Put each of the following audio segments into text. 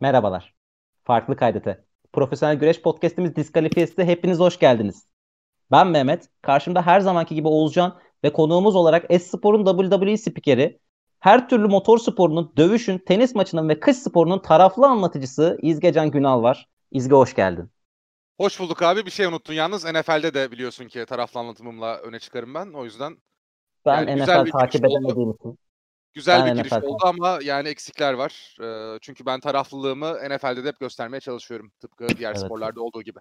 Merhabalar. Farklı kaydete. Profesyonel Güreş Podcast'imiz Diskalifiyesi hepiniz hoş geldiniz. Ben Mehmet. Karşımda her zamanki gibi Oğuzcan ve konuğumuz olarak S-Spor'un WWE spikeri, her türlü motor sporunun, dövüşün, tenis maçının ve kış sporunun taraflı anlatıcısı İzgecan Günal var. İzge hoş geldin. Hoş bulduk abi. Bir şey unuttun yalnız. NFL'de de biliyorsun ki taraflı anlatımımla öne çıkarım ben. O yüzden ben yani NFL takip edemediğim için. Güzel ben bir giriş NFL oldu ama yani eksikler var. Ee, çünkü ben taraflılığımı NFL'de de hep göstermeye çalışıyorum. Tıpkı diğer evet. sporlarda olduğu gibi.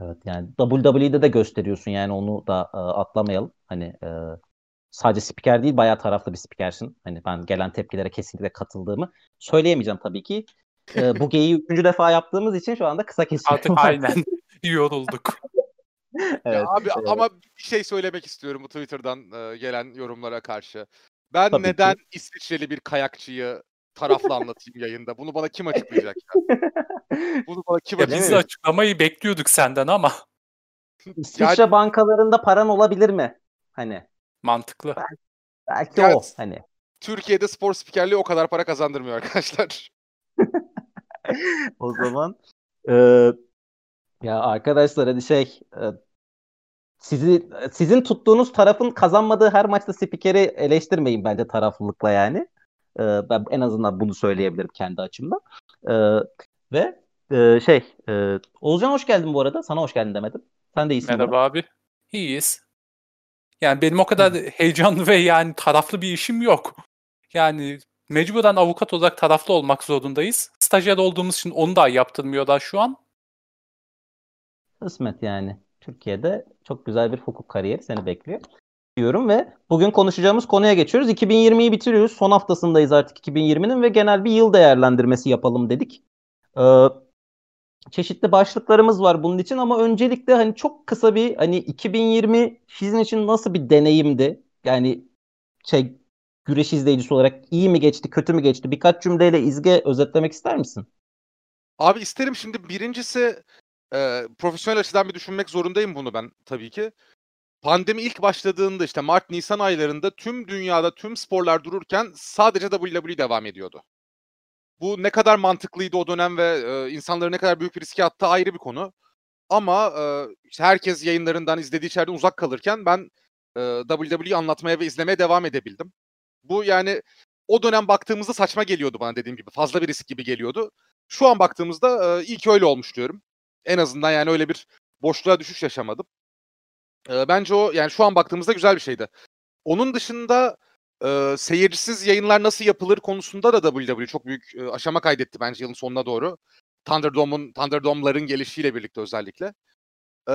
Evet yani WWE'de de gösteriyorsun yani onu da e, atlamayalım. Hani e, sadece spiker değil bayağı taraflı bir spikersin. Hani ben gelen tepkilere kesinlikle katıldığımı söyleyemeyeceğim tabii ki. E, bu geyiği üçüncü defa yaptığımız için şu anda kısa kesiyorum. Artık aynen yorulduk. evet, ya abi evet. ama bir şey söylemek istiyorum bu Twitter'dan e, gelen yorumlara karşı. Ben Tabii neden ki. İsviçreli bir kayakçıyı taraflı anlatayım yayında? Bunu bana kim açıklayacak ya? Bunu bana kim ya açıklayacak? Biz açıklamayı bekliyorduk senden ama. İsviçre yani... bankalarında paran olabilir mi? Hani. Mantıklı. Belki, belki yani, o hani. Türkiye'de spor spikerliği o kadar para kazandırmıyor arkadaşlar. o zaman e, ya arkadaşlar hadi şey e, sizi sizin tuttuğunuz tarafın kazanmadığı her maçta spikeri eleştirmeyin bence taraflılıkla yani. E, ben en azından bunu söyleyebilirim kendi açımdan. E, ve e, şey e, Oğuzcan hoş geldin bu arada. Sana hoş geldin demedim. Sen de iyisin. Merhaba bana. abi. İyiyiz. Yani benim o kadar heyecanlı ve yani taraflı bir işim yok. Yani mecburen avukat olarak taraflı olmak zorundayız. Stajyer olduğumuz için onu da yaptırmıyorlar şu an. Kısmet yani. Türkiye'de çok güzel bir hukuk kariyeri seni bekliyor diyorum ve bugün konuşacağımız konuya geçiyoruz. 2020'yi bitiriyoruz. Son haftasındayız artık 2020'nin ve genel bir yıl değerlendirmesi yapalım dedik. Ee, çeşitli başlıklarımız var bunun için ama öncelikle hani çok kısa bir hani 2020 sizin için nasıl bir deneyimdi? Yani şey güreş izleyicisi olarak iyi mi geçti, kötü mü geçti? Birkaç cümleyle izge özetlemek ister misin? Abi isterim şimdi birincisi e, profesyonel açıdan bir düşünmek zorundayım bunu ben tabii ki. Pandemi ilk başladığında işte Mart-Nisan aylarında tüm dünyada tüm sporlar dururken sadece WWE devam ediyordu. Bu ne kadar mantıklıydı o dönem ve e, insanları ne kadar büyük bir riske attı ayrı bir konu. Ama e, işte herkes yayınlarından izlediği içeriden uzak kalırken ben e, WWE'yi anlatmaya ve izlemeye devam edebildim. Bu yani o dönem baktığımızda saçma geliyordu bana dediğim gibi. Fazla bir risk gibi geliyordu. Şu an baktığımızda e, iyi öyle olmuş diyorum. En azından yani öyle bir boşluğa düşüş yaşamadım. E, bence o yani şu an baktığımızda güzel bir şeydi. Onun dışında e, seyircisiz yayınlar nasıl yapılır konusunda da WWE çok büyük e, aşama kaydetti bence yılın sonuna doğru. Thunderdome'un Thunderdome'ların gelişiyle birlikte özellikle. E,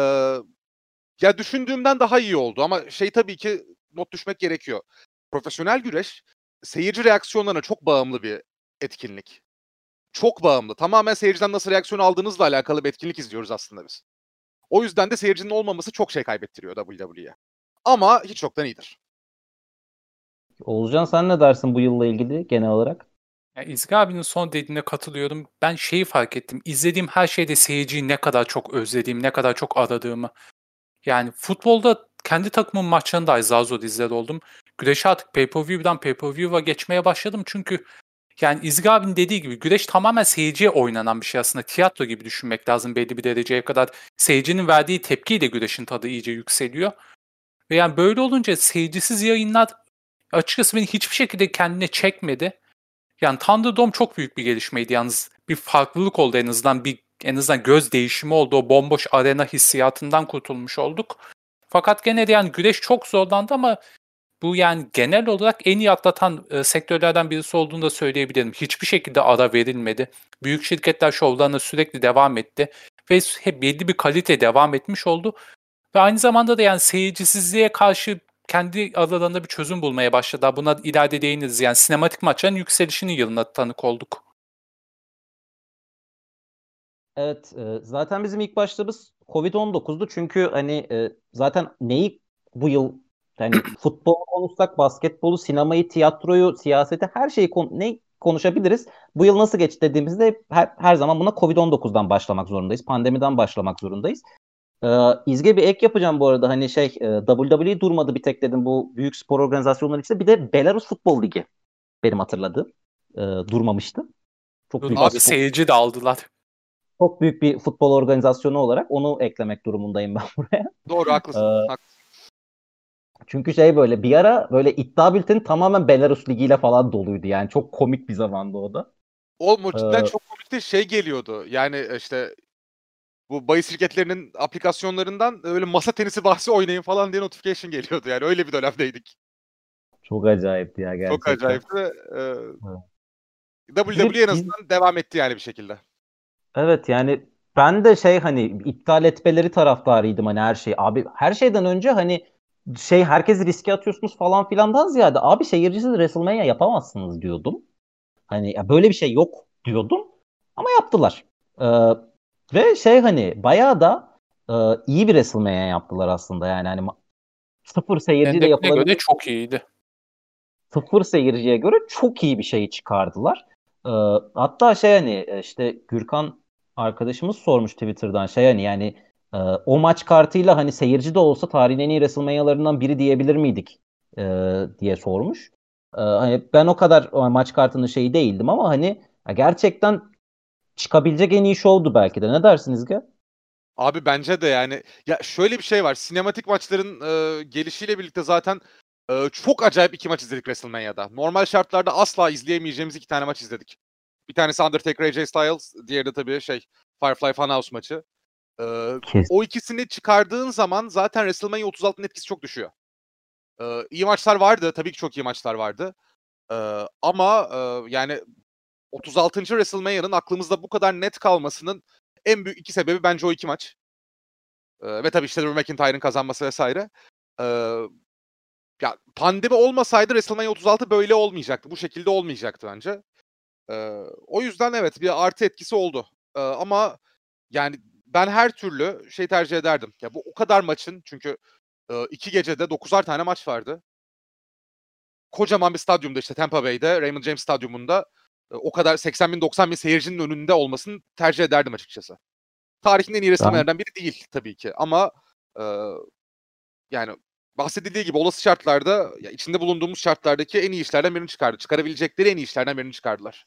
ya düşündüğümden daha iyi oldu ama şey tabii ki not düşmek gerekiyor. Profesyonel güreş seyirci reaksiyonlarına çok bağımlı bir etkinlik. Çok bağımlı. Tamamen seyirciden nasıl reaksiyon aldığınızla alakalı bir etkinlik izliyoruz aslında biz. O yüzden de seyircinin olmaması çok şey kaybettiriyor WWE'ye. Ama hiç yoktan iyidir. Oğuzcan sen ne dersin bu yılla ilgili genel olarak? Ya İzgi abinin son dediğine katılıyorum. Ben şeyi fark ettim. İzlediğim her şeyde seyirciyi ne kadar çok özlediğim, ne kadar çok aradığımı. Yani futbolda kendi takımın maçlarını da zar zor izler oldum. Güreşe artık pay-per-view'dan pay-per-view'a geçmeye başladım. Çünkü yani İzgi abinin dediği gibi güreş tamamen seyirciye oynanan bir şey aslında. Tiyatro gibi düşünmek lazım belli bir dereceye kadar. Seyircinin verdiği tepkiyle güreşin tadı iyice yükseliyor. Ve yani böyle olunca seyircisiz yayınlar açıkçası beni hiçbir şekilde kendine çekmedi. Yani Thunderdome çok büyük bir gelişmeydi yalnız. Bir farklılık oldu en azından. Bir en azından göz değişimi oldu. O bomboş arena hissiyatından kurtulmuş olduk. Fakat gene de yani güreş çok zorlandı ama bu yani genel olarak en iyi atlatan e, sektörlerden birisi olduğunu da söyleyebilirim. Hiçbir şekilde ara verilmedi. Büyük şirketler şovlarına sürekli devam etti ve hep belli bir kalite devam etmiş oldu. Ve aynı zamanda da yani seyircisizliğe karşı kendi aralarında bir çözüm bulmaya başladı. Buna ileride değiniriz. Yani sinematik maçların yükselişini yılına tanık olduk. Evet, e, zaten bizim ilk başladığımız Covid-19'du. Çünkü hani e, zaten neyi bu yıl yani futbol konuşsak, basketbolu, sinemayı, tiyatroyu, siyaseti her şeyi kon ne konuşabiliriz. Bu yıl nasıl geçti dediğimizde her, her zaman buna Covid-19'dan başlamak zorundayız. Pandemiden başlamak zorundayız. Ee, İzge bir ek yapacağım bu arada. Hani şey e, WWE durmadı bir tek dedim bu büyük spor organizasyonları içinde. Bir de Belarus Futbol Ligi benim hatırladığım e, durmamıştı. Çok Dur büyük, abi futbol- seyirci de aldılar. çok büyük bir futbol organizasyonu olarak onu eklemek durumundayım ben buraya. Doğru haklısın. Ee, haklısın. Çünkü şey böyle bir ara böyle iddia bülteni tamamen Belarus Ligi ile falan doluydu. Yani çok komik bir zamandı o da. Oğlum o cidden Ee, çok komikti şey geliyordu. Yani işte bu bahis şirketlerinin aplikasyonlarından öyle masa tenisi bahsi oynayın falan diye notification geliyordu. Yani öyle bir dönemdeydik. Çok acayipti ya gerçekten. Çok acayipti. Ee, WWE Bir- en azından devam etti yani bir şekilde. Evet yani ben de şey hani iptal etmeleri taraftarıydım hani her şey. Abi her şeyden önce hani şey herkesi riske atıyorsunuz falan filandan ziyade abi seyircisiz WrestleMania yapamazsınız diyordum. Hani ya böyle bir şey yok diyordum ama yaptılar. Ee, ve şey hani bayağı da e, iyi bir WrestleMania yaptılar aslında yani hani sıfır seyirciyle yapılabilir göre çok iyiydi. sıfır seyirciye göre çok iyi bir şey çıkardılar. Ee, hatta şey hani işte Gürkan arkadaşımız sormuş Twitter'dan şey hani yani e, o maç kartıyla hani seyirci de olsa tarihin en iyi WrestleMania'larından biri diyebilir miydik e, diye sormuş. E, hani ben o kadar o maç kartının şeyi değildim ama hani gerçekten çıkabilecek en iyi şovdu belki de. Ne dersiniz ki? Abi bence de yani ya şöyle bir şey var. Sinematik maçların e, gelişiyle birlikte zaten e, çok acayip iki maç izledik WrestleMania'da. Normal şartlarda asla izleyemeyeceğimiz iki tane maç izledik. Bir tanesi Undertaker AJ Styles, diğeri de tabii şey Firefly Funhouse maçı. E, Kesin. o ikisini çıkardığın zaman zaten WrestleMania 36'nın etkisi çok düşüyor. E, iyi maçlar vardı. Tabii ki çok iyi maçlar vardı. E, ama e, yani 36. WrestleMania'nın aklımızda bu kadar net kalmasının en büyük iki sebebi bence o iki maç. Ee, ve tabii işte Drew McIntyre'ın kazanması vesaire. Ee, ya pandemi olmasaydı WrestleMania 36 böyle olmayacaktı. Bu şekilde olmayacaktı bence. Ee, o yüzden evet bir artı etkisi oldu. Ee, ama yani ben her türlü şey tercih ederdim. Ya bu o kadar maçın çünkü e, iki gecede 9'ar tane maç vardı. Kocaman bir stadyumda işte Tampa Bay'de Raymond James Stadyumunda e, o kadar 80 bin 90 bin seyircinin önünde olmasını tercih ederdim açıkçası. Tarihin en iyi WrestleMania'lardan biri değil tabii ki ama e, yani bahsedildiği gibi olası şartlarda ya içinde bulunduğumuz şartlardaki en iyi işlerden birini çıkardı. Çıkarabilecekleri en iyi işlerden birini çıkardılar.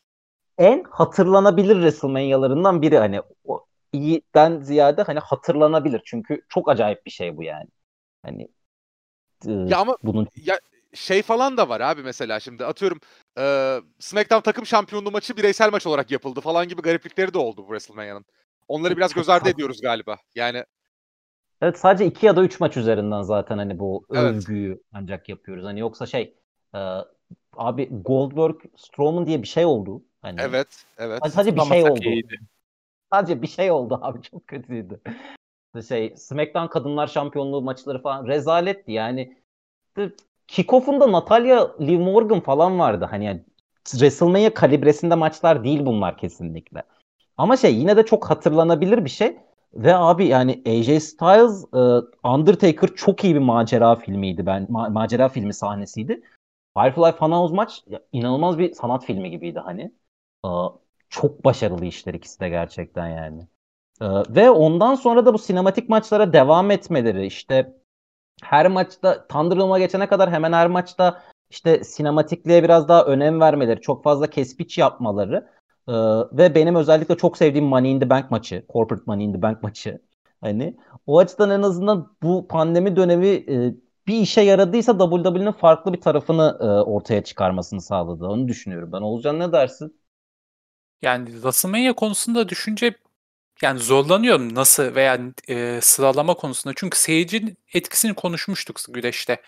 En hatırlanabilir WrestleMania'larından biri hani o iyiden ziyade hani hatırlanabilir. Çünkü çok acayip bir şey bu yani. Hani e, Ya ama bunun ya şey falan da var abi mesela şimdi atıyorum e, SmackDown takım şampiyonluğu maçı bireysel maç olarak yapıldı falan gibi gariplikleri de oldu bu WrestleMania'nın. Onları biraz göz ardı ediyoruz galiba. Yani Evet sadece iki ya da üç maç üzerinden zaten hani bu Evet. övgüyü ancak yapıyoruz. Hani yoksa şey e, abi Goldberg Strowman diye bir şey oldu. Hani evet, evet. sadece bir Ama şey oldu. iyiydi. Sadece bir şey oldu abi çok kötüydü. Şey SmackDown Kadınlar Şampiyonluğu maçları falan rezaletti yani. Kickoff'unda Natalya Liv Morgan falan vardı. Hani yani WrestleMania kalibresinde maçlar değil bunlar kesinlikle. Ama şey yine de çok hatırlanabilir bir şey. Ve abi yani AJ Styles e, Undertaker çok iyi bir macera filmiydi ben. ma- macera filmi sahnesiydi. Firefly Funhouse maç inanılmaz bir sanat filmi gibiydi hani. Çok başarılı işler ikisi de gerçekten yani. E, ve ondan sonra da bu sinematik maçlara devam etmeleri işte her maçta Thunderdome'a geçene kadar hemen her maçta işte sinematikliğe biraz daha önem vermeleri, çok fazla kespiç yapmaları ee, ve benim özellikle çok sevdiğim Money in the Bank maçı, Corporate Money in the Bank maçı. Hani o açıdan en azından bu pandemi dönemi e, bir işe yaradıysa WWE'nin farklı bir tarafını e, ortaya çıkarmasını sağladı. Onu düşünüyorum ben. Olcan ne dersin? Yani WrestleMania konusunda düşünce yani zorlanıyorum nasıl veya e, sıralama konusunda. Çünkü seyircinin etkisini konuşmuştuk güreşte.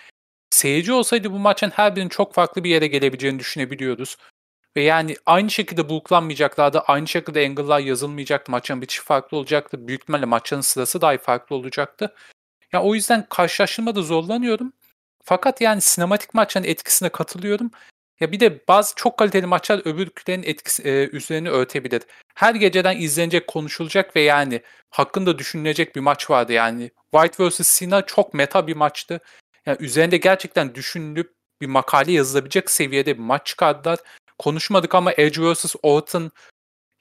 Seyirci olsaydı bu maçın her birinin çok farklı bir yere gelebileceğini düşünebiliyoruz. Ve yani aynı şekilde buluklanmayacaklardı. Aynı şekilde angle'lar yazılmayacaktı. Maçın bitişi farklı olacaktı. Büyük ihtimalle maçın sırası dahi farklı olacaktı. Ya o yüzden karşılaştırmada zorlanıyorum. Fakat yani sinematik maçların etkisine katılıyorum. Ya bir de bazı çok kaliteli maçlar öbürkülerin etkisi e, üzerine örtebilir. Her geceden izlenecek, konuşulacak ve yani hakkında düşünülecek bir maç vardı yani. White vs. Cena çok meta bir maçtı. Yani üzerinde gerçekten düşünülüp bir makale yazılabilecek seviyede bir maç çıkardılar. Konuşmadık ama Edge vs. Orton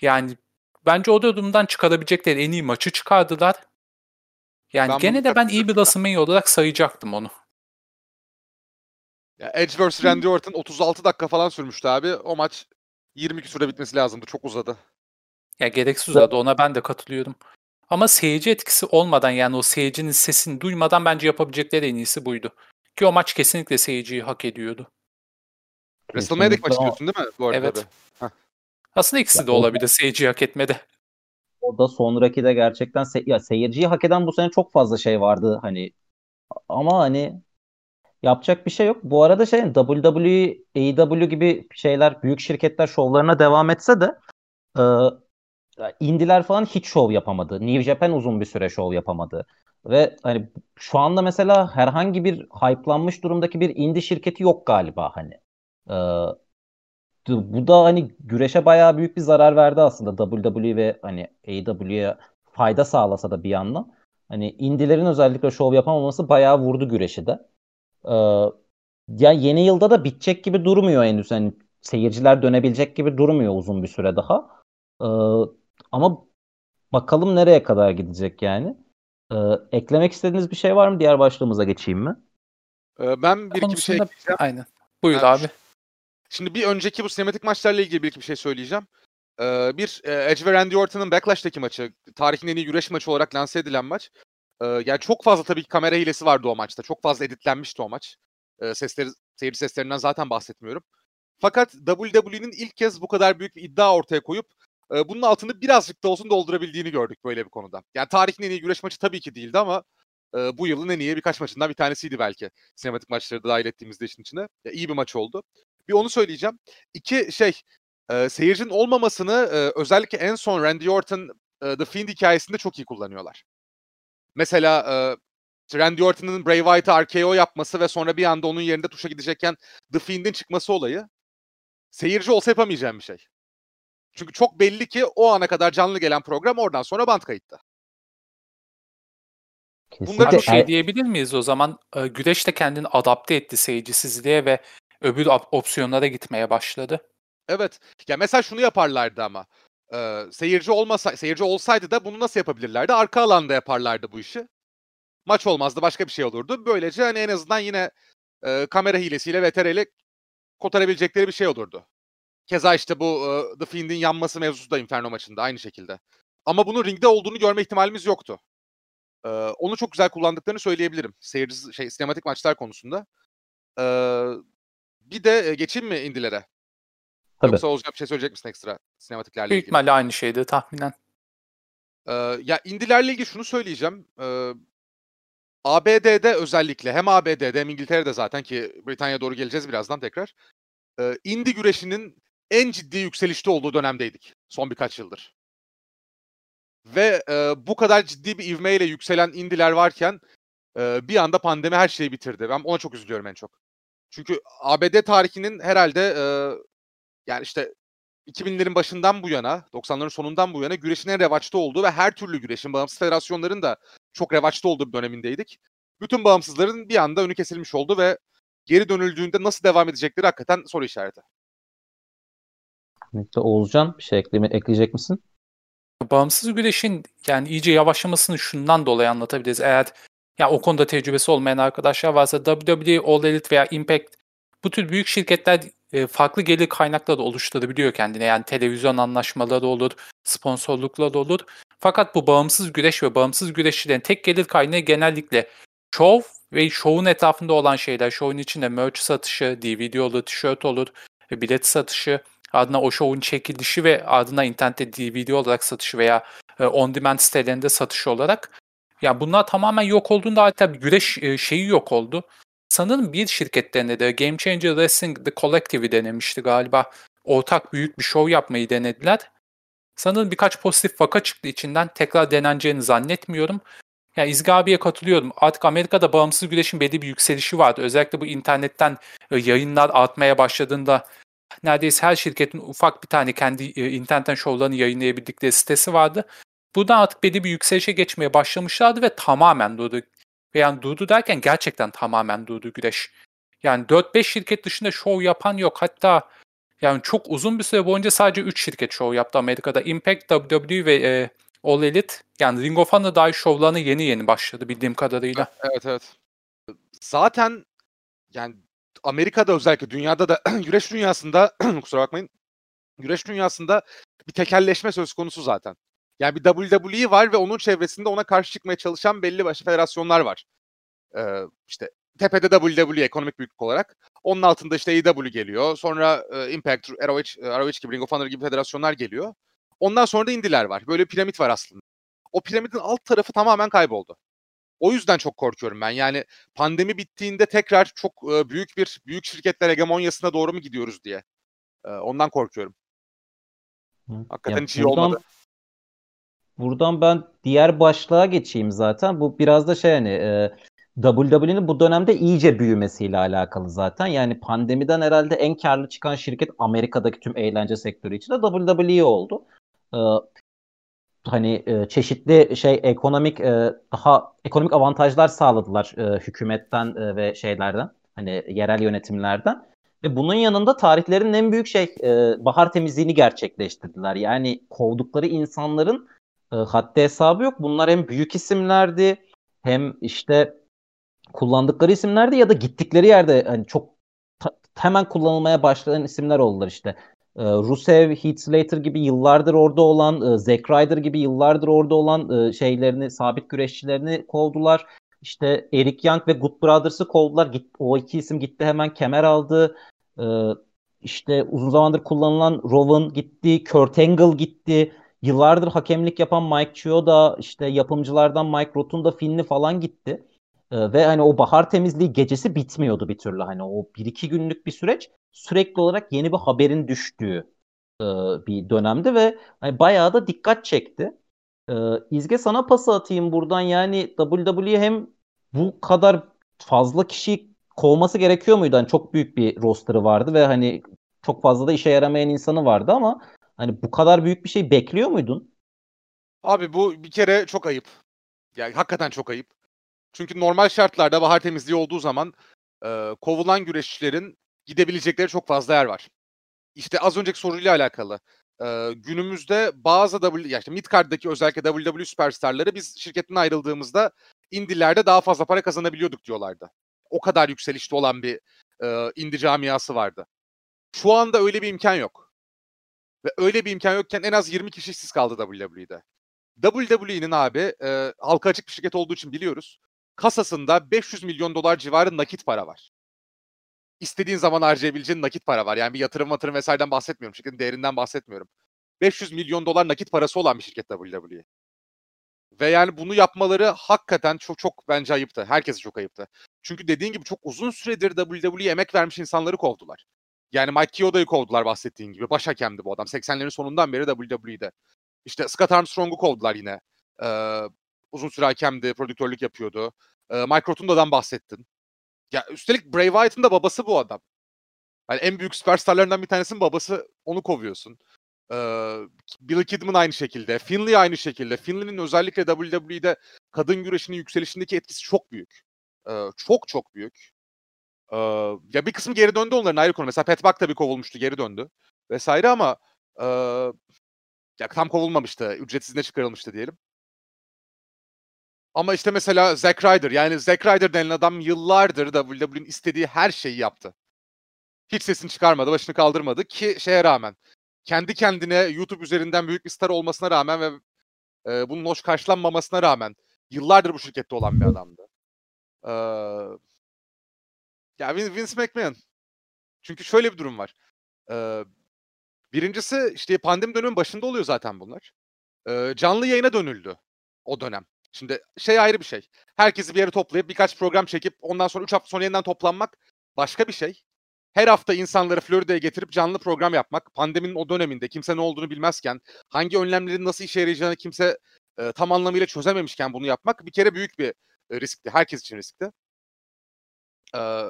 yani bence o durumdan çıkarabilecekleri en iyi maçı çıkardılar. Yani Ben gene de ben iyi bir WrestleMania olarak sayacaktım onu. Ya Edge vs. Randy Orton 36 dakika falan sürmüştü abi. O maç 20 küsure bitmesi lazımdı. Çok uzadı. Ya gereksiz uzadı ona ben de katılıyorum. Ama seyirci etkisi olmadan yani o seyircinin sesini duymadan bence yapabilecekleri en iyisi buydu. Ki o maç kesinlikle seyirciyi hak ediyordu. WrestleMania'daki maçı diyorsun değil mi? Bu arada Evet. tabii. Aslında ikisi de olabilir seyirciyi hak etmede. O da sonraki de gerçekten se- ya seyirciyi hak eden bu sene çok fazla şey vardı hani ama hani yapacak bir şey yok. Bu arada şey WWE, AEW gibi şeyler büyük şirketler şovlarına devam etse de e, indiler falan hiç şov yapamadı. New Japan uzun bir süre şov yapamadı. Ve hani şu anda mesela herhangi bir hype'lanmış durumdaki bir indie şirketi yok galiba hani. E, bu da hani güreşe bayağı büyük bir zarar verdi aslında WWE ve hani AEW'ye fayda sağlasa da bir yandan. Hani indilerin özellikle şov yapamaması bayağı vurdu güreşi de. Ee, ya yeni yılda da bitecek gibi durmuyor henüz. Hani seyirciler dönebilecek gibi durmuyor uzun bir süre daha. Ee, ama bakalım nereye kadar gidecek yani. Ee, eklemek istediğiniz bir şey var mı? Diğer başlığımıza geçeyim mi? Ee, ben bir iki bir şey Konusunda- ekleyeceğim. Aynen. Buyur Ha, abi. Şimdi bir önceki bu sinematik maçlarla ilgili bir iki bir şey söyleyeceğim. Ee, bir e, Edge ve Randy Orton'un Backlash'taki maçı, tarihin en iyi güreş maçı olarak lanse edilen maç. Yani çok fazla tabii ki kamera hilesi vardı o maçta. Çok fazla editlenmişti o maç. Ee, sesleri, seyirci seslerinden zaten bahsetmiyorum. Fakat WWE'nin ilk kez bu kadar büyük bir iddia ortaya koyup e, bunun altını birazcık da olsun doldurabildiğini gördük böyle bir konuda. Yani tarihin en iyi güreş maçı tabii ki değildi ama e, bu yılın en iyi birkaç maçından bir tanesiydi belki. Sinematik maçları da dahil ettiğimizde işin içine. Ya, iyi bir maç oldu. Bir onu söyleyeceğim. İki şey, e, seyircinin olmamasını e, özellikle en son Randy Orton e, The Fiend hikayesinde çok iyi kullanıyorlar. Mesela e, Randy Orton'un Bray Wyatt'a RKO yapması ve sonra bir anda onun yerinde tuşa gidecekken The Fiend'in çıkması olayı seyirci olsa yapamayacağım bir şey. Çünkü çok belli ki o ana kadar canlı gelen program oradan sonra band kayıttı. Kesinlikle. Aynı şey diyebilir miyiz o zaman? Güreş de kendini adapte etti seyircisizliğe ve öbür op- opsiyonlara gitmeye başladı. Evet. Ya mesela şunu yaparlardı ama. Ee, seyirci olmasa seyirci olsaydı da bunu nasıl yapabilirlerdi? Arka alanda yaparlardı bu işi. Maç olmazdı, başka bir şey olurdu. Böylece hani en azından yine e, kamera hilesiyle VTR kotarabilecekleri bir şey olurdu. Keza işte bu e, The Fiend'in yanması mevzusu da Inferno maçında aynı şekilde. Ama bunun ringde olduğunu görme ihtimalimiz yoktu. Ee, onu çok güzel kullandıklarını söyleyebilirim. Seyirci şey sinematik maçlar konusunda. Ee, bir de e, geçeyim mi indilere? Tabii. Yoksa olacak bir şey söyleyecek misin ekstra sinematiklerle Büyük ilgili? ihtimalle aynı şeydi tahminen. Ee, ya indilerle ilgili şunu söyleyeceğim. Ee, ABD'de özellikle hem ABD'de hem İngiltere'de zaten ki Britanya'ya doğru geleceğiz birazdan tekrar. Ee, indi güreşinin en ciddi yükselişte olduğu dönemdeydik son birkaç yıldır. Ve e, bu kadar ciddi bir ivmeyle yükselen indiler varken e, bir anda pandemi her şeyi bitirdi. Ben ona çok üzülüyorum en çok. Çünkü ABD tarihinin herhalde e, yani işte 2000'lerin başından bu yana, 90'ların sonundan bu yana güreşin en revaçta olduğu ve her türlü güreşin, bağımsız federasyonların da çok revaçta olduğu bir dönemindeydik. Bütün bağımsızların bir anda önü kesilmiş oldu ve geri dönüldüğünde nasıl devam edecekleri hakikaten soru işareti. Kesinlikle. Oğuzcan bir şey ekleme, ekleyecek misin? Bağımsız güreşin yani iyice yavaşlamasını şundan dolayı anlatabiliriz. Eğer ya o konuda tecrübesi olmayan arkadaşlar varsa WWE, All Elite veya Impact bu tür büyük şirketler e, farklı gelir kaynakları da oluşturabiliyor kendine. Yani televizyon anlaşmaları olur, sponsorluklar olur. Fakat bu bağımsız güreş ve bağımsız güreşçilerin tek gelir kaynağı genellikle şov ve şovun etrafında olan şeyler. Şovun içinde merch satışı, DVD olur, tişört olur, e, bilet satışı, ardına o şovun çekilişi ve ardına internette DVD olarak satışı veya e, on demand sitelerinde satışı olarak. Ya bunlar tamamen yok olduğunda hatta güreş şeyi yok oldu. Sanırım bir şirketlerinde de Game Changer Wrestling The Collective'i denemişti galiba. Ortak büyük bir şov yapmayı denediler. Sanırım birkaç pozitif vaka çıktı içinden. Tekrar deneneceğini zannetmiyorum. Yani İzgi abiye katılıyorum. Artık Amerika'da bağımsız güreşin belli bir yükselişi vardı. Özellikle bu internetten e, yayınlar artmaya başladığında neredeyse her şirketin ufak bir tane kendi e, internetten şovlarını yayınlayabildikleri sitesi vardı. Buradan artık belli bir yükselişe geçmeye başlamışlardı ve tamamen durdu. Yani durdu derken gerçekten tamamen durdu güreş. Yani 4-5 şirket dışında şov yapan yok. Hatta yani çok uzun bir süre boyunca sadece 3 şirket şov yaptı Amerika'da. Impact, WWE ve e, All Elite. Yani Ring of Honor dahi şovlarına yeni yeni başladı bildiğim kadarıyla. Evet evet. Zaten yani Amerika'da özellikle dünyada da güreş dünyasında kusura bakmayın güreş dünyasında bir tekelleşme söz konusu zaten. Yani bir WWE var ve onun çevresinde ona karşı çıkmaya çalışan belli başlı federasyonlar var. Ee, işte tepede WWE ekonomik büyüklük olarak. Onun altında işte AEW geliyor. Sonra e, Impact, ROH, ROH gibi, Ring of Honor gibi federasyonlar geliyor. Ondan sonra da indiler var. Böyle piramit var aslında. O piramidin alt tarafı tamamen kayboldu. O yüzden çok korkuyorum ben. Yani pandemi bittiğinde tekrar çok e, büyük bir büyük şirketler hegemonyasına doğru mu gidiyoruz diye. E, ondan korkuyorum. Hakikaten Ya hiç iyi buradan- olmadı. Buradan ben diğer başlığa geçeyim zaten. Bu biraz da şey hani e, WWE'nin bu dönemde iyice büyümesiyle alakalı zaten. Yani pandemiden herhalde en karlı çıkan şirket Amerika'daki tüm eğlence sektörü için de WWE oldu. E, hani e, çeşitli şey ekonomik e, daha ekonomik avantajlar sağladılar e, hükümetten e, ve şeylerden hani yerel yönetimlerden. Ve bunun yanında tarihlerin en büyük şey e, bahar temizliğini gerçekleştirdiler. Yani kovdukları insanların e, haddi hesabı yok. Bunlar hem büyük isimlerdi hem işte kullandıkları isimlerdi ya da gittikleri yerde hani çok ta- hemen kullanılmaya başlayan isimler oldular işte. E, Rusev, Heath Slater gibi yıllardır orada olan, e, Zack Ryder gibi yıllardır orada olan e, şeylerini, sabit güreşçilerini kovdular. İşte Eric Young ve Good Brothers'ı kovdular. O iki isim gitti hemen kemer aldı. E, işte uzun zamandır kullanılan Rowan gitti, Kurt Angle gitti. Yıllardır hakemlik yapan Mike Chioda, işte yapımcılardan Mike Rotunda, Finley falan gitti. Ee, ve hani o bahar temizliği gecesi bitmiyordu bir türlü. Hani o bir iki günlük bir süreç sürekli olarak yeni bir haberin düştüğü e, bir dönemdi ve hani bayağı da dikkat çekti. Ee, İzge sana pası atayım buradan. Yani WWE hem bu kadar fazla kişi kovması gerekiyor muydu? Hani çok büyük bir roster'ı vardı ve hani çok fazla da işe yaramayan insanı vardı ama hani bu kadar büyük bir şey bekliyor muydun? Abi bu bir kere çok ayıp. Yani hakikaten çok ayıp. Çünkü normal şartlarda bahar temizliği olduğu zaman e, kovulan güreşçilerin gidebilecekleri çok fazla yer var. İşte az önceki soruyla alakalı. E, günümüzde bazı W, ya işte midcard'daki özellikle WWE süperstarları biz şirketten ayrıldığımızda indilerde daha fazla para kazanabiliyorduk diyorlardı. O kadar yükselişte olan bir e, indie camiası vardı. Şu anda öyle bir imkan yok. Ve öyle bir imkan yokken en az 20 kişi işsiz kaldı WWE'de. WWE'nin abi e, halka açık bir şirket olduğu için biliyoruz. Kasasında 500 milyon dolar civarı nakit para var. İstediğin zaman harcayabileceğin nakit para var. Yani bir yatırım matırım vesaireden bahsetmiyorum. Şirketin değerinden bahsetmiyorum. 500 milyon dolar nakit parası olan bir şirket WWE. Ve yani bunu yapmaları hakikaten çok çok bence ayıptı. Herkese çok ayıptı. Çünkü dediğin gibi çok uzun süredir WWE'ye emek vermiş insanları kovdular. Yani Mike Chioda'yı kovdular bahsettiğin gibi. Baş hakemdi bu adam. 80'lerin sonundan beri WWE'de. İşte Scott Armstrong'u kovdular yine. Ee, uzun süre hakemdi, prodüktörlük yapıyordu. Ee, Mike Rotunda'dan bahsettin. Ya üstelik Bray Wyatt'ın da babası bu adam. Yani en büyük süperstarlarından bir tanesinin babası. Onu kovuyorsun. Ee, Bill Kidman aynı şekilde. Finley aynı şekilde. Finley'nin özellikle WWE'de kadın güreşinin yükselişindeki etkisi çok büyük. Ee, çok çok büyük. Ee, ya bir kısmı geri döndü onların ayrı konu. Mesela Pat Buck tabii kovulmuştu, geri döndü. Vesaire ama e, ya tam kovulmamıştı. Ücretsizine çıkarılmıştı diyelim. Ama işte mesela Zack Ryder yani Zack Ryder denilen adam yıllardır WWE'nin istediği her şeyi yaptı. Hiç sesini çıkarmadı, başını kaldırmadı ki şeye rağmen kendi kendine YouTube üzerinden büyük bir star olmasına rağmen ve e, bunun hoş karşılanmamasına rağmen yıllardır bu şirkette olan bir adamdı. Ee, ya Vin- Vince McMahon. Çünkü şöyle bir durum var. Ee, birincisi işte pandemi dönemin başında oluyor zaten bunlar. Ee, canlı yayına dönüldü o dönem. Şimdi şey ayrı bir şey. Herkesi bir yere toplayıp birkaç program çekip ondan sonra 3 hafta sonra yeniden toplanmak başka bir şey. Her hafta insanları Florida'ya getirip canlı program yapmak, pandeminin o döneminde kimse ne olduğunu bilmezken, hangi önlemlerin nasıl işe yarayacağını kimse e, tam anlamıyla çözememişken bunu yapmak bir kere büyük bir riskti. Herkes için riskti. Ee,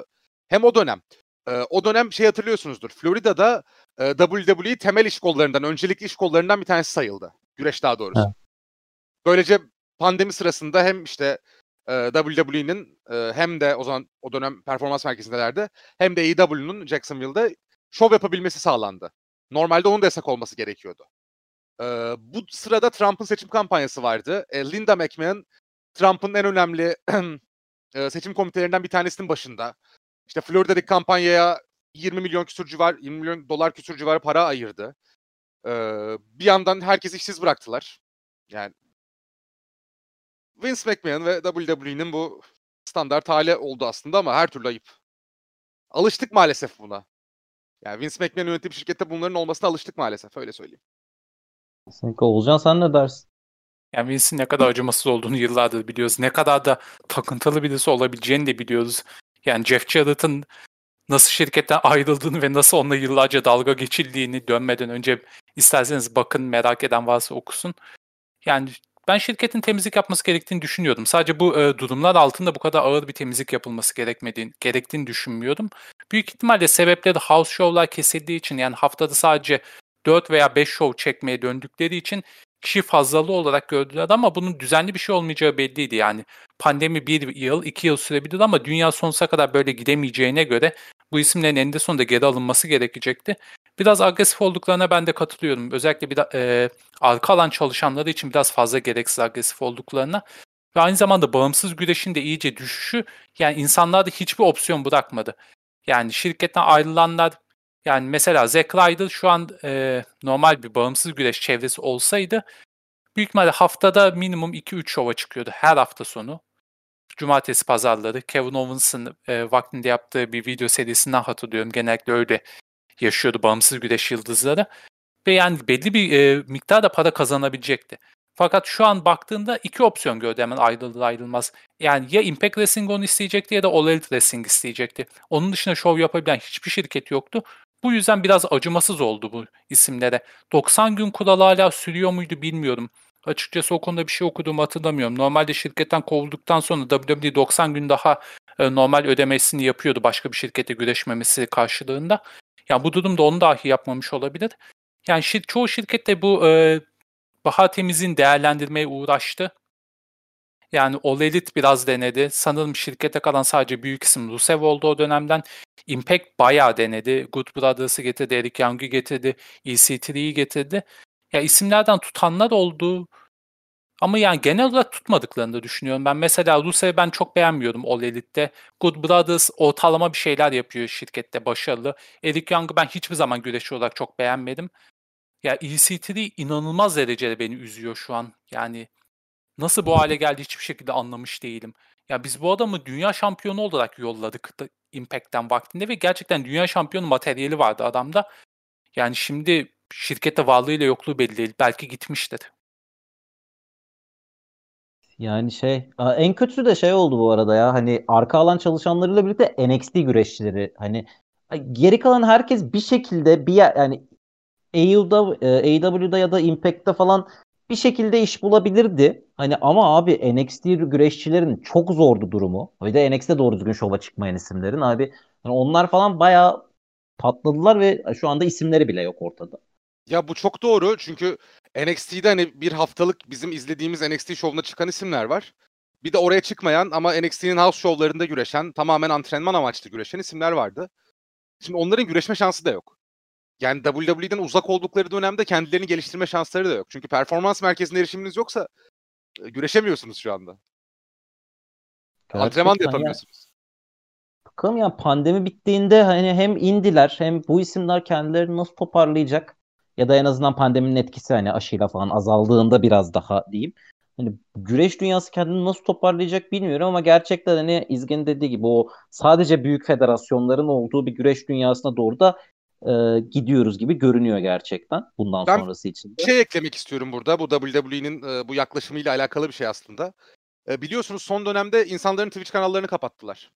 hem o dönem, e, o dönem şey hatırlıyorsunuzdur. Florida'da e, WWE temel iş kollarından, öncelikli iş kollarından bir tanesi sayıldı. Güreş daha doğrusu. Evet. Böylece pandemi sırasında hem işte e, WWE'nin e, hem de o zaman o dönem performans merkezindelerdi hem de AEW'nun Jacksonville'da şov yapabilmesi sağlandı. Normalde onun da yasak olması gerekiyordu. E, bu sırada Trump'ın seçim kampanyası vardı. E, Linda McMahon Trump'ın en önemli seçim komitelerinden bir tanesinin başında. İşte Florida'daki kampanyaya 20 milyon küsur civar, 20 milyon dolar küsur civarı para ayırdı. Ee, bir yandan herkes işsiz bıraktılar. Yani Vince McMahon ve WWE'nin bu standart hali oldu aslında ama her türlü ayıp. Alıştık maalesef buna. Yani Vince McMahon yönetim şirkette bunların olmasına alıştık maalesef öyle söyleyeyim. Kesinlikle Olcan sen ne dersin? Yani Vince'in ne kadar acımasız olduğunu yıllardır biliyoruz. Ne kadar da takıntılı birisi olabileceğini de biliyoruz. Yani Jeff Jarrett'ın nasıl şirketten ayrıldığını ve nasıl onunla yıllarca dalga geçildiğini dönmeden önce isterseniz bakın merak eden varsa okusun. Yani ben şirketin temizlik yapması gerektiğini düşünüyordum. Sadece bu e, durumlar altında bu kadar ağır bir temizlik yapılması gerekmediğini, gerektiğini düşünmüyordum. Büyük ihtimalle sebepleri house show'lar kesildiği için yani haftada sadece 4 veya 5 show çekmeye döndükleri için kişi fazlalığı olarak gördüler ama bunun düzenli bir şey olmayacağı belliydi. Yani pandemi bir yıl, iki yıl sürebilir ama dünya sonsuza kadar böyle gidemeyeceğine göre bu isimlerin eninde sonunda geri alınması gerekecekti. Biraz agresif olduklarına ben de katılıyorum. Özellikle bir e, arka alan çalışanları için biraz fazla gereksiz agresif olduklarına. Ve aynı zamanda bağımsız güreşin de iyice düşüşü yani insanlarda hiçbir opsiyon bırakmadı. Yani şirketten ayrılanlar yani mesela Zack Ryder şu an e, normal bir bağımsız güreş çevresi olsaydı büyük ihtimalle haftada minimum 2-3 şova çıkıyordu her hafta sonu. Cumartesi pazarları Kevin Owens'ın e, vaktinde yaptığı bir video serisinden hatırlıyorum. Genellikle öyle yaşıyordu bağımsız güreş yıldızları. Ve yani belli bir e, miktarda para kazanabilecekti. Fakat şu an baktığında iki opsiyon gördü hemen ayrılır ayrılmaz. Yani ya Impact Wrestling onu isteyecekti ya da All Elite Wrestling isteyecekti. Onun dışında şov yapabilen hiçbir şirket yoktu. Bu yüzden biraz acımasız oldu bu isimlere. 90 gün kuralı hala sürüyor muydu bilmiyorum. Açıkçası o konuda bir şey okuduğumu hatırlamıyorum. Normalde şirketten kovulduktan sonra WWE 90 gün daha e, normal ödemesini yapıyordu başka bir şirkete güreşmemesi karşılığında. Yani bu durumda onu dahi yapmamış olabilir. Yani şir çoğu şirket de bu e, Baha Temiz'in değerlendirmeye uğraştı. Yani All Elite biraz denedi. Sanırım şirkete kalan sadece büyük isim Rusev oldu o dönemden. Impact bayağı denedi. Good Brothers'ı getirdi, Eric Young'u getirdi, EC3'yi getirdi. Ya isimlerden tutanlar oldu. Ama yani genel olarak tutmadıklarını da düşünüyorum. Ben mesela Rusev'i ben çok beğenmiyorum All Elite'de. Good Brothers ortalama bir şeyler yapıyor şirkette başarılı. Eric Young'u ben hiçbir zaman güreşçi olarak çok beğenmedim. Ya EC3 inanılmaz derecede beni üzüyor şu an. Yani nasıl bu hale geldi hiçbir şekilde anlamış değilim. Ya biz bu adamı dünya şampiyonu olarak yolladık Impact'ten vaktinde ve gerçekten dünya şampiyonu materyali vardı adamda. Yani şimdi şirkette varlığıyla yokluğu belli değil. Belki gitmiştir. Yani şey en kötüsü de şey oldu bu arada ya hani arka alan çalışanlarıyla birlikte NXT güreşçileri hani geri kalan herkes bir şekilde bir yer, yani AEW'da, AEW'da ya da Impact'te falan bir şekilde iş bulabilirdi. Hani ama abi NXT güreşçilerin çok zordu durumu. Bir de NXT'de doğru düzgün şova çıkmayan isimlerin abi. Yani onlar falan bayağı patladılar ve şu anda isimleri bile yok ortada. Ya bu çok doğru çünkü NXT'de hani bir haftalık bizim izlediğimiz NXT şovuna çıkan isimler var. Bir de oraya çıkmayan ama NXT'nin house şovlarında güreşen, tamamen antrenman amaçlı güreşen isimler vardı. Şimdi onların güreşme şansı da yok. Yani WWE'den uzak oldukları dönemde kendilerini geliştirme şansları da yok. Çünkü performans merkezine erişiminiz yoksa e, güreşemiyorsunuz şu anda. Gerçekten Antrenman da yapamıyorsunuz. Ya. Bakalım ya pandemi bittiğinde hani hem indiler hem bu isimler kendilerini nasıl toparlayacak ya da en azından pandeminin etkisi hani aşıyla falan azaldığında biraz daha diyeyim. Hani güreş dünyası kendini nasıl toparlayacak bilmiyorum ama gerçekten hani İzgen'in dediği gibi o sadece büyük federasyonların olduğu bir güreş dünyasına doğru da e, gidiyoruz gibi görünüyor gerçekten bundan ben sonrası için. Bir şey eklemek istiyorum burada. Bu WWE'nin e, bu yaklaşımıyla alakalı bir şey aslında. E, biliyorsunuz son dönemde insanların Twitch kanallarını kapattılar.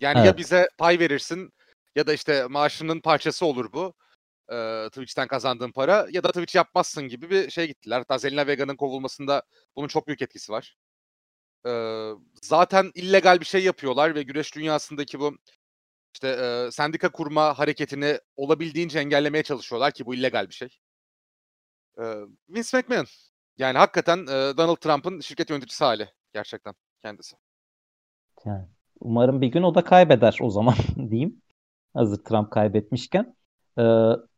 Yani evet. ya bize pay verirsin ya da işte maaşının parçası olur bu. E, Twitch'ten kazandığın para ya da Twitch yapmazsın gibi bir şey gittiler. Hatta Zelina Vega'nın kovulmasında bunun çok büyük etkisi var. E, zaten illegal bir şey yapıyorlar ve güreş dünyasındaki bu işte e, sendika kurma hareketini olabildiğince engellemeye çalışıyorlar ki bu illegal bir şey. E, Vince McMahon. Yani hakikaten e, Donald Trump'ın şirket yöneticisi hali gerçekten kendisi. Yani umarım bir gün o da kaybeder o zaman diyeyim. Hazır Trump kaybetmişken. Ee,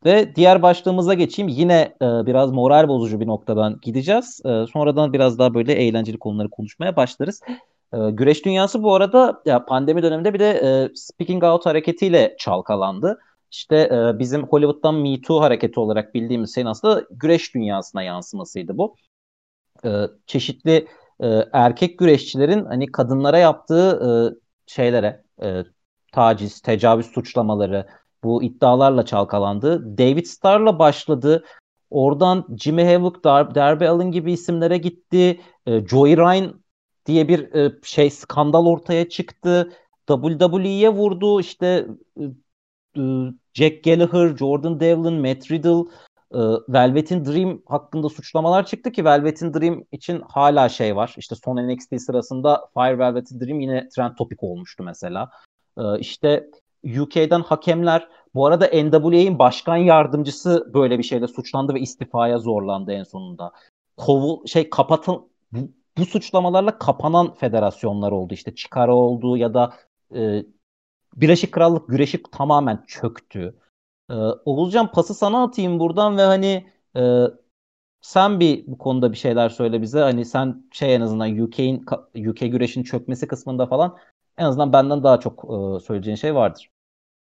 ve diğer başlığımıza geçeyim. Yine e, biraz moral bozucu bir noktadan gideceğiz. E, sonradan biraz daha böyle eğlenceli konuları konuşmaya başlarız. E, güreş dünyası bu arada ya pandemi döneminde bir de e, speaking out hareketiyle çalkalandı. işte e, bizim Hollywood'dan Me Too hareketi olarak bildiğimiz şeyin aslında güreş dünyasına yansımasıydı bu. E, çeşitli e, erkek güreşçilerin hani kadınlara yaptığı e, şeylere e, taciz, tecavüz suçlamaları bu iddialarla çalkalandı. David Starr'la başladı. Oradan Jimmy Havoc, Dar Darby Allin gibi isimlere gitti. E, Joey Ryan diye bir e, şey skandal ortaya çıktı. WWE'ye vurdu. İşte e, e, Jack Gallagher, Jordan Devlin, Matt Riddle, e, Velvet'in Dream hakkında suçlamalar çıktı ki Velvet'in Dream için hala şey var. İşte son NXT sırasında Fire Velvet'in Dream yine trend topik olmuştu mesela. E, işte UK'den hakemler bu arada NWA'in başkan yardımcısı böyle bir şeyle suçlandı ve istifaya zorlandı en sonunda. Kovu şey kapatın bu, suçlamalarla kapanan federasyonlar oldu. İşte çıkarı oldu ya da e, Birleşik Krallık güreşi tamamen çöktü. Ee, Oğulcan pası sana atayım buradan ve hani e, sen bir bu konuda bir şeyler söyle bize. Hani sen şey en azından UK'in UK güreşin çökmesi kısmında falan en azından benden daha çok e, söyleyeceğin şey vardır.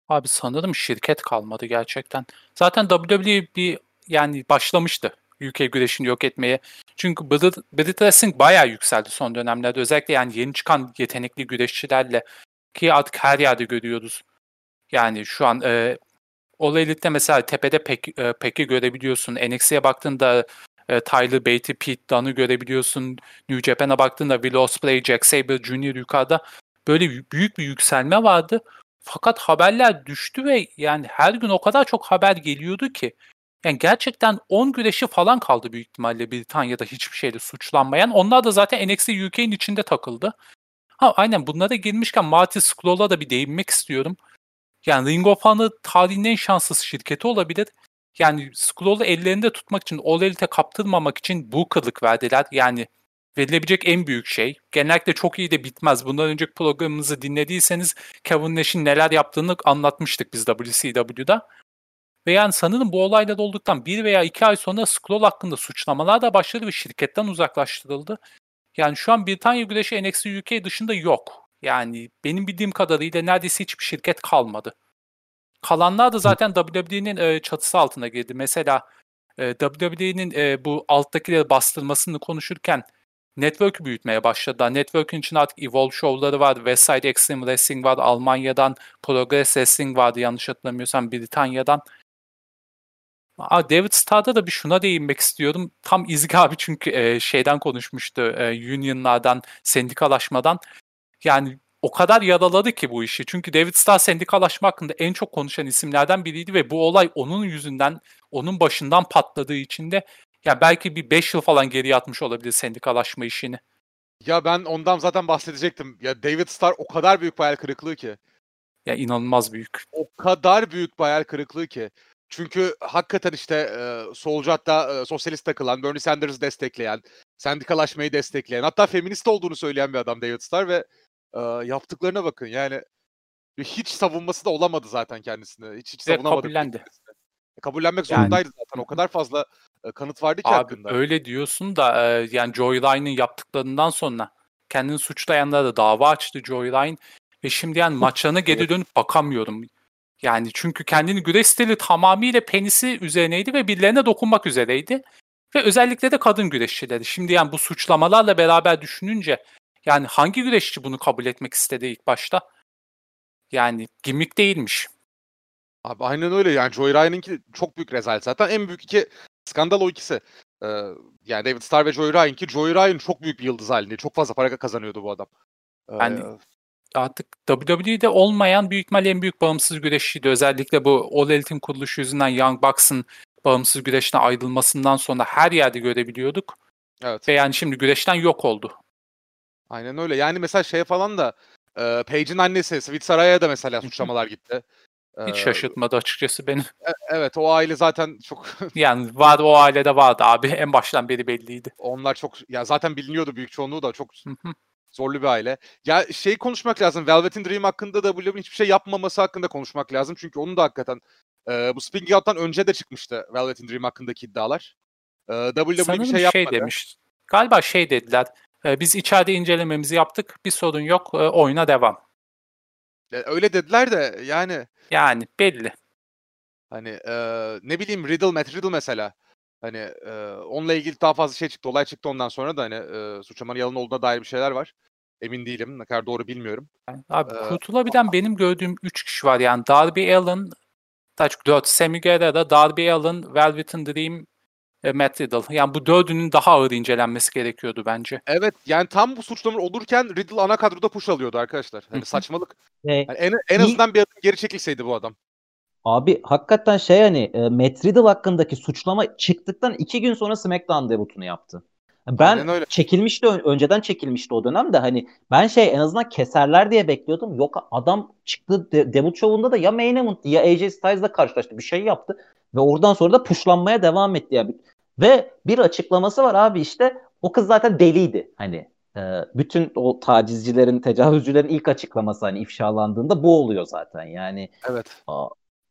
Abi sanırım şirket kalmadı gerçekten. Zaten WWE bir yani başlamıştı UK güreşini yok etmeye. Çünkü Brit, Wrestling bayağı yükseldi son dönemlerde. Özellikle yani yeni çıkan yetenekli güreşçilerle ki artık her yerde görüyoruz. Yani şu an e, All Elite'de mesela tepede pek, e, Pek'i görebiliyorsun. NXT'ye baktığında e, Tyler Bate, Pete Dunne'ı görebiliyorsun. New Japan'a baktığında Will Ospreay, Jack Sabre Jr. yukarıda. Böyle büyük bir yükselme vardı. Fakat haberler düştü ve yani her gün o kadar çok haber geliyordu ki yani gerçekten 10 güreşi falan kaldı büyük ihtimalle Britanya'da hiçbir şeyle suçlanmayan. Onlar da zaten NXT UK'in içinde takıldı. Ha aynen bunlara girmişken Marty Scroll'a da bir değinmek istiyorum. Yani Ring of Honor tarihin en şanssız şirketi olabilir. Yani Scroll'u ellerinde tutmak için, All Elite'e kaptırmamak için bu kılık verdiler. Yani verilebilecek en büyük şey. Genellikle çok iyi de bitmez. Bundan önceki programımızı dinlediyseniz Kevin Nash'in neler yaptığını anlatmıştık biz WCW'da. Ve yani sanırım bu olaylar olduktan bir veya iki ay sonra Scroll hakkında suçlamalar da başladı ve şirketten uzaklaştırıldı. Yani şu an Britanya Güreşi NXT UK dışında yok. Yani benim bildiğim kadarıyla neredeyse hiçbir şirket kalmadı. Kalanlar da zaten WWE'nin e, çatısı altına girdi. Mesela e, WWE'nin e, bu alttakileri bastırmasını konuşurken network büyütmeye başladı. Network'ün için artık Evolve Show'ları var, Westside Extreme Wrestling var, Almanya'dan Progress Wrestling vardı yanlış hatırlamıyorsam Britanya'dan. Aa, David Starr'da da bir şuna değinmek istiyorum. Tam İzgi abi çünkü e, şeyden konuşmuştu, e, unionlardan, sendikalaşmadan. Yani o kadar yaraladı ki bu işi. Çünkü David Starr sendikalaşma hakkında en çok konuşan isimlerden biriydi ve bu olay onun yüzünden, onun başından patladığı için de ya belki bir 5 yıl falan geriye atmış olabilir sendikalaşma işini. Ya ben ondan zaten bahsedecektim. Ya David Starr o kadar büyük hayal kırıklığı ki. Ya inanılmaz büyük. O kadar büyük hayal kırıklığı ki. Çünkü hakikaten işte e, solcu hatta e, sosyalist takılan, Bernie Sanders'ı destekleyen, sendikalaşmayı destekleyen, hatta feminist olduğunu söyleyen bir adam David Starr ve e, yaptıklarına bakın. Yani hiç savunması da olamadı zaten kendisini. Hiç hiç savunamadı. Kabullendi. E, kabullenmek yani, zorundaydı zaten. O kadar fazla e, kanıt vardı ki abi, hakkında. Öyle diyorsun da e, yani Joy Ryan'ın yaptıklarından sonra kendini suçlayanlara da dava açtı Joy Ryan ve şimdi yani maçlarına geri dönüp bakamıyorum. Yani çünkü kendini güreş stili tamamıyla penisi üzerineydi ve birilerine dokunmak üzereydi. Ve özellikle de kadın güreşçileri. Şimdi yani bu suçlamalarla beraber düşününce yani hangi güreşçi bunu kabul etmek istedi ilk başta? Yani gimmick değilmiş. Abi aynen öyle yani Joey Ryan'ınki çok büyük rezalet zaten. En büyük iki skandal o ikisi. Ee, yani David Starr ve Joey Ryan ki Joey Ryan çok büyük bir yıldız halinde. Çok fazla para kazanıyordu bu adam. Ee, yani artık WWE'de olmayan büyük ihtimalle en büyük bağımsız güreşçiydi. Özellikle bu All Elite'in kuruluşu yüzünden Young Bucks'ın bağımsız güreşine ayrılmasından sonra her yerde görebiliyorduk. Evet. Ve yani şimdi güreşten yok oldu. Aynen öyle. Yani mesela şey falan da e, Paige'in annesi Sweet Saray'a da mesela suçlamalar gitti. Hiç şaşırtmadı açıkçası beni. E, evet o aile zaten çok... yani var o ailede vardı abi. En baştan beri belliydi. Onlar çok... Ya zaten biliniyordu büyük çoğunluğu da çok zorlu bir aile. Ya şey konuşmak lazım. Velvet'in Dream hakkında da WWE'nin hiçbir şey yapmaması hakkında konuşmak lazım. Çünkü onun da hakikaten e, bu Spinning Out'tan önce de çıkmıştı Velvet'in Dream hakkındaki iddialar. E, WWE Sanırım bir şey, şey yapmadı. şey demiş. Galiba şey dediler. E, biz içeride incelememizi yaptık. Bir sorun yok. E, oyuna devam. öyle dediler de yani. Yani belli. Hani e, ne bileyim Riddle, Matt Riddle mesela. Hani e, onunla ilgili daha fazla şey çıktı. Olay çıktı ondan sonra da hani e, suçlamanın yalan olduğuna dair bir şeyler var. Emin değilim. Ne kadar doğru bilmiyorum. Yani abi Ee, kurtulabilen benim gördüğüm 3 kişi var. Yani Darby Allin, daha çok 4. Sammy Guevara, Darby Allin, Velveteen Dream, e, Matt Riddle. Yani bu dördünün daha ağır incelenmesi gerekiyordu bence. Evet yani tam bu suçlamalar olurken Riddle ana kadroda push alıyordu arkadaşlar. Hani saçmalık. Yani en, en azından bir adım geri çekilseydi bu adam. Abi hakikaten şey hani e, Matt Riddle hakkındaki suçlama çıktıktan iki gün sonra SmackDown debutunu yaptı. Ben çekilmişti ön- önceden çekilmişti o dönemde hani ben şey en azından keserler diye bekliyordum. Yok adam çıktı de- debut şovunda da ya main event ya AJ Styles'la karşılaştı bir şey yaptı ve oradan sonra da pushlanmaya devam etti ya. Ve bir açıklaması var abi işte o kız zaten deliydi hani e, bütün o tacizcilerin tecavüzcülerin ilk açıklaması hani ifşalandığında bu oluyor zaten yani Evet.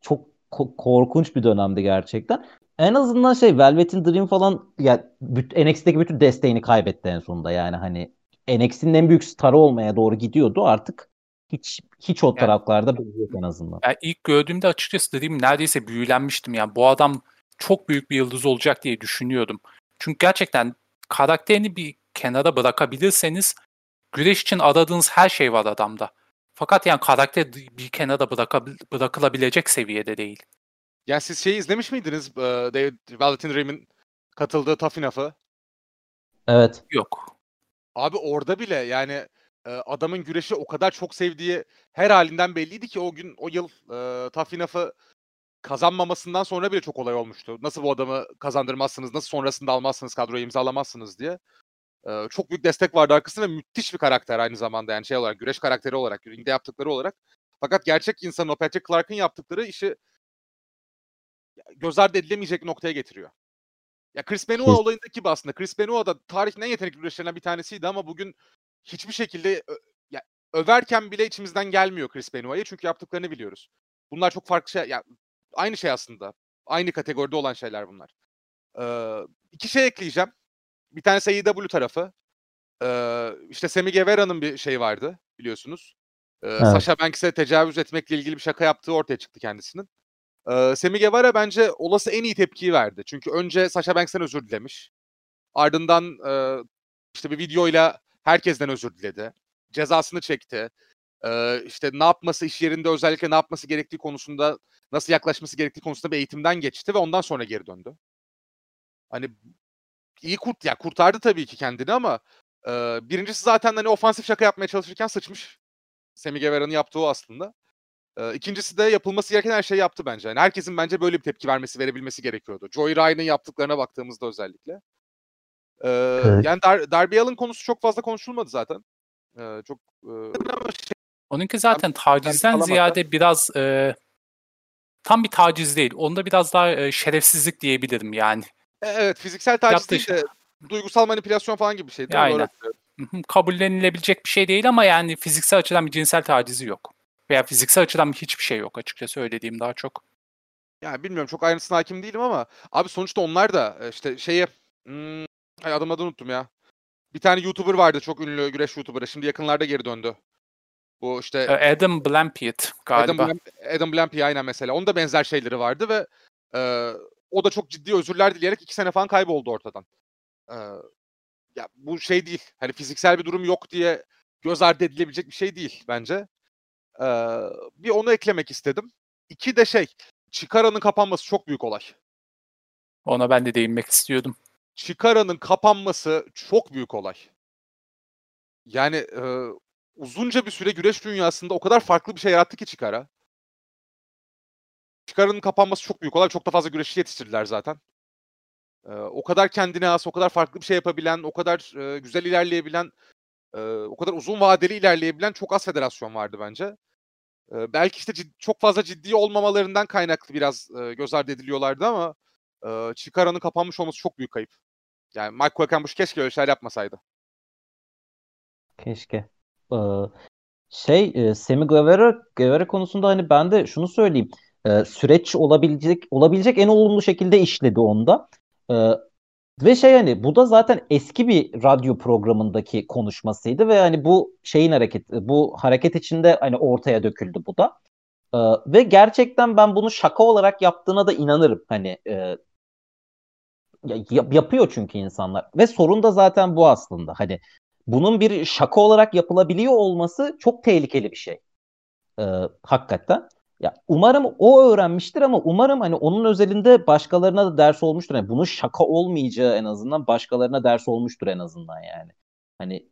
Çok ko- korkunç bir dönemdi gerçekten. En azından şey Velvet'in Dream falan ya büt- NXT'deki bütün desteğini kaybetti en sonunda yani hani NXT'nin en büyük starı olmaya doğru gidiyordu artık hiç hiç o Yani- taraflarda belli yok en azından. Yani ilk gördüğümde açıkçası dediğim neredeyse büyülenmiştim. Yani bu adam çok büyük bir yıldız olacak diye düşünüyordum. Çünkü gerçekten karakterini bir kenara bırakabilirseniz güreş için aradığınız her şey var adamda. Fakat yani karakter bir kenara bırakılabilecek seviyede değil. Yani siz şeyi izlemiş miydiniz? Ee, David Valentine Dream'in katıldığı Tough Enough'ı. Evet. Yok. Abi orada bile yani e, adamın güreşi o kadar çok sevdiği her halinden belliydi ki o gün o yıl e, Tough Enough'ı kazanmamasından sonra bile çok olay olmuştu. Nasıl bu adamı kazandırmazsınız, nasıl sonrasında almazsınız, kadroya imzalamazsınız diye. Çok büyük destek vardı arkasında ve müthiş bir karakter aynı zamanda yani şey olarak, güreş karakteri olarak, ringde yaptıkları olarak. Fakat gerçek insanın o Patrick Clark'ın yaptıkları işi göz ardı edilemeyecek noktaya getiriyor. Ya Chris Benoit olayındaki gibi aslında. Chris Benoit da tarihin en yetenekli güreşlerinden bir tanesiydi ama bugün hiçbir şekilde ya, överken bile içimizden gelmiyor Chris Benoit'ı çünkü yaptıklarını biliyoruz. Bunlar çok farklı şey. Ya, aynı şey aslında. Aynı kategoride olan şeyler bunlar. Ee, iki şey ekleyeceğim. Bir tanesi AEW tarafı. Ee, işte Sammy Guevara'nın bir şey vardı biliyorsunuz. Ee, Sasha Banks'e tecavüz etmekle ilgili bir şaka yaptığı ortaya çıktı kendisinin. Ee, Sammy Guevara bence olası en iyi tepkiyi verdi. Çünkü önce Sasha Banks'ten özür dilemiş. Ardından e, işte bir videoyla herkesten özür diledi. Cezasını çekti. Ee, işte ne yapması iş yerinde özellikle ne yapması gerektiği konusunda nasıl yaklaşması gerektiği konusunda bir eğitimden geçti ve ondan sonra geri döndü. Hani iyi kurt ya kurtardı tabii ki kendini ama e, birincisi zaten hani ofansif şaka yapmaya çalışırken sıçmış. Sammy Guevara'nın yaptığı o aslında. E, ikincisi de yapılması gereken her şeyi yaptı bence. Yani herkesin bence böyle bir tepki vermesi, verebilmesi gerekiyordu. Joey Ryan'ın yaptıklarına baktığımızda özellikle. E, Evet. Yani Dar- Darby Allin konusu çok fazla konuşulmadı zaten. E, çok e, Onunki zaten tacizden ziyade biraz e, tam bir taciz değil. Onda biraz daha e, şerefsizlik diyebilirim yani. E, Evet fiziksel taciz değil şey. de duygusal manipülasyon falan gibi bir. Ya, Doğru aynen. Hı hı, Kabullenilebilecek bir şey değil ama yani fiziksel açıdan bir cinsel tacizi yok. Veya fiziksel açıdan hiçbir şey yok açıkçası öyle diyeyim daha çok. Yani bilmiyorum çok ayrıntısına hakim değilim ama abi sonuçta onlar da e, işte şeye hmm, ay adamın adını unuttum ya. Bir tane YouTuber vardı çok ünlü güreş YouTuber'ı. Şimdi yakınlarda geri döndü. Bu işte E, Adam Blampied Adam, galiba. Blam- Adam Blampied aynen mesela. Onun da benzer şeyleri vardı ve e, o da çok ciddi özürler dileyerek iki sene falan kayboldu ortadan. E, ya bu şey değil. Hani fiziksel bir durum yok diye göz ardı edilebilecek bir şey değil bence. E, bir onu eklemek istedim. İki de şey, Chikara'nın kapanması çok büyük olay. Ona ben de değinmek istiyordum. Chikara'nın kapanması çok büyük olay. Yani e, uzunca bir süre güreş dünyasında o kadar farklı bir şey yarattı ki Chikara. Chikara'nın kapanması çok büyük olay. Çok da fazla güreşçi yetiştirdiler zaten. E, o kadar kendine has, o kadar farklı bir şey yapabilen, o kadar e, güzel ilerleyebilen, e, o kadar uzun vadeli ilerleyebilen çok az federasyon vardı bence. E, belki işte cid- çok fazla ciddi olmamalarından kaynaklı biraz e, göz ardı ediliyorlardı ama e, Chikara'nın kapanmış olması çok büyük kayıp. Yani Mike Quackenbush keşke öyle şeyler yapmasaydı. Keşke. Ee, şey e, Sammy Guevara, Guevara konusunda hani ben de şunu söyleyeyim. Ee, süreç olabilecek olabilecek en olumlu şekilde işledi onda. Ee, ve şey hani bu da zaten eski bir radyo programındaki konuşmasıydı ve hani bu şeyin hareket bu hareket içinde hani ortaya döküldü bu da. Ee, ve gerçekten ben bunu şaka olarak yaptığına da inanırım. Hani e, yap, yapıyor çünkü insanlar. Ve sorun da zaten bu aslında. Hani bunun bir şaka olarak yapılabiliyor olması çok tehlikeli bir şey. Ee, hakikaten. Ya umarım o öğrenmiştir ama umarım hani onun özelinde başkalarına da ders olmuştur. Yani bunun şaka olmayacağı en azından başkalarına ders olmuştur en azından yani. Hani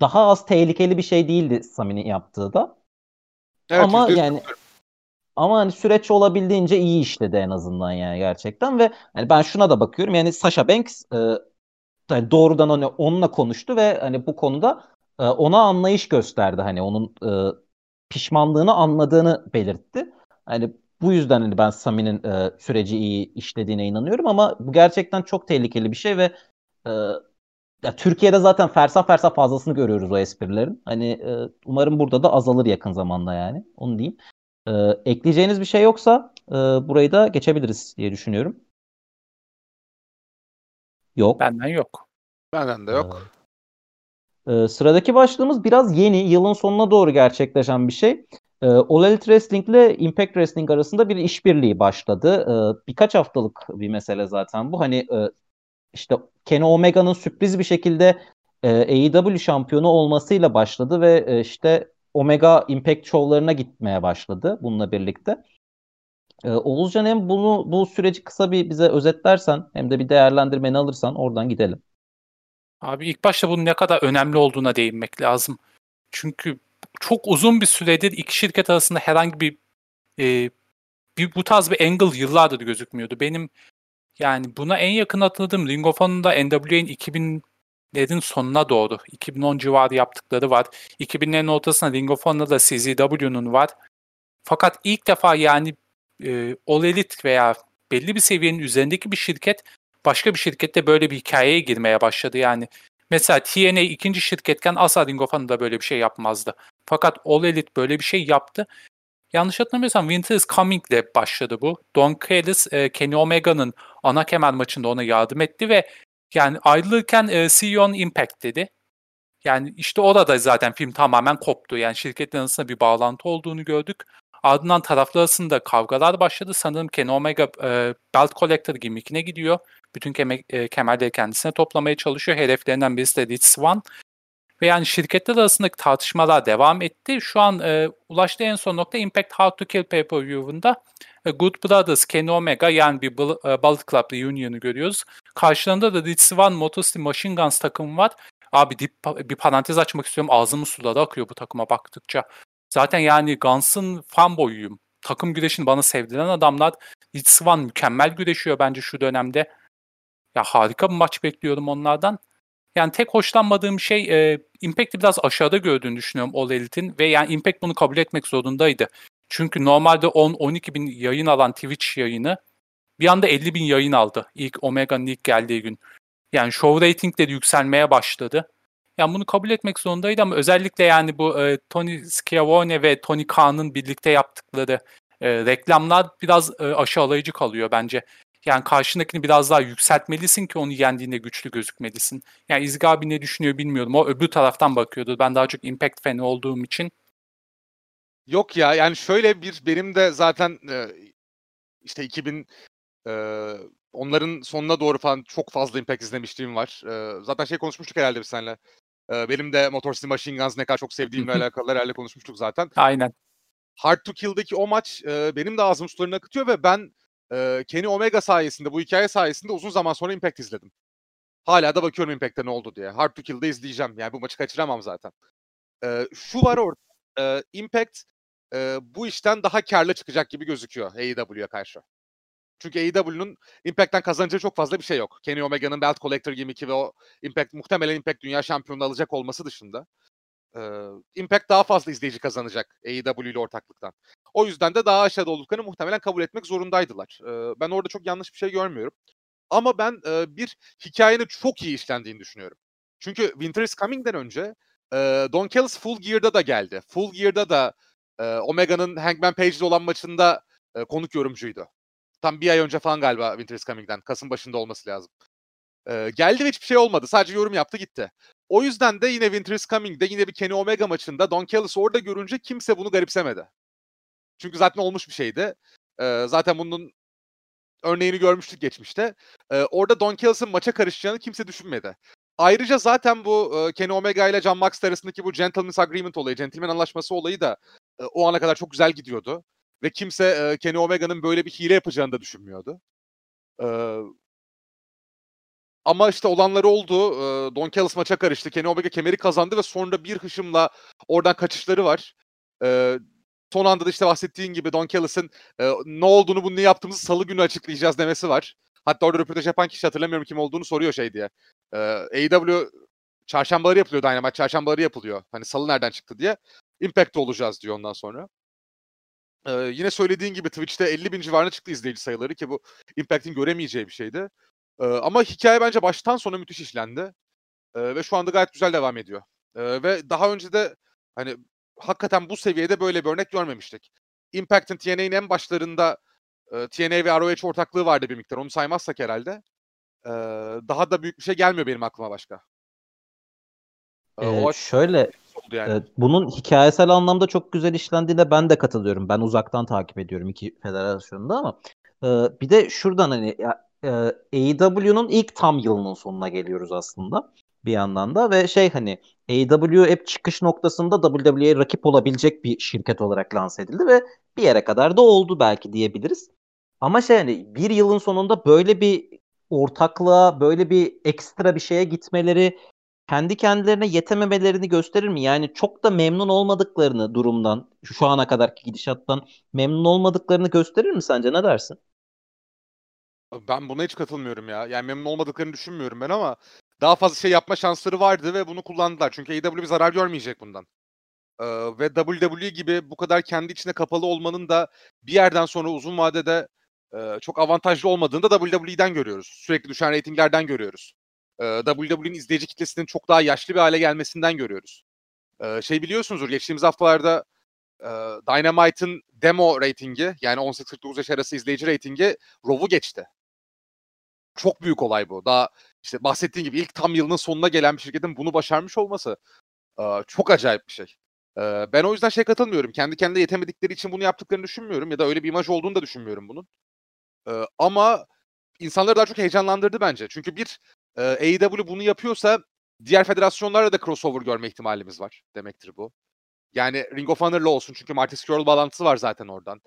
daha az tehlikeli bir şey değildi Sami'nin yaptığı da. Evet, ama yani ama hani süreç olabildiğince iyi işledi en azından yani gerçekten ve hani ben şuna da bakıyorum yani Sasha Banks e, yani doğrudan hani onunla konuştu ve hani bu konuda e, ona anlayış gösterdi hani onun e, pişmanlığını anladığını belirtti. Hani bu yüzden hani ben Sami'nin e, süreci iyi işlediğine inanıyorum ama bu gerçekten çok tehlikeli bir şey ve e, ya Türkiye'de zaten fersa fersa fazlasını görüyoruz o esprilerin. Hani e, umarım burada da azalır yakın zamanda yani. Onu diyeyim. E, ekleyeceğiniz bir şey yoksa e, burayı da geçebiliriz diye düşünüyorum. Yok. Benden yok. Benden de yok. Ee, sıradaki başlığımız biraz yeni, yılın sonuna doğru gerçekleşen bir şey. Ee, All Elite Wrestling ile Impact Wrestling arasında bir işbirliği başladı. Ee, birkaç haftalık bir mesele zaten bu. Hani e, işte Kenny Omega'nın sürpriz bir şekilde e, AEW şampiyonu olmasıyla başladı ve e, işte Omega Impact şovlarına gitmeye başladı bununla birlikte. Ee, Oğuzcan hem bunu bu süreci kısa bir bize özetlersen hem de bir değerlendirmeni alırsan oradan gidelim. Abi ilk başta bunun ne kadar önemli olduğuna değinmek lazım. Çünkü çok uzun bir süredir iki şirket arasında herhangi bir, e, bir bu tarz bir angle yıllardır gözükmüyordu. Benim yani buna en yakın hatırladığım Ring of Honor'da NWA'nin 2000'lerin sonuna doğru 2010 civarı yaptıkları var. 2000'lerin ortasında Ring of Honor'da CZW'nun var. Fakat ilk defa yani e, All Elite veya belli bir seviyenin üzerindeki bir şirket başka bir şirkette böyle bir hikayeye girmeye başladı. Yani mesela TNA ikinci şirketken asla Ring of Honor'da böyle bir şey yapmazdı. Fakat All Elite böyle bir şey yaptı. Yanlış hatırlamıyorsam Winter is Coming ile başladı bu. Don Callis, e, Kenny Omega'nın ana kemer maçında ona yardım etti ve yani ayrılırken e, see Impact dedi. Yani işte orada zaten film tamamen koptu. Yani şirketler arasında bir bağlantı olduğunu gördük. Ardından taraflar arasında kavgalar başladı. Sanırım Kenny Omega e, Belt Collector gimmickine gidiyor. Bütün keme, e, kemerleri kendisine toplamaya çalışıyor. Hedeflerinden birisi de Rich Swan. Ve yani şirketler arasındaki tartışmalar devam etti. Şu an e, ulaştığı en son nokta Impact How to Kill Pay-Per-View'unda e, Good Brothers, Kenny Omega yani bir e, Bullet Club reunion'u görüyoruz. Karşılarında da Swan, Motor City Machine Guns takımı var. Abi dip, bir parantez açmak istiyorum. Ağzımın suları akıyor bu takıma baktıkça. Zaten yani Guns'ın fanboyuyum. Takım güreşini bana sevdiren adamlar. Rich Swan mükemmel güreşiyor bence şu dönemde. Ya harika bir maç bekliyorum onlardan. Yani tek hoşlanmadığım şey e, Impact'i biraz aşağıda gördüğünü düşünüyorum All Elite'in ve yani Impact bunu kabul etmek zorundaydı. Çünkü normalde 10-12 bin yayın alan Twitch yayını bir anda 50 bin yayın aldı ilk Omega'nın ilk geldiği gün. Yani show ratingleri yükselmeye başladı. Yani bunu kabul etmek zorundaydı ama özellikle yani bu e, Tony Schiavone ve Tony Khan'ın birlikte yaptıkları e, reklamlar biraz e, aşağılayıcı kalıyor bence. Yani karşındakini biraz daha yükseltmelisin ki onu yendiğinde güçlü gözükmelisin. Yani İzgi abi ne düşünüyor bilmiyorum. O öbür taraftan bakıyordu. Ben daha çok Impact fanı olduğum için. Yok ya yani şöyle bir benim de zaten e, işte 2000 e, onların sonuna doğru falan çok fazla Impact izlemişliğim var. E, zaten şey konuşmuştuk herhalde biz seninle. E, benim de Motor City Machine Guns ne kadar çok sevdiğimle alakalı herhalde konuşmuştuk zaten. Aynen. Hard to Kill'deki o maç e, benim de ağzım sularını akıtıyor ve ben e, Kenny Omega sayesinde, bu hikaye sayesinde uzun zaman sonra Impact izledim. Hala da bakıyorum Impact'te ne oldu diye. Hard to Kill'de izleyeceğim. Yani bu maçı kaçıramam zaten. E, şu var orada. E, Impact e, bu işten daha karlı çıkacak gibi gözüküyor AEW'ye karşı. Çünkü AEW'nun Impact'ten kazanacağı çok fazla bir şey yok. Kenny Omega'nın Belt Collector gimmick'i ve o Impact muhtemelen Impact Dünya Şampiyonu alacak olması dışında Impact daha fazla izleyici kazanacak AEW ile ortaklıktan. O yüzden de daha aşağıda olduklarını muhtemelen kabul etmek zorundaydılar. ben orada çok yanlış bir şey görmüyorum. Ama ben bir hikayenin çok iyi işlendiğini düşünüyorum. Çünkü Winter is Coming'den önce Don Callis Full Gear'da da geldi. Full Gear'da da Omega'nın Hangman Page'de olan maçında konuk yorumcuydu. Tam bir ay önce falan galiba Winter is Coming'den. Kasım başında olması lazım. geldi ve hiçbir şey olmadı. Sadece yorum yaptı gitti. O yüzden de yine Winter is Coming'de yine bir Kenny Omega maçında Don Callis orada görünce kimse bunu garipsemedi. Çünkü zaten olmuş bir şeydi. Ee, zaten bunun örneğini görmüştük geçmişte. Ee, orada Don Callis'ın maça karışacağını kimse düşünmedi. Ayrıca zaten bu e, Kenny Omega ile John Mox arasındaki bu Gentleman's Agreement olayı, Gentleman Anlaşması olayı da e, o ana kadar çok güzel gidiyordu. Ve kimse e, Kenny Omega'nın böyle bir hile yapacağını da düşünmüyordu. Ee, ama işte olanları oldu. Ee, Don Callis maça karıştı. Kenny Omega kemeri kazandı ve sonra bir hışımla oradan kaçışları var. Ee, son anda da işte bahsettiğin gibi Don Callis'in e, ne olduğunu bunu ne yaptığımızı salı günü açıklayacağız demesi var. Hatta orada röportaj yapan kişi hatırlamıyorum kim olduğunu soruyor şey diye. Ee, AEW çarşambaları yapılıyor Dynamite. Çarşambaları yapılıyor. Hani salı nereden çıktı diye. Impact'te olacağız diyor ondan sonra. Ee, yine söylediğin gibi Twitch'te 50 bin civarına çıktı izleyici sayıları ki bu Impact'in göremeyeceği bir şeydi. Ee, ama hikaye bence baştan sona müthiş işlendi. Ee, ve şu anda gayet güzel devam ediyor. Ee, ve daha önce de hani hakikaten bu seviyede böyle bir örnek görmemiştik. Impact'in TNA'nin en başlarında e, TNA ve ROH ortaklığı vardı bir miktar. Onu saymazsak herhalde. E, daha da büyük bir şey gelmiyor benim aklıma başka. E, ee, şöyle oldu yani. e, bunun hikayesel anlamda çok güzel işlendiğine ben de katılıyorum. Ben uzaktan takip ediyorum iki federasyonda ama e, bir de şuradan hani ya, e, AEW'nun ilk tam yılının sonuna geliyoruz aslında bir yandan da ve şey hani AEW hep çıkış noktasında WWE'ye rakip olabilecek bir şirket olarak lanse edildi ve bir yere kadar da oldu belki diyebiliriz. Ama şey hani bir yılın sonunda böyle bir ortaklığa, böyle bir ekstra bir şeye gitmeleri kendi kendilerine yetememelerini gösterir mi? Yani çok da memnun olmadıklarını durumdan, şu ana kadarki gidişattan memnun olmadıklarını gösterir mi sence? Ne dersin? Ben buna hiç katılmıyorum ya. Yani memnun olmadıklarını düşünmüyorum ben ama daha fazla şey yapma şansları vardı ve bunu kullandılar. Çünkü AEW zarar görmeyecek bundan. Ee, ve WWE gibi bu kadar kendi içine kapalı olmanın da bir yerden sonra uzun vadede e, çok avantajlı olmadığını da WWE'den görüyoruz. Sürekli düşen reytinglerden görüyoruz. Ee, WWE'nin izleyici kitlesinin çok daha yaşlı bir hale gelmesinden görüyoruz. Ee, şey biliyorsunuzdur geçtiğimiz haftalarda e, Dynamite'ın demo reytingi yani 18-49 yaş arası izleyici reytingi Raw'u geçti. Çok büyük olay bu. Daha işte bahsettiğim gibi ilk tam yılının sonuna gelen bir şirketin bunu başarmış olması çok acayip bir şey. Ben o yüzden şey katılmıyorum. Kendi kendine yetemedikleri için bunu yaptıklarını düşünmüyorum ya da öyle bir imaj olduğunu da düşünmüyorum bunun. Ama insanları daha çok heyecanlandırdı bence. Çünkü bir AEW bunu yapıyorsa diğer federasyonlarla da crossover görme ihtimalimiz var demektir bu. Yani Ring of Honor'la olsun çünkü Marty Scurll bağlantısı var zaten oradan.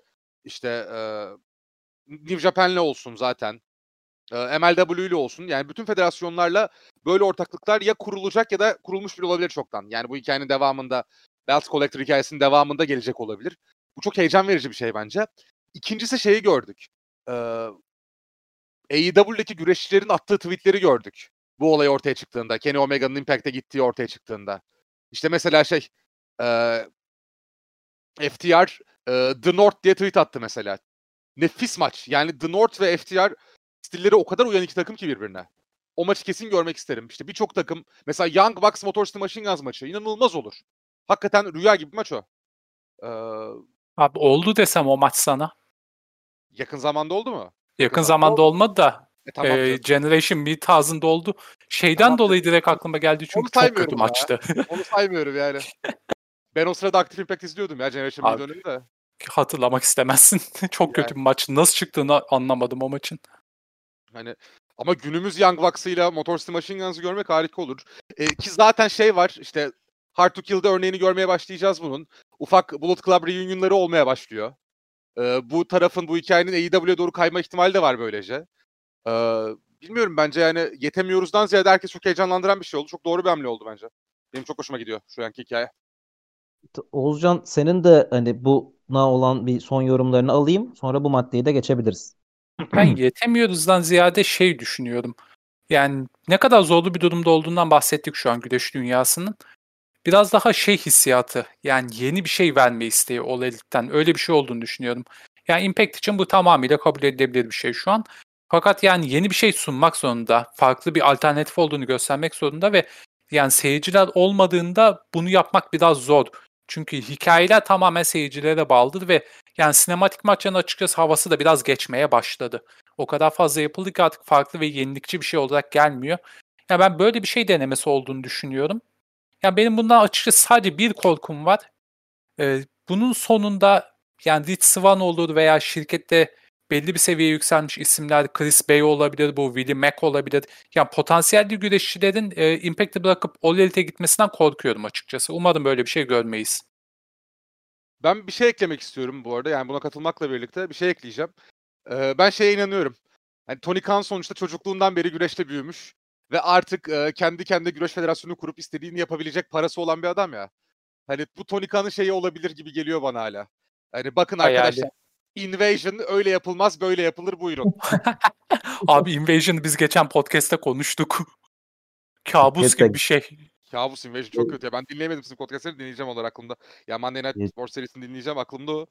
İşte e, New Japan'le olsun zaten. E, MLW ile olsun. Yani bütün federasyonlarla böyle ortaklıklar ya kurulacak ya da kurulmuş bile olabilir çoktan. Yani bu hikayenin devamında Belt Collector hikayesinin devamında gelecek olabilir. Bu çok heyecan verici bir şey bence. İkincisi şeyi gördük. Ee, AEW'deki güreşçilerin attığı tweetleri gördük. Bu olay ortaya çıktığında. Kenny Omega'nın Impact'e gittiği ortaya çıktığında. İşte mesela şey e, FTR e, The North diye tweet attı mesela. Nefis maç. Yani The North ve FTR stilleri o kadar uyan iki takım ki birbirine. O maçı kesin görmek isterim. İşte birçok takım mesela Young Bucks Motor City Machine Guns maçı inanılmaz olur. Hakikaten rüya gibi bir maç o. Ee, Abi oldu desem o maç sana. Yakın zamanda oldu mu? Yakın, yakın zamanda oldu. olmadı da e, tamam, e, Generation bir tarzında oldu. Şeyden tamam. dolayı direkt aklıma geldi çünkü çok kötü ya. maçtı. Onu saymıyorum yani. Ben o sırada Active Impact izliyordum ya Generation bir dönemi de. Hatırlamak istemezsin. çok yani. kötü bir maç. Nasıl çıktığını anlamadım o maçın. Hani ama günümüz Young Bucks'ıyla Motor City Machine Guns'ı görmek harika olur. E, ki zaten şey var işte Hard to Kill'da örneğini görmeye başlayacağız bunun. Ufak Bullet Club reunion'ları olmaya başlıyor. Ee, bu tarafın bu hikayenin AEW'ye doğru kayma ihtimali de var böylece. Ee, bilmiyorum bence yani yetemiyoruzdan ziyade herkes çok heyecanlandıran bir şey oldu. Çok doğru bir hamle oldu bence. Benim çok hoşuma gidiyor şu anki hikaye. Oğuzcan senin de hani buna olan bir son yorumlarını alayım. Sonra bu maddeyi de geçebiliriz. Ben yetemiyoruzdan ziyade şey düşünüyorum. Yani ne kadar zorlu bir durumda olduğundan bahsettik şu an güreş dünyasının biraz daha şey hissiyatı yani yeni bir şey verme isteği o elitten öyle bir şey olduğunu düşünüyorum. Yani Impact için bu tamamıyla kabul edilebilir bir şey şu an. Fakat yani yeni bir şey sunmak zorunda, farklı bir alternatif olduğunu göstermek zorunda ve yani seyirciler olmadığında bunu yapmak biraz zor. Çünkü hikayeler tamamen seyircilere bağlıdır ve yani sinematik maçların açıkçası havası da biraz geçmeye başladı. O kadar fazla yapıldı ki artık farklı ve yenilikçi bir şey olarak gelmiyor. Yani ben böyle bir şey denemesi olduğunu düşünüyorum. Yani benim bundan açıkçası sadece bir korkum var. Ee, bunun sonunda Yani Rich Swann olur veya şirkette belli bir seviyeye yükselmiş isimler Chris Bay olabilir, bu Willie Mack olabilir. Yani potansiyelli güreşçilerin e, Impact'i bırakıp All Elite'e gitmesinden korkuyorum açıkçası. Umarım böyle bir şey görmeyiz. Ben bir şey eklemek istiyorum bu arada. Yani buna katılmakla birlikte bir şey ekleyeceğim. Ee, ben şeye inanıyorum. Yani Tony Khan sonuçta çocukluğundan beri güreşte büyümüş ve artık e, kendi kendine güreş federasyonu kurup istediğini yapabilecek parası olan bir adam ya. Hani bu Tony Khan'ın şeyi olabilir gibi geliyor bana hala. Hani bakın Hayali. arkadaşlar Invasion öyle yapılmaz böyle yapılır buyurun. Abi Invasion'ı biz geçen podcast'te konuştuk. Kabus gibi bir şey. Kabus Invasion çok kötü ya. Ben dinleyemedim sizin podcastları dinleyeceğim onlar aklımda. Ya Monday Night. Sports serisini dinleyeceğim aklımda o.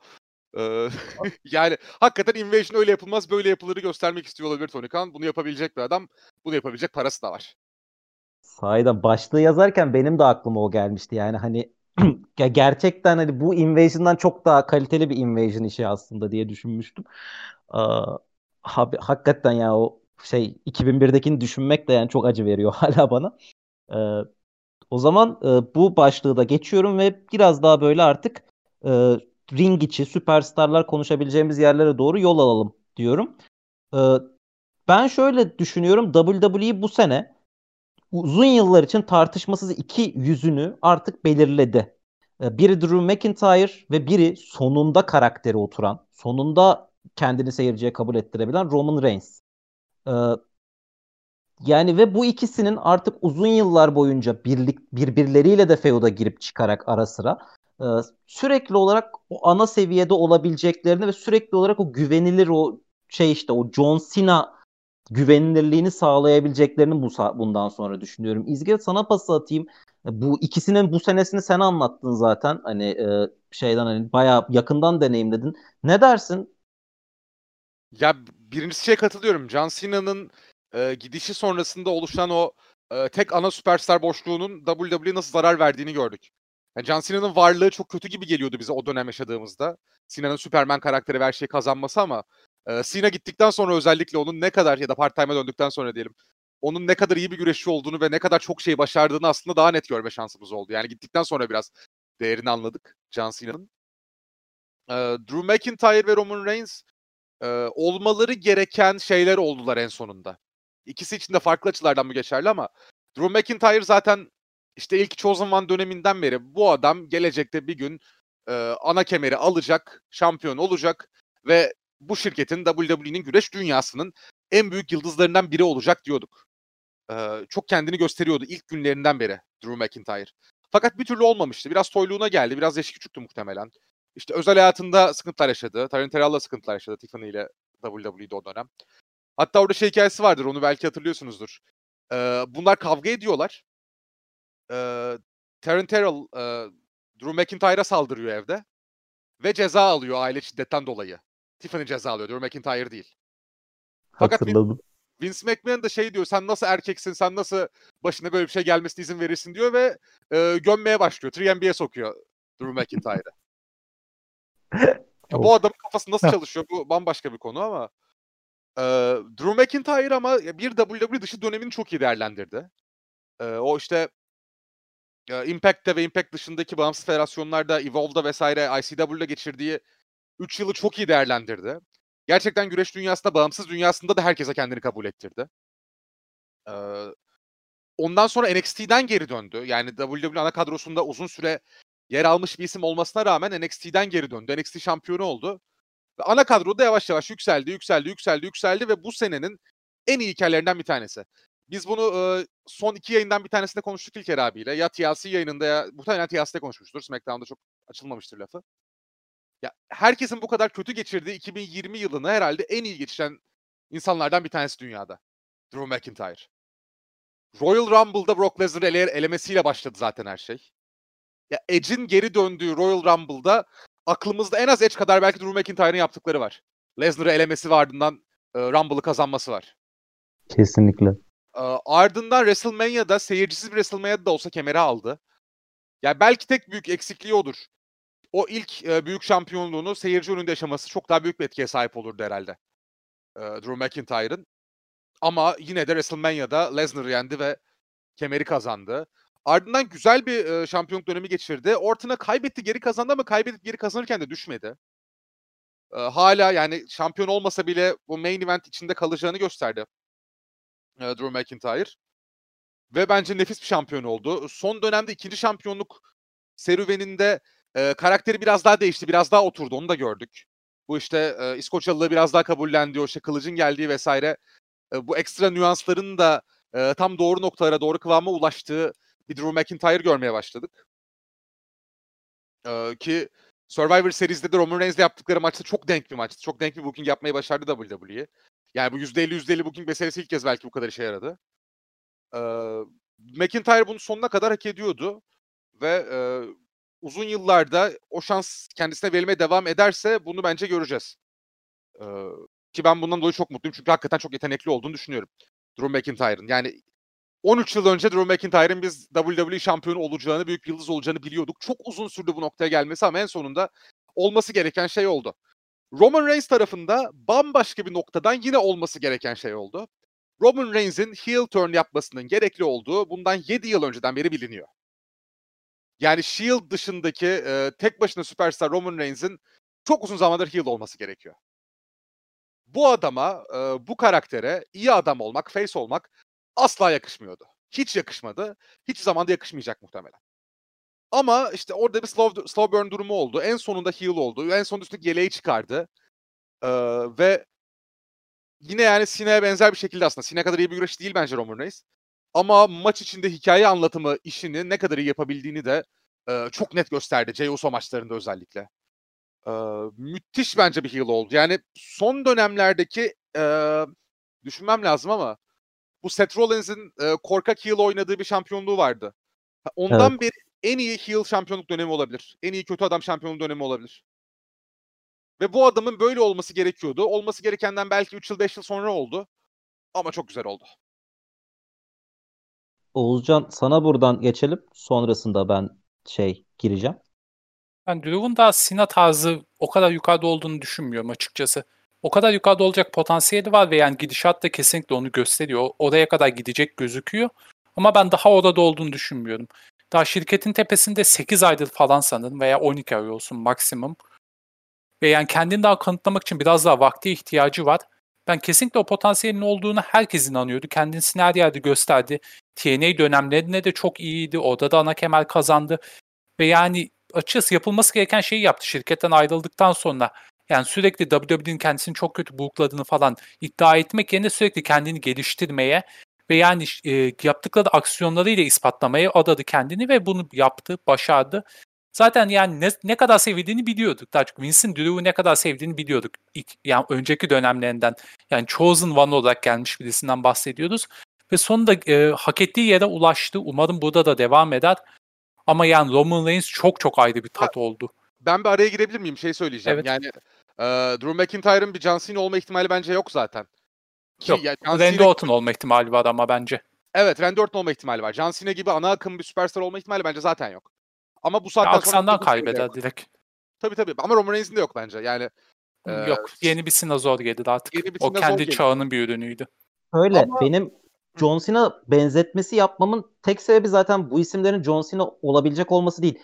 Ee, yani hakikaten Invasion öyle yapılmaz böyle yapılırı göstermek istiyor olabilir Tony Khan. Bunu yapabilecek bir adam. Bunu yapabilecek parası da var. Sahiden başlığı yazarken benim de aklıma o gelmişti. Yani hani ya gerçekten hani bu Invasion'dan çok daha kaliteli bir Invasion işi aslında diye düşünmüştüm. Aa, abi, hakikaten ya o şey 2001'dekini düşünmek de yani çok acı veriyor hala bana. Ee, o zaman e, bu başlığı da geçiyorum ve biraz daha böyle artık e, ring içi süperstarlar konuşabileceğimiz yerlere doğru yol alalım diyorum. Ee, ben şöyle düşünüyorum WWE bu sene uzun yıllar için tartışmasız iki yüzünü artık belirledi. Ee, Biri Drew McIntyre ve biri sonunda karakteri oturan, sonunda kendini seyirciye kabul ettirebilen Roman Reigns. Ee, yani ve bu ikisinin artık uzun yıllar boyunca birlik birbirleriyle de feuda girip çıkarak ara sıra e, sürekli olarak o ana seviyede olabileceklerini ve sürekli olarak o güvenilir o şey işte o John Cena güvenilirliğini sağlayabileceklerini bu bundan sonra düşünüyorum. İzgir sana pası atayım. Bu ikisinin bu senesini sen anlattın zaten. Hani e, şeyden hani bayağı yakından deneyimledin. Ne dersin? Ya birincisi şeye katılıyorum. John Cena'nın e, gidişi sonrasında oluşan o e, tek ana süperstar boşluğunun WWE'ye nasıl zarar verdiğini gördük. Yani John Cena'nın varlığı çok kötü gibi geliyordu bize o dönem yaşadığımızda. Cena'nın Superman karakteri ve her şeyi kazanması ama e, Cena gittikten sonra özellikle onun ne kadar ya da part-time'a döndükten sonra diyelim onun ne kadar iyi bir güreşçi olduğunu ve ne kadar çok şey başardığını aslında daha net görme şansımız oldu. Yani gittikten sonra biraz değerini anladık John Cena'nın. E, Drew McIntyre ve Roman Reigns e, olmaları gereken şeyler oldular en sonunda. İkisi için de farklı açılardan bu geçerli ama Drew McIntyre zaten işte ilk Chosen One döneminden beri bu adam gelecekte bir gün e, ana kemeri alacak, şampiyon olacak ve bu şirketin WWE'nin güreş dünyasının en büyük yıldızlarından biri olacak diyorduk. E, çok kendini gösteriyordu ilk günlerinden beri Drew McIntyre. Fakat bir türlü olmamıştı. Biraz toyluğuna geldi. Biraz yaşı küçüktü muhtemelen. İşte özel hayatında sıkıntılar yaşadı. Taryn Terrell'la sıkıntılar yaşadı Tiffany ile WWE'de o dönem. Hatta orada şey hikayesi vardır. Onu belki hatırlıyorsunuzdur. Ee, bunlar kavga ediyorlar. Ee, Taryn Terrell e, Drew McIntyre'a saldırıyor evde. Ve ceza alıyor aile şiddetten dolayı. Tiffany ceza alıyor. Drew McIntyre değil. Fakat Hatırladım. Vince McMahon da şey diyor sen nasıl erkeksin sen nasıl başına böyle bir şey gelmesine izin verirsin diyor ve e, gömmeye başlıyor. 3MB'ye sokuyor Drew McIntyre'ı. Bu adamın kafası nasıl çalışıyor bu bambaşka bir konu ama e, Drew McIntyre ama bir WWE dışı dönemini çok iyi değerlendirdi. E, o işte e, Impact'te ve Impact dışındaki bağımsız federasyonlarda Evolve'da vesaire ICW'da geçirdiği 3 yılı çok iyi değerlendirdi. Gerçekten güreş dünyasında, bağımsız dünyasında da herkese kendini kabul ettirdi. E, ondan sonra NXT'den geri döndü. Yani WWE ana kadrosunda uzun süre yer almış bir isim olmasına rağmen NXT'den geri döndü. NXT şampiyonu oldu. Ve ana kadroda yavaş yavaş yükseldi, yükseldi, yükseldi, yükseldi ve bu senenin en iyi hikayelerinden bir tanesi. Biz bunu e, son iki yayından bir tanesinde konuştuk İlker abiyle. Ya TLC yayınında ya muhtemelen TLC'de konuşmuştur. SmackDown'da çok açılmamıştır lafı. Ya herkesin bu kadar kötü geçirdiği 2020 yılını herhalde en iyi geçiren insanlardan bir tanesi dünyada. Drew McIntyre. Royal Rumble'da Brock Lesnar'ı ele elemesiyle başladı zaten her şey. Ya Edge'in geri döndüğü Royal Rumble'da aklımızda en az Edge kadar belki Drew McIntyre'ın yaptıkları var. Lesnar'ı elemesi ve ardından e, Rumble'ı kazanması var. Kesinlikle. E, ardından WrestleMania'da seyircisiz bir WrestleMania'da da olsa kemeri aldı. Ya belki tek büyük eksikliği odur. O ilk e, büyük şampiyonluğunu seyirci önünde yaşaması çok daha büyük bir etkiye sahip olurdu herhalde. E, Drew McIntyre'ın. Ama yine de WrestleMania'da Lesnar'ı yendi ve kemeri kazandı. Ardından güzel bir e, şampiyonluk dönemi geçirdi. Orton'a kaybetti geri kazandı ama kaybedip geri kazanırken de düşmedi. e, hala yani şampiyon olmasa bile bu main event içinde kalacağını gösterdi e, Drew McIntyre. Ve bence nefis bir şampiyon oldu. Son dönemde ikinci şampiyonluk serüveninde e, karakteri biraz daha değişti, biraz daha oturdu. Onu da gördük. Bu işte e, İskoçyalılığı biraz daha kabullendi, o işte kılıcın geldiği vesaire. E, bu ekstra nüansların da e, tam doğru noktalara, doğru kıvama ulaştığı bir Drew McIntyre görmeye başladık. E, ki Survivor Series'de de Roman Reigns'le yaptıkları maçta çok denk bir maçtı. Çok denk bir booking yapmayı başardı WWE. Yani bu %50 %50 booking meselesi ilk kez belki bu kadar işe yaradı. E, McIntyre bunu sonuna kadar hak ediyordu. Ve e, uzun yıllarda o şans kendisine verilmeye devam ederse bunu bence göreceğiz. E, ki ben bundan dolayı çok mutluyum çünkü hakikaten çok yetenekli olduğunu düşünüyorum. Drew McIntyre'ın. Yani 13 yıl önce Drew McIntyre'ın biz WWE şampiyonu olacağını, büyük yıldız olacağını biliyorduk. Çok uzun sürdü bu noktaya gelmesi ama en sonunda olması gereken şey oldu. Roman Reigns tarafında bambaşka bir noktadan yine olması gereken şey oldu. Roman Reigns'in heel turn yapmasının gerekli olduğu bundan 7 yıl önceden beri biliniyor. Yani Shield dışındaki e, tek başına süperstar Roman Reigns'in çok uzun zamandır heel olması gerekiyor. Bu adama, e, bu karaktere iyi adam olmak, face olmak asla yakışmıyordu. Hiç yakışmadı. Hiç zamanda yakışmayacak muhtemelen. Ama işte orada bir slow, slow burn durumu oldu. En sonunda heel oldu. En sonunda üstündeki yeleği çıkardı. Ee, ve yine yani Sina'ya benzer bir şekilde aslında. Sina kadar iyi bir güreş değil bence Roman Reigns. Ama maç içinde hikaye anlatımı işini ne kadar iyi yapabildiğini de e, çok net gösterdi. Jey Uso maçlarında özellikle. E, müthiş bence bir heel oldu. Yani son dönemlerdeki e, düşünmem lazım ama bu Seth Rollins'in e, korkak heel oynadığı bir şampiyonluğu vardı. Ondan evet. beri en iyi heel şampiyonluk dönemi olabilir. En iyi kötü adam şampiyonluk dönemi olabilir. Ve bu adamın böyle olması gerekiyordu. Olması gerekenden belki 3 yıl 5 yıl sonra oldu. Ama çok güzel oldu. Oğuzcan sana buradan geçelim. Sonrasında ben şey gireceğim. Ben Drew'un da Sina tarzı o kadar yukarıda olduğunu düşünmüyorum açıkçası. O kadar yukarıda olacak potansiyeli var ve yani gidişat da kesinlikle onu gösteriyor. Oraya kadar gidecek gözüküyor. Ama ben daha orada olduğunu düşünmüyorum. Daha şirketin tepesinde 8 aydır falan sanırım veya 12 ay olsun maksimum. Ve yani kendini daha kanıtlamak için biraz daha vakti ihtiyacı var. Ben kesinlikle o potansiyelin olduğunu herkes inanıyordu. Kendisini her yerde gösterdi. TNA dönemlerinde de çok iyiydi. Orada da ana kemer kazandı. Ve yani açıkçası yapılması gereken şeyi yaptı şirketten ayrıldıktan sonra. Yani sürekli WWE'nin kendisini çok kötü bulukladığını falan iddia etmek yerine sürekli kendini geliştirmeye ve yani e, yaptıkları aksiyonlarıyla ispatlamaya adadı kendini ve bunu yaptı, başardı. Zaten yani ne, ne kadar sevdiğini biliyorduk. Daha çok Vince'in Drew'u ne kadar sevdiğini biliyorduk. İlk, yani önceki dönemlerinden. Yani Chosen One olarak gelmiş birisinden bahsediyoruz. Ve sonunda e, hak ettiği yere ulaştı. Umarım burada da devam eder. Ama yani Roman Reigns çok çok ayrı bir tat oldu. Ben bir araya girebilir miyim? Şey söyleyeceğim. Evet. Yani e, Drew McIntyre'ın bir John Cena olma ihtimali bence yok zaten. Ki, yok. Yani Randy Cena... Orton olma ihtimali var ama bence. Evet Randy Orton olma ihtimali var. John Cena gibi ana akım bir süperstar olma ihtimali bence zaten yok. Ama bu saatten sonra... Aksandan kaybeder direkt. Tabii tabii ama Roman Reigns'in de yok bence. Yani Yok. E, yeni bir Cena zor geldi artık. Yeni bir o kendi çağının bir ürünüydü. Öyle. Ama... Benim John Cena benzetmesi yapmamın tek sebebi zaten bu isimlerin John Cena olabilecek olması değil.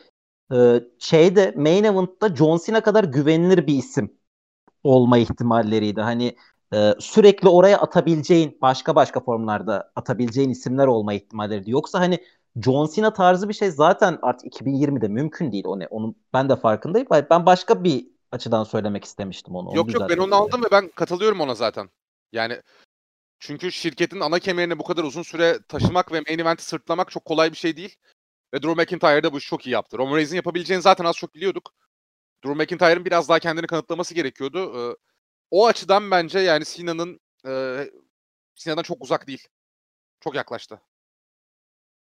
Ee, şeyde Main Event'ta John Cena kadar güvenilir bir isim olma ihtimalleriydi. Hani e, sürekli oraya atabileceğin başka başka formlarda atabileceğin isimler olma ihtimalleriydi. Yoksa hani John Cena tarzı bir şey zaten artık 2020'de mümkün değil. O ne? Onun ben de farkındayım. Ben başka bir açıdan söylemek istemiştim onu. Yok onu yok ben onu aldım ve ben katılıyorum ona zaten. Yani çünkü şirketin ana kemerini bu kadar uzun süre taşımak ve main event'i sırtlamak çok kolay bir şey değil. Ve Drew McIntyre da bu işi çok iyi yaptı. Roman Reigns'in yapabileceğini zaten az çok biliyorduk. Drew McIntyre'ın biraz daha kendini kanıtlaması gerekiyordu. Ee, o açıdan bence yani Sina'nın e, Sina'dan çok uzak değil. Çok yaklaştı.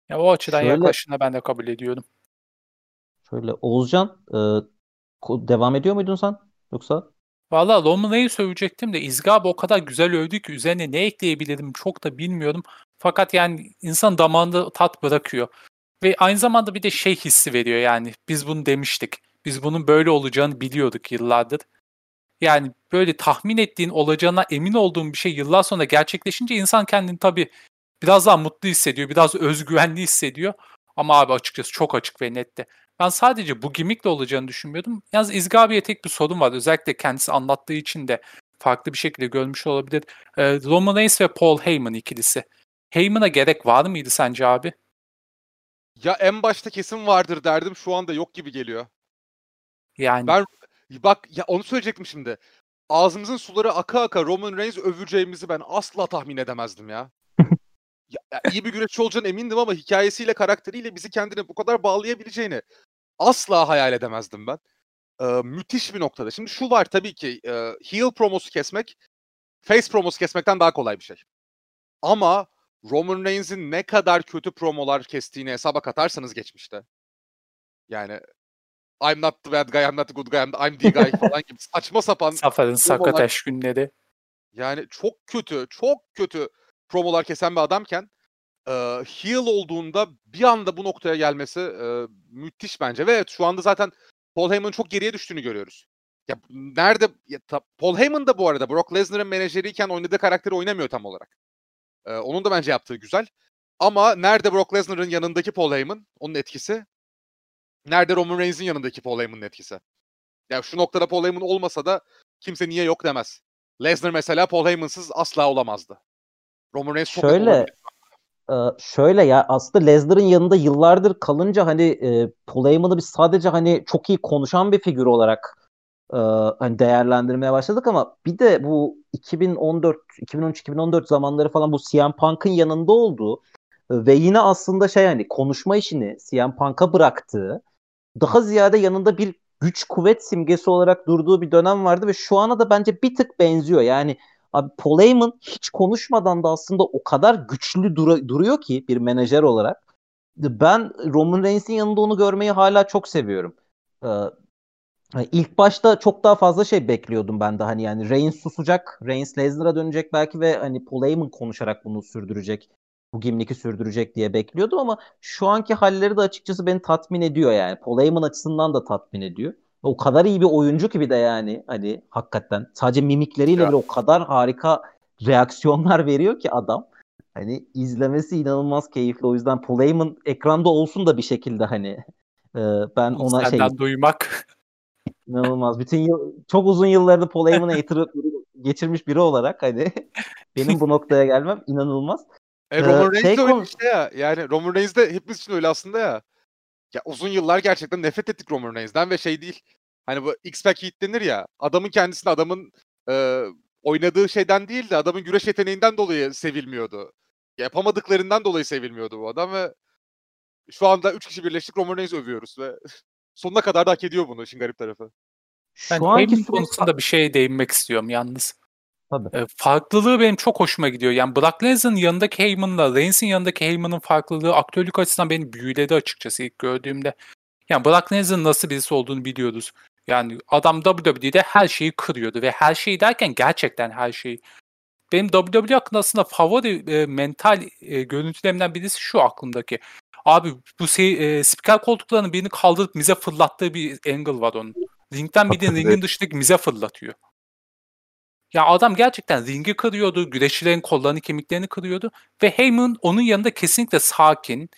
Ya o açıdan şöyle, yaklaşını ben de kabul ediyorum. Şöyle Oğuzcan e, devam ediyor muydun sen yoksa? Valla Roman'ı sövecektim de İzgab o kadar güzel övdü ki üzerine ne ekleyebilirim çok da bilmiyorum. Fakat yani insan damağında tat bırakıyor. Ve aynı zamanda bir de şey hissi veriyor yani biz bunu demiştik. Biz bunun böyle olacağını biliyorduk yıllardır. Yani böyle tahmin ettiğin olacağına emin olduğun bir şey yıllar sonra gerçekleşince insan kendini tabii biraz daha mutlu hissediyor, biraz özgüvenli hissediyor. Ama abi açıkçası çok açık ve netti. Ben sadece bu gimmickle olacağını düşünmüyordum. Yalnız İzgi abiye tek bir sorun var. Özellikle kendisi anlattığı için de farklı bir şekilde görmüş olabilir. Ee, Roman Reigns ve Paul Heyman ikilisi. Heyman'a gerek var mıydı sence abi? Ya en başta kesin vardır derdim. Şu anda yok gibi geliyor. Yani Ben bak ya onu söyleyecektim şimdi. Ağzımızın suları aka aka Roman Reigns öveceğimizi ben asla tahmin edemezdim ya. Ya, iyi bir güreşçi olacağına emindim ama hikayesiyle, karakteriyle bizi kendine bu kadar bağlayabileceğini asla hayal edemezdim ben. Ee, müthiş bir noktada. Şimdi şu var tabii ki e, heel promosu kesmek face promosu kesmekten daha kolay bir şey. Ama Roman Reigns'in ne kadar kötü promolar kestiğini hesaba katarsanız geçmişte. Yani I'm not the bad guy, I'm not the good guy, I'm, I'm the guy falan gibi saçma sapan Zafer'in sakat aşk günleri. yani çok kötü, çok kötü promolar kesen bir adamken e, heel olduğunda bir anda bu noktaya gelmesi e, müthiş bence. Ve evet şu anda zaten Paul Heyman'ın çok geriye düştüğünü görüyoruz. Ya nerede ya, ta, Paul Heyman da bu arada Brock Lesnar'ın menajeriyken oynadığı karakteri oynamıyor tam olarak. E, onun da bence yaptığı güzel. Ama nerede Brock Lesnar'ın yanındaki Paul Heyman, onun etkisi? Nerede Roman Reigns'in yanındaki Paul Heyman'ın etkisi? Ya şu noktada Paul Heyman olmasa da kimse niye yok demez. Lesnar mesela Paul Heyman'sız asla olamazdı. Roman Reigns Şöyle e, şöyle ya aslında Lesnar'ın yanında yıllardır kalınca hani e, Paul Heyman'ı biz sadece hani çok iyi konuşan bir figür olarak e, hani değerlendirmeye başladık ama bir de bu 2014 2013-2014 zamanları falan bu CM Punk'ın yanında olduğu ve yine aslında şey hani konuşma işini CM Punk'a bıraktığı daha ziyade yanında bir güç kuvvet simgesi olarak durduğu bir dönem vardı ve şu ana da bence bir tık benziyor. Yani abi Paul Heyman hiç konuşmadan da aslında o kadar güçlü dura- duruyor ki bir menajer olarak. Ben Roman Reigns'in yanında onu görmeyi hala çok seviyorum. Ee, ilk başta çok daha fazla şey bekliyordum ben de hani yani Reigns susacak, Reigns Lesnar'a dönecek belki ve hani Paul Heyman konuşarak bunu sürdürecek bu gimmick'i sürdürecek diye bekliyordum ama şu anki halleri de açıkçası beni tatmin ediyor yani. Paul Heyman açısından da tatmin ediyor. O kadar iyi bir oyuncu ki bir de yani hani hakikaten sadece mimikleriyle Ya. bile o kadar harika reaksiyonlar veriyor ki adam. Hani izlemesi inanılmaz keyifli. O yüzden Paul Heyman ekranda olsun da bir şekilde hani e, ben ona şey Senden duymak. inanılmaz. Bütün yıl çok uzun yıllarını Paul Heyman hater'ı geçirmiş biri olarak hani benim bu noktaya gelmem inanılmaz. E, Ee, Roman Reigns şey de öyle işte ya. Yani Roman Reigns de hepimiz için öyle aslında ya. Ya uzun yıllar gerçekten nefret ettik Roman Reigns'den ve şey değil. Hani bu X-Pac Heat denir ya. Adamın kendisini adamın e, oynadığı şeyden değil de adamın güreş yeteneğinden dolayı sevilmiyordu. Yapamadıklarından dolayı sevilmiyordu bu adam ve şu anda üç kişi birleştik Roman Reigns övüyoruz ve sonuna kadar da hak ediyor bunu işin garip tarafı. Ben Şu anki Heyman süreç konusunda bir şeye değinmek istiyorum yalnız. Tabii. E, farklılığı benim çok hoşuma gidiyor. Yani Brock Lesnar'ın yanındaki Heyman'la Reigns'in yanındaki Heyman'ın farklılığı aktörlük açısından beni büyüledi açıkçası ilk gördüğümde. Yani Brock Lesnar'ın nasıl birisi olduğunu biliyoruz. Yani adam WWE'de her şeyi kırıyordu ve her şeyi derken gerçekten her şeyi. Benim WWE hakkında aslında favori e, mental e, görüntülerimden birisi şu aklımdaki. Abi bu şey, e, spiker koltuklarının birini kaldırıp mize fırlattığı bir angle var onun. Ringden birini Hatırlıyorum. ringin dışındaki mize fırlatıyor. Ya adam gerçekten ringi kırıyordu, güreşçilerin kollarını, kemiklerini kırıyordu ve Heyman onun yanında kesinlikle sakin,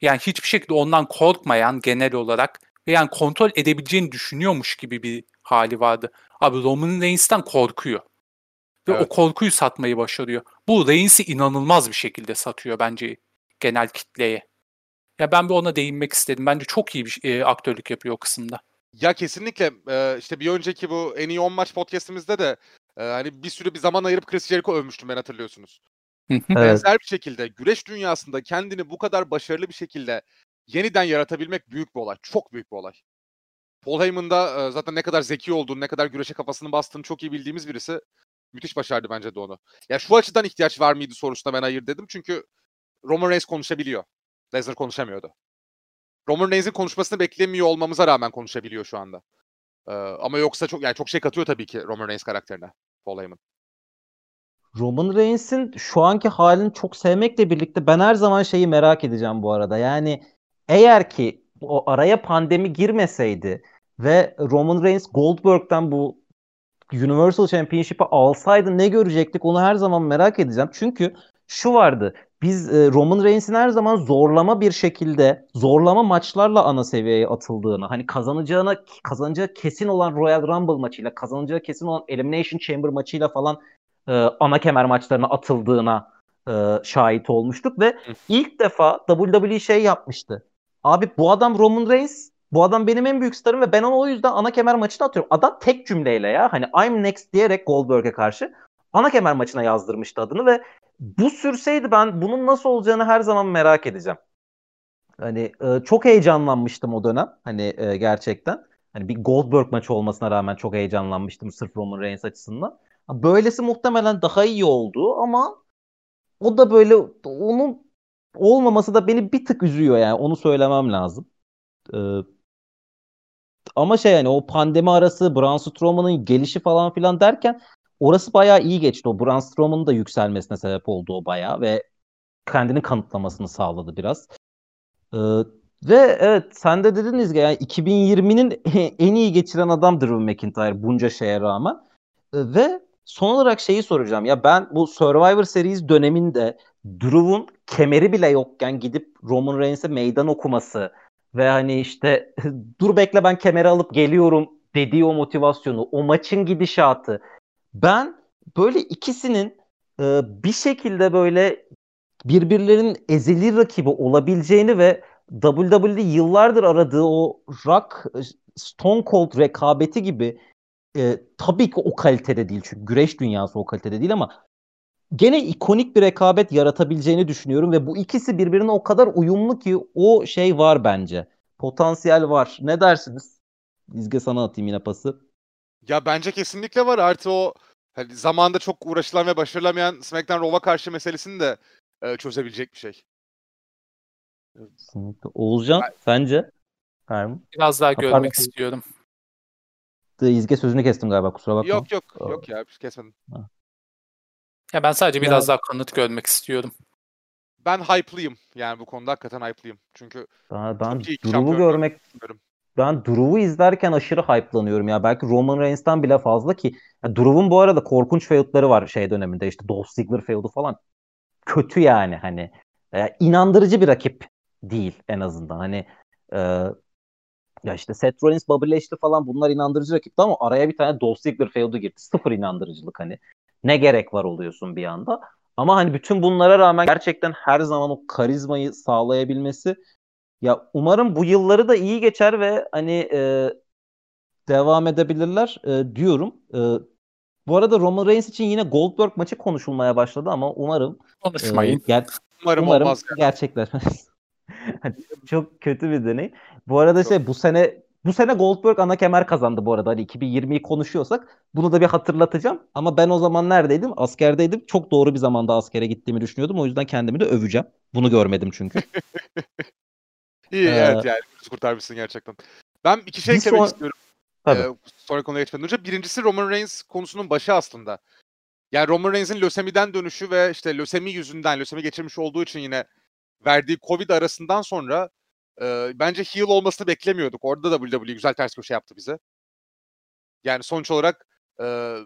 yani hiçbir şekilde ondan korkmayan genel olarak ve yani kontrol edebileceğini düşünüyormuş gibi bir hali vardı. Abi Roman Reigns'ten korkuyor. Ve o Evet. korkuyu satmayı başarıyor. Bu Reigns'i inanılmaz bir şekilde satıyor bence genel kitleye. Ya ben bir ona değinmek istedim. Bence çok iyi bir e, aktörlük yapıyor o kısımda. Ya kesinlikle e, işte bir önceki bu en iyi 10 maç podcast'imizde de e, hani bir sürü bir zaman ayırıp Chris Jericho övmüştüm ben hatırlıyorsunuz. Hı hı. Evet. Benzer bir şekilde güreş dünyasında kendini bu kadar başarılı bir şekilde yeniden yaratabilmek büyük bir olay. Çok büyük bir olay. Paul Heyman da e, zaten ne kadar zeki olduğunu, ne kadar güreşe kafasını bastığını çok iyi bildiğimiz birisi. Müthiş başardı bence de onu. Ya şu açıdan ihtiyaç var mıydı sorusuna ben hayır dedim. Çünkü Roman Reigns konuşabiliyor. Lesnar konuşamıyordu. Roman Reigns'in konuşmasını beklemiyor olmamıza rağmen konuşabiliyor şu anda. Ee, ama yoksa çok yani çok şey katıyor tabii ki Roman Reigns karakterine. Paul Heyman. Roman Reigns'in şu anki halini çok sevmekle birlikte ben her zaman şeyi merak edeceğim bu arada. Yani eğer ki o araya pandemi girmeseydi ve Roman Reigns Goldberg'den bu Universal Championship'ı alsaydı ne görecektik onu her zaman merak edeceğim. Çünkü şu vardı. Biz e, Roman Reigns'in her zaman zorlama bir şekilde, zorlama maçlarla ana seviyeye atıldığını, hani kazanacağına kazanacağı kesin olan Royal Rumble maçıyla, kazanacağı kesin olan Elimination Chamber maçıyla falan e, ana kemer maçlarına atıldığına e, şahit olmuştuk ve ilk defa WWE şey yapmıştı. Abi bu adam Roman Reigns, bu adam benim en büyük starım ve ben onu o yüzden ana kemer maçına atıyorum. Adam tek cümleyle ya hani I'm next diyerek Goldberg'e karşı ana kemer maçına yazdırmıştı adını ve bu sürseydi ben bunun nasıl olacağını her zaman merak edeceğim. Hani e, çok heyecanlanmıştım o dönem. Hani e, gerçekten. Hani bir Goldberg maçı olmasına rağmen çok heyecanlanmıştım sırf Roman Reigns açısından. Böylesi muhtemelen daha iyi oldu ama o da böyle onun olmaması da beni bir tık üzüyor yani onu söylemem lazım. Ee, ama şey yani o pandemi arası Braun Strowman'ın gelişi falan filan derken orası bayağı iyi geçti. O Braun Strowman'ın da yükselmesine sebep oldu o bayağı ve kendini kanıtlamasını sağladı biraz. Ee, ve evet sen de dedin İzge yani 2020'nin en iyi geçiren adam Drew McIntyre bunca şeye rağmen. Ee, ve son olarak şeyi soracağım. Ya ben bu Survivor Series döneminde Drew'un kemeri bile yokken gidip Roman Reigns'e meydan okuması ve hani işte dur bekle ben kemeri alıp geliyorum dediği o motivasyonu, o maçın gidişatı. Ben böyle ikisinin e, bir şekilde böyle birbirlerinin ezeli rakibi olabileceğini ve WWE'de yıllardır aradığı o Rock Stone Cold rekabeti gibi e, tabii ki o kalitede değil çünkü güreş dünyası o kalitede değil ama gene ikonik bir rekabet yaratabileceğini düşünüyorum ve bu ikisi birbirine o kadar uyumlu ki o şey var bence. Potansiyel var. Ne dersiniz? İzge sana atayım yine pası. Ya bence kesinlikle var. Artı o hani zamanda çok uğraşılan ve başarılamayan SmackDown Raw'a karşı meselesini de e, çözebilecek bir şey. Kesinlikle. Oğuzcan ben... sence? Ermin? Biraz daha görmek Pardon. istiyorum. İzge sözünü kestim galiba kusura bakma. Yok yok yok ya kesmedim. Ha. Ya ben sadece biraz ya, daha kanıt görmek istiyorum. Ben hype'lıyım. Yani bu konuda hakikaten hype'lıyım. Çünkü ben, ben Drew'u görmek istiyorum. Ben Drew'u izlerken aşırı hype'lanıyorum ya. Belki Roman Reigns'ten bile fazla ki. Ya Drew'un bu arada korkunç feudları var şey döneminde. işte Dolph Ziggler feudu falan. Kötü yani hani. E, inandırıcı bir rakip değil en azından. Hani e, ya işte Seth Rollins, Bobby Lashley falan bunlar inandırıcı rakipti ama araya bir tane Dolph Ziggler feudu girdi. Sıfır inandırıcılık hani. Ne gerek var oluyorsun bir anda. Ama hani bütün bunlara rağmen gerçekten her zaman o karizmayı sağlayabilmesi ya umarım bu yılları da iyi geçer ve hani e, devam edebilirler e, diyorum. E, bu arada Roman Reigns için yine Goldberg maçı konuşulmaya başladı ama umarım konuşmayın. E, ger- umarım, umarım olmaz gerçekler. Çok kötü bir deney. Bu arada Çok. şey bu sene bu sene Goldberg ana kemer kazandı bu arada. Hani 2020'yi konuşuyorsak bunu da bir hatırlatacağım. Ama ben o zaman neredeydim? Askerdeydim. Çok doğru bir zamanda askere gittiğimi düşünüyordum. O yüzden kendimi de öveceğim. Bunu görmedim çünkü. İyi ee, evet yani kurtarmışsın gerçekten. Ben iki şey eklemek son... istiyorum. Tabii. Ee, sonra konuya geçmeden önce. Birincisi Roman Reigns konusunun başı aslında. Yani Roman Reigns'in lösemiden dönüşü ve işte lösemi yüzünden, lösemi geçirmiş olduğu için yine verdiği Covid arasından sonra e, bence heel olmasını beklemiyorduk. Orada da WWE güzel ters köşe yaptı bize. Yani sonuç olarak e,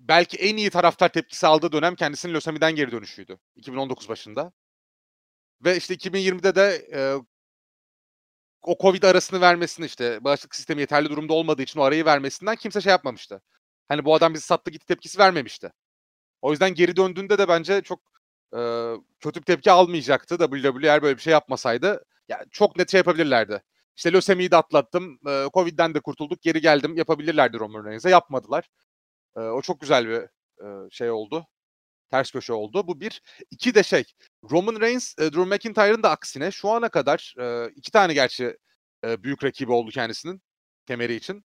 belki en iyi taraftar tepkisi aldığı dönem kendisinin lösemiden geri dönüşüydü. 2019 başında. Ve işte 2020'de de e, o Covid arasını vermesini işte bağışıklık sistemi yeterli durumda olmadığı için o arayı vermesinden kimse şey yapmamıştı. Hani bu adam bizi sattı gitti tepkisi vermemişti. O yüzden geri döndüğünde de bence çok e, kötü bir tepki almayacaktı. WWE eğer böyle bir şey yapmasaydı ya çok net şey yapabilirlerdi. İşte lösemiyi de atlattım. E, Covid'den de kurtulduk. Geri geldim. Yapabilirlerdi Roman Reigns'e. Yapmadılar. E, o çok güzel bir e, şey oldu. Ters köşe oldu. Bu bir. İki de şey. Roman Reigns, e, Drew McIntyre'ın da aksine şu ana kadar e, iki tane gerçi e, büyük rakibi oldu kendisinin kemeri için.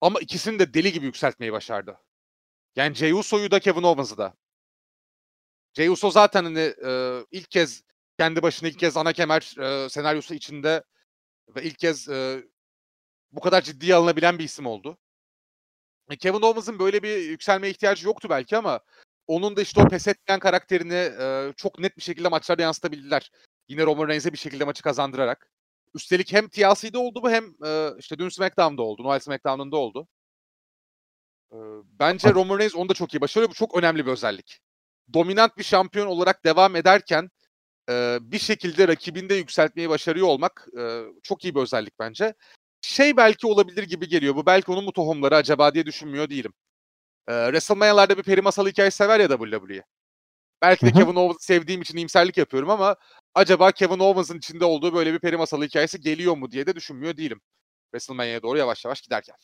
Ama ikisini de deli gibi yükseltmeyi başardı. Yani Jey Uso'yu da Kevin Owens'ı da. Jey Uso zaten hani e, ilk kez kendi başına ilk kez ana kemer e, senaryosu içinde ve ilk kez e, bu kadar ciddiye alınabilen bir isim oldu. E, Kevin Owens'ın böyle bir yükselmeye ihtiyacı yoktu belki ama onun da işte o pes etmeyen karakterini e, çok net bir şekilde maçlarda yansıtabildiler. Yine Roman Reigns'e bir şekilde maçı kazandırarak. Üstelik hem TLC'de oldu bu hem e, işte dün SmackDown'da oldu. Noel SmackDown'unda oldu. E, bence Roman Reigns onu da çok iyi başarıyor. Bu çok önemli bir özellik. dominant bir şampiyon olarak devam ederken e, bir şekilde rakibinde yükseltmeyi başarıyor olmak e, çok iyi bir özellik bence. Şey belki olabilir gibi geliyor. Bu belki onun mu tohumları acaba diye düşünmüyor değilim. E, WrestleMania'larda bir peri masalı hikayesi sever ya WWE. Belki de. Kevin Owens'ı sevdiğim için iyimserlik yapıyorum ama acaba Kevin Owens'ın içinde olduğu böyle bir peri masalı hikayesi geliyor mu diye de düşünmüyor değilim. WrestleMania'ya doğru yavaş yavaş giderken.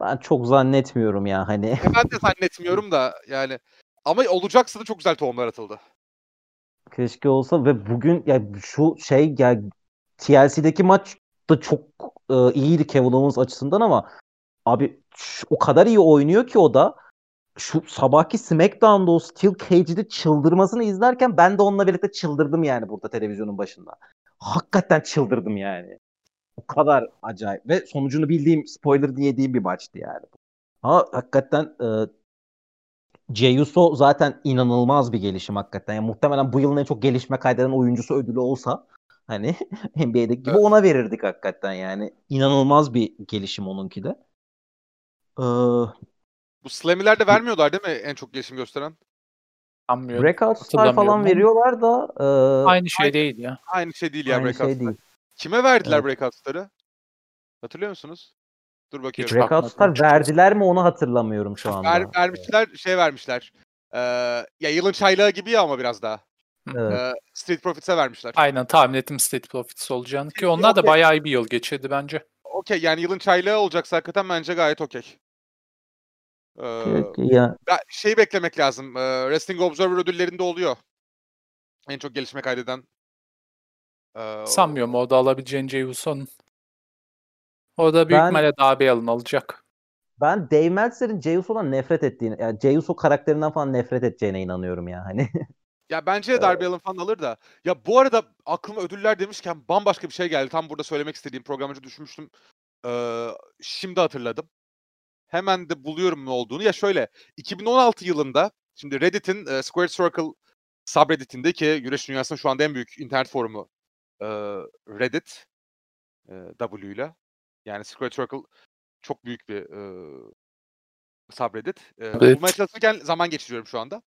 Ben çok zannetmiyorum ya hani. E ben de zannetmiyorum da yani. Ama olacaksa da çok güzel tohumlar atıldı. Keşke olsa ve bugün ya şu şey ya TLC'deki maç da çok e, iyiydi Kevin Owens açısından ama abi o kadar iyi oynuyor ki o da şu sabahki SmackDown'da o Steel Cage'de çıldırmasını izlerken ben de onunla birlikte çıldırdım yani burada televizyonun başında. Hakikaten çıldırdım yani. O kadar acayip ve sonucunu bildiğim spoiler diyediğim bir maçtı yani. Ha hakikaten e, Jey Uso zaten inanılmaz bir gelişim hakikaten. Yani muhtemelen bu yılın en çok gelişme kaydeden oyuncusu ödülü olsa hani NBA'deki gibi Evet. ona verirdik hakikaten yani. İnanılmaz bir gelişim onunki de. Ee, Bu Slammy'lerde vermiyorlar değil mi en çok gelişim gösteren? Sanmıyorum. Breakout Star Hatırlamıyorum falan veriyorlar da e, Aynı şey değil ya. Aynı şey değil ya aynı Breakout şey değil. Kime verdiler Evet. Breakout Star'ı? Hatırlıyor musunuz? Dur bakıyorum. Hiç Breakout bakmadım Star açıkçası. verdiler mi onu hatırlamıyorum şu anda. Ver, vermişler, şey vermişler. Ee, ya yılın çaylağı gibi ya ama biraz daha. Evet. Ee, Street Profits'e vermişler. Aynen tahmin ettim State Profits olacağını ki onlar da bayağı iyi bir yıl geçirdi bence. Okey yani yılın çaylağı olacaksa hakikaten bence gayet okey. Ee, ya şey beklemek lazım. Ee, Wrestling Observer ödüllerinde oluyor. En çok gelişme kaydeden. Ee, Sanmıyorum orada alabileceğin Jey Uso'nun. Orada büyük Ben- ihtimalle daha bir alın alacak. ben Dave Meltzer'in Jey Uso'dan nefret ettiğini, yani Jey Uso karakterinden falan nefret edeceğine inanıyorum ya hani. Ya bence de Darby Allin falan alır da. Ya bu arada aklıma ödüller demişken bambaşka bir şey geldi. Tam burada söylemek istediğim program önce düşünmüştüm. Ee, şimdi hatırladım. Hemen de buluyorum ne olduğunu. Ya şöyle 2016 yılında şimdi Reddit'in e, Square Circle subreddit'inde ki güreş dünyasının şu anda en büyük internet forumu e, Reddit e, W ile. Yani Square Circle çok büyük bir e, subreddit. E, Evet. Bulmaya çalışırken zaman geçiriyorum şu anda.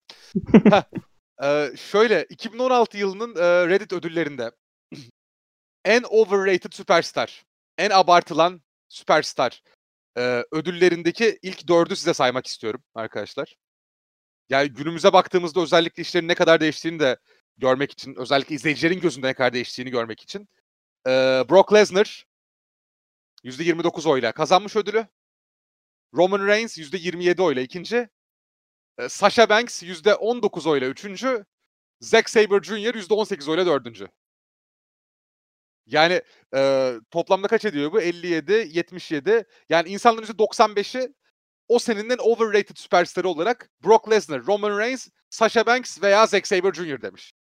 E, şöyle 2016 yılının e, Reddit ödüllerinde en overrated süperstar, en abartılan süperstar e, ödüllerindeki ilk dördü size saymak istiyorum arkadaşlar. Yani günümüze baktığımızda özellikle işlerin ne kadar değiştiğini de görmek için, özellikle izleyicilerin gözünde ne kadar değiştiğini görmek için. E, Brock Lesnar %29 oyla kazanmış ödülü. Roman Reigns %27 oyla ikinci. E, Sasha Banks %19 oyla üçüncü. Zack Sabre Jr. %18 oyla dördüncü. Yani e, toplamda kaç ediyor bu? 57, 77. Yani insanların %95'i o senenin en overrated süperstarı olarak Brock Lesnar, Roman Reigns, Sasha Banks veya Zack Sabre Jr. demiş.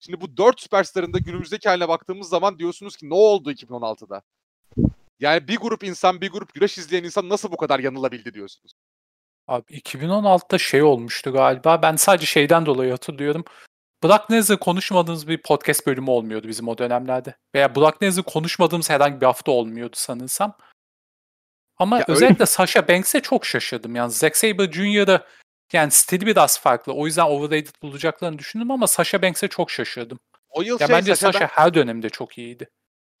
Şimdi bu dört süperstarın da günümüzdeki haline baktığımız zaman diyorsunuz ki ne oldu 2016'da? Yani bir grup insan, bir grup güreş izleyen insan nasıl bu kadar yanılabildi diyorsunuz. Abi 2016'da şey olmuştu galiba. Ben sadece şeyden dolayı hatırlıyorum. Brock Lesnar konuşmadığımız bir podcast bölümü olmuyordu bizim o dönemlerde. Veya Brock Lesnar konuşmadığımız herhangi bir hafta olmuyordu sanırsam. Ama Ya özellikle Sasha Banks'e çok şaşırdım. Yani Zack Sabre Jr.'da yani stili biraz farklı. O yüzden overrated bulacaklarını düşündüm ama Sasha Banks'e çok şaşırdım. O yıl Ya şey bence Sasha Sasha her dönemde çok iyiydi.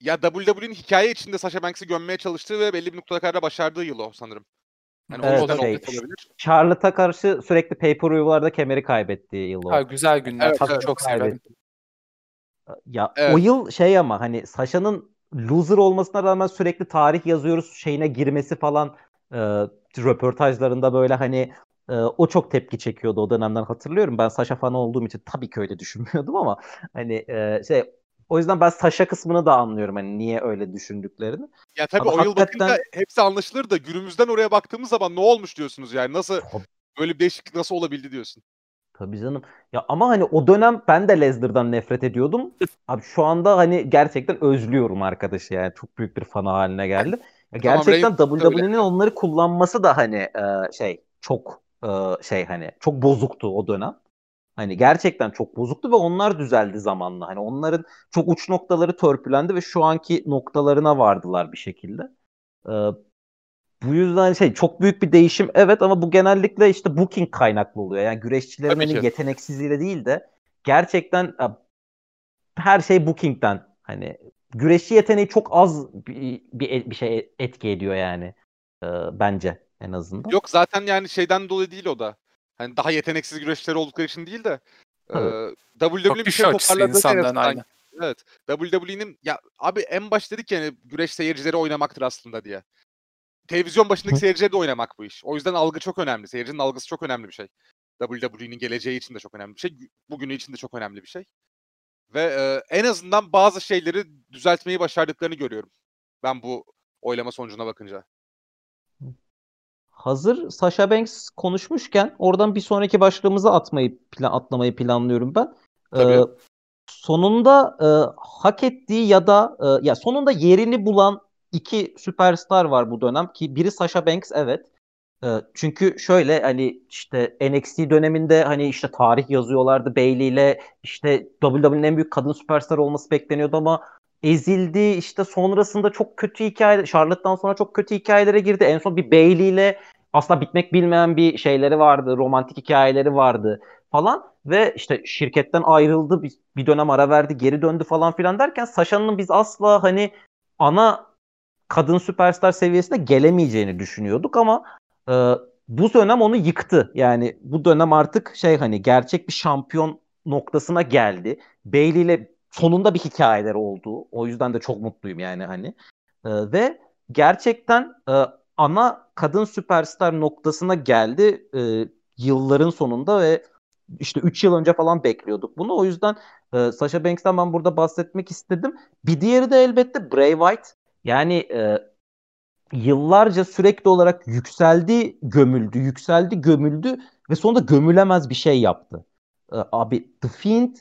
ya WWE'nin hikaye içinde Sasha Banks'i gömmeye çalıştığı ve belli bir noktada kadar da başardığı yıl o sanırım. Yani Evet, o şey, olabilir. Charlotte'a karşı sürekli pay-per-view'larda kemeri kaybettiği yıl o. Ha, güzel günler. Evet, Tabii evet. çok severim. Ya Evet. o yıl şey ama hani Sasha'nın loser olmasına rağmen sürekli tarih yazıyoruz şeyine girmesi falan e, röportajlarında böyle hani e, o çok tepki çekiyordu o dönemden hatırlıyorum. Ben Sasha fanı olduğum için tabii ki öyle düşünmüyordum ama hani e, şey o yüzden ben Sasha kısmını da anlıyorum hani niye öyle düşündüklerini. Ya tabii Ama o yıl hakikaten- bakınca hepsi anlaşılır da günümüzden oraya baktığımız zaman ne olmuş diyorsunuz yani nasıl böyle bir değişiklik nasıl olabildi diyorsun. Tabii canım. Ya ama hani o dönem ben de Lesnar'dan nefret ediyordum. Abi şu anda hani gerçekten özlüyorum arkadaşı yani. Çok büyük bir fanı haline geldim. Ya Tamam, gerçekten öyle. WWE'nin onları kullanması da hani e, şey çok e, şey hani çok bozuktu o dönem. Hani gerçekten çok bozuktu ve onlar düzeldi zamanla. Hani onların çok uç noktaları törpülendi ve şu anki noktalarına vardılar bir şekilde. E, bu yüzden şey çok büyük bir değişim evet ama bu genellikle işte booking kaynaklı oluyor. Yani güreşçilerin hani yeteneksizliğiyle değil de gerçekten e, her şey booking'den hani güreşçi yeteneği çok az bir, bir, bir şey etki ediyor yani e, bence en azından. Yok zaten yani şeyden dolayı değil o da. Hani daha yeteneksiz güreşçileri oldukları için değil de e. WWE bir şey toparladı insandan aynı. Evet. WWE'nin ya abi en baş dedik yani güreş seyircileri oynamaktır aslında diye. Televizyon başındaki Hı. seyirciye de oynamak bu iş. O yüzden algı çok önemli. Seyircinin algısı çok önemli bir şey. WWE'nin geleceği için de çok önemli bir şey. Bugünü için de çok önemli bir şey. Ve e, en azından bazı şeyleri düzeltmeyi başardıklarını görüyorum. Ben bu oylama sonucuna bakınca. Hazır Sasha Banks konuşmuşken oradan bir sonraki başlığımızı atmayı plan, atlamayı planlıyorum ben. Tabii. Ee, sonunda e, hak ettiği ya da e, ya sonunda yerini bulan iki süperstar var bu dönem ki biri Sasha Banks evet. E, çünkü şöyle hani işte NXT döneminde hani işte tarih yazıyorlardı Bayley ile işte WWE'nin en büyük kadın süperstar olması bekleniyordu ama ezildi. İşte sonrasında çok kötü hikaye Charlotte'dan sonra çok kötü hikayelere girdi. En son bir Bayley ile asla bitmek bilmeyen bir şeyleri vardı. Romantik hikayeleri vardı falan ve işte şirketten ayrıldı. Bir, bir dönem ara verdi, geri döndü falan filan derken Sasha'nın biz asla hani ana kadın süperstar seviyesine gelemeyeceğini düşünüyorduk ama e, bu dönem onu yıktı. Yani bu dönem artık şey hani gerçek bir şampiyon noktasına geldi. Bayley ile sonunda bir hikayeleri oldu. O yüzden de çok mutluyum yani hani. E, ve gerçekten e, ana kadın süperstar noktasına geldi e, yılların sonunda ve işte 3 yıl önce falan bekliyorduk bunu. O yüzden e, Sasha Banks'ten ben burada bahsetmek istedim. Bir diğeri de elbette Bray Wyatt. Yani e, yıllarca sürekli olarak yükseldi, gömüldü, yükseldi, gömüldü ve sonunda gömülemez bir şey yaptı. E, abi The Fiend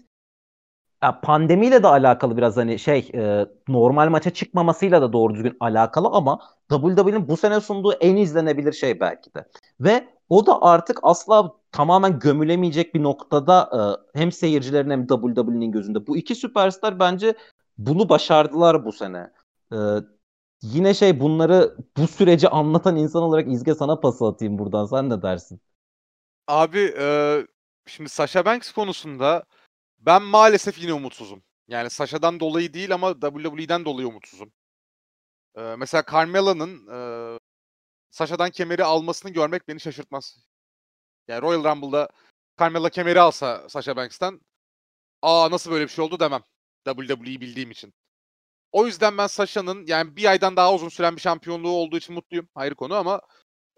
ya pandemiyle de alakalı biraz hani şey e, normal maça çıkmamasıyla da doğru düzgün alakalı ama WWE'nin bu sene sunduğu en izlenebilir şey belki de. Ve o da artık asla tamamen gömülemeyecek bir noktada e, hem seyircilerin hem WWE'nin gözünde. Bu iki süperstar bence bunu başardılar bu sene. E, yine şey bunları bu süreci anlatan insan olarak İzge sana pas atayım buradan. Sen ne dersin? Abi e, şimdi Sasha Banks konusunda ben maalesef yine umutsuzum. Yani Sasha'dan dolayı değil ama WWE'den dolayı umutsuzum. E, mesela Carmela'nın e, Sasha'dan kemeri almasını görmek beni şaşırtmaz. Yani Royal Rumble'da Carmella kemeri alsa Sasha Banks'ten aa nasıl böyle bir şey oldu demem. WWE'yi bildiğim için. O yüzden ben Sasha'nın yani bir aydan daha uzun süren bir şampiyonluğu olduğu için mutluyum. Ayrı konu ama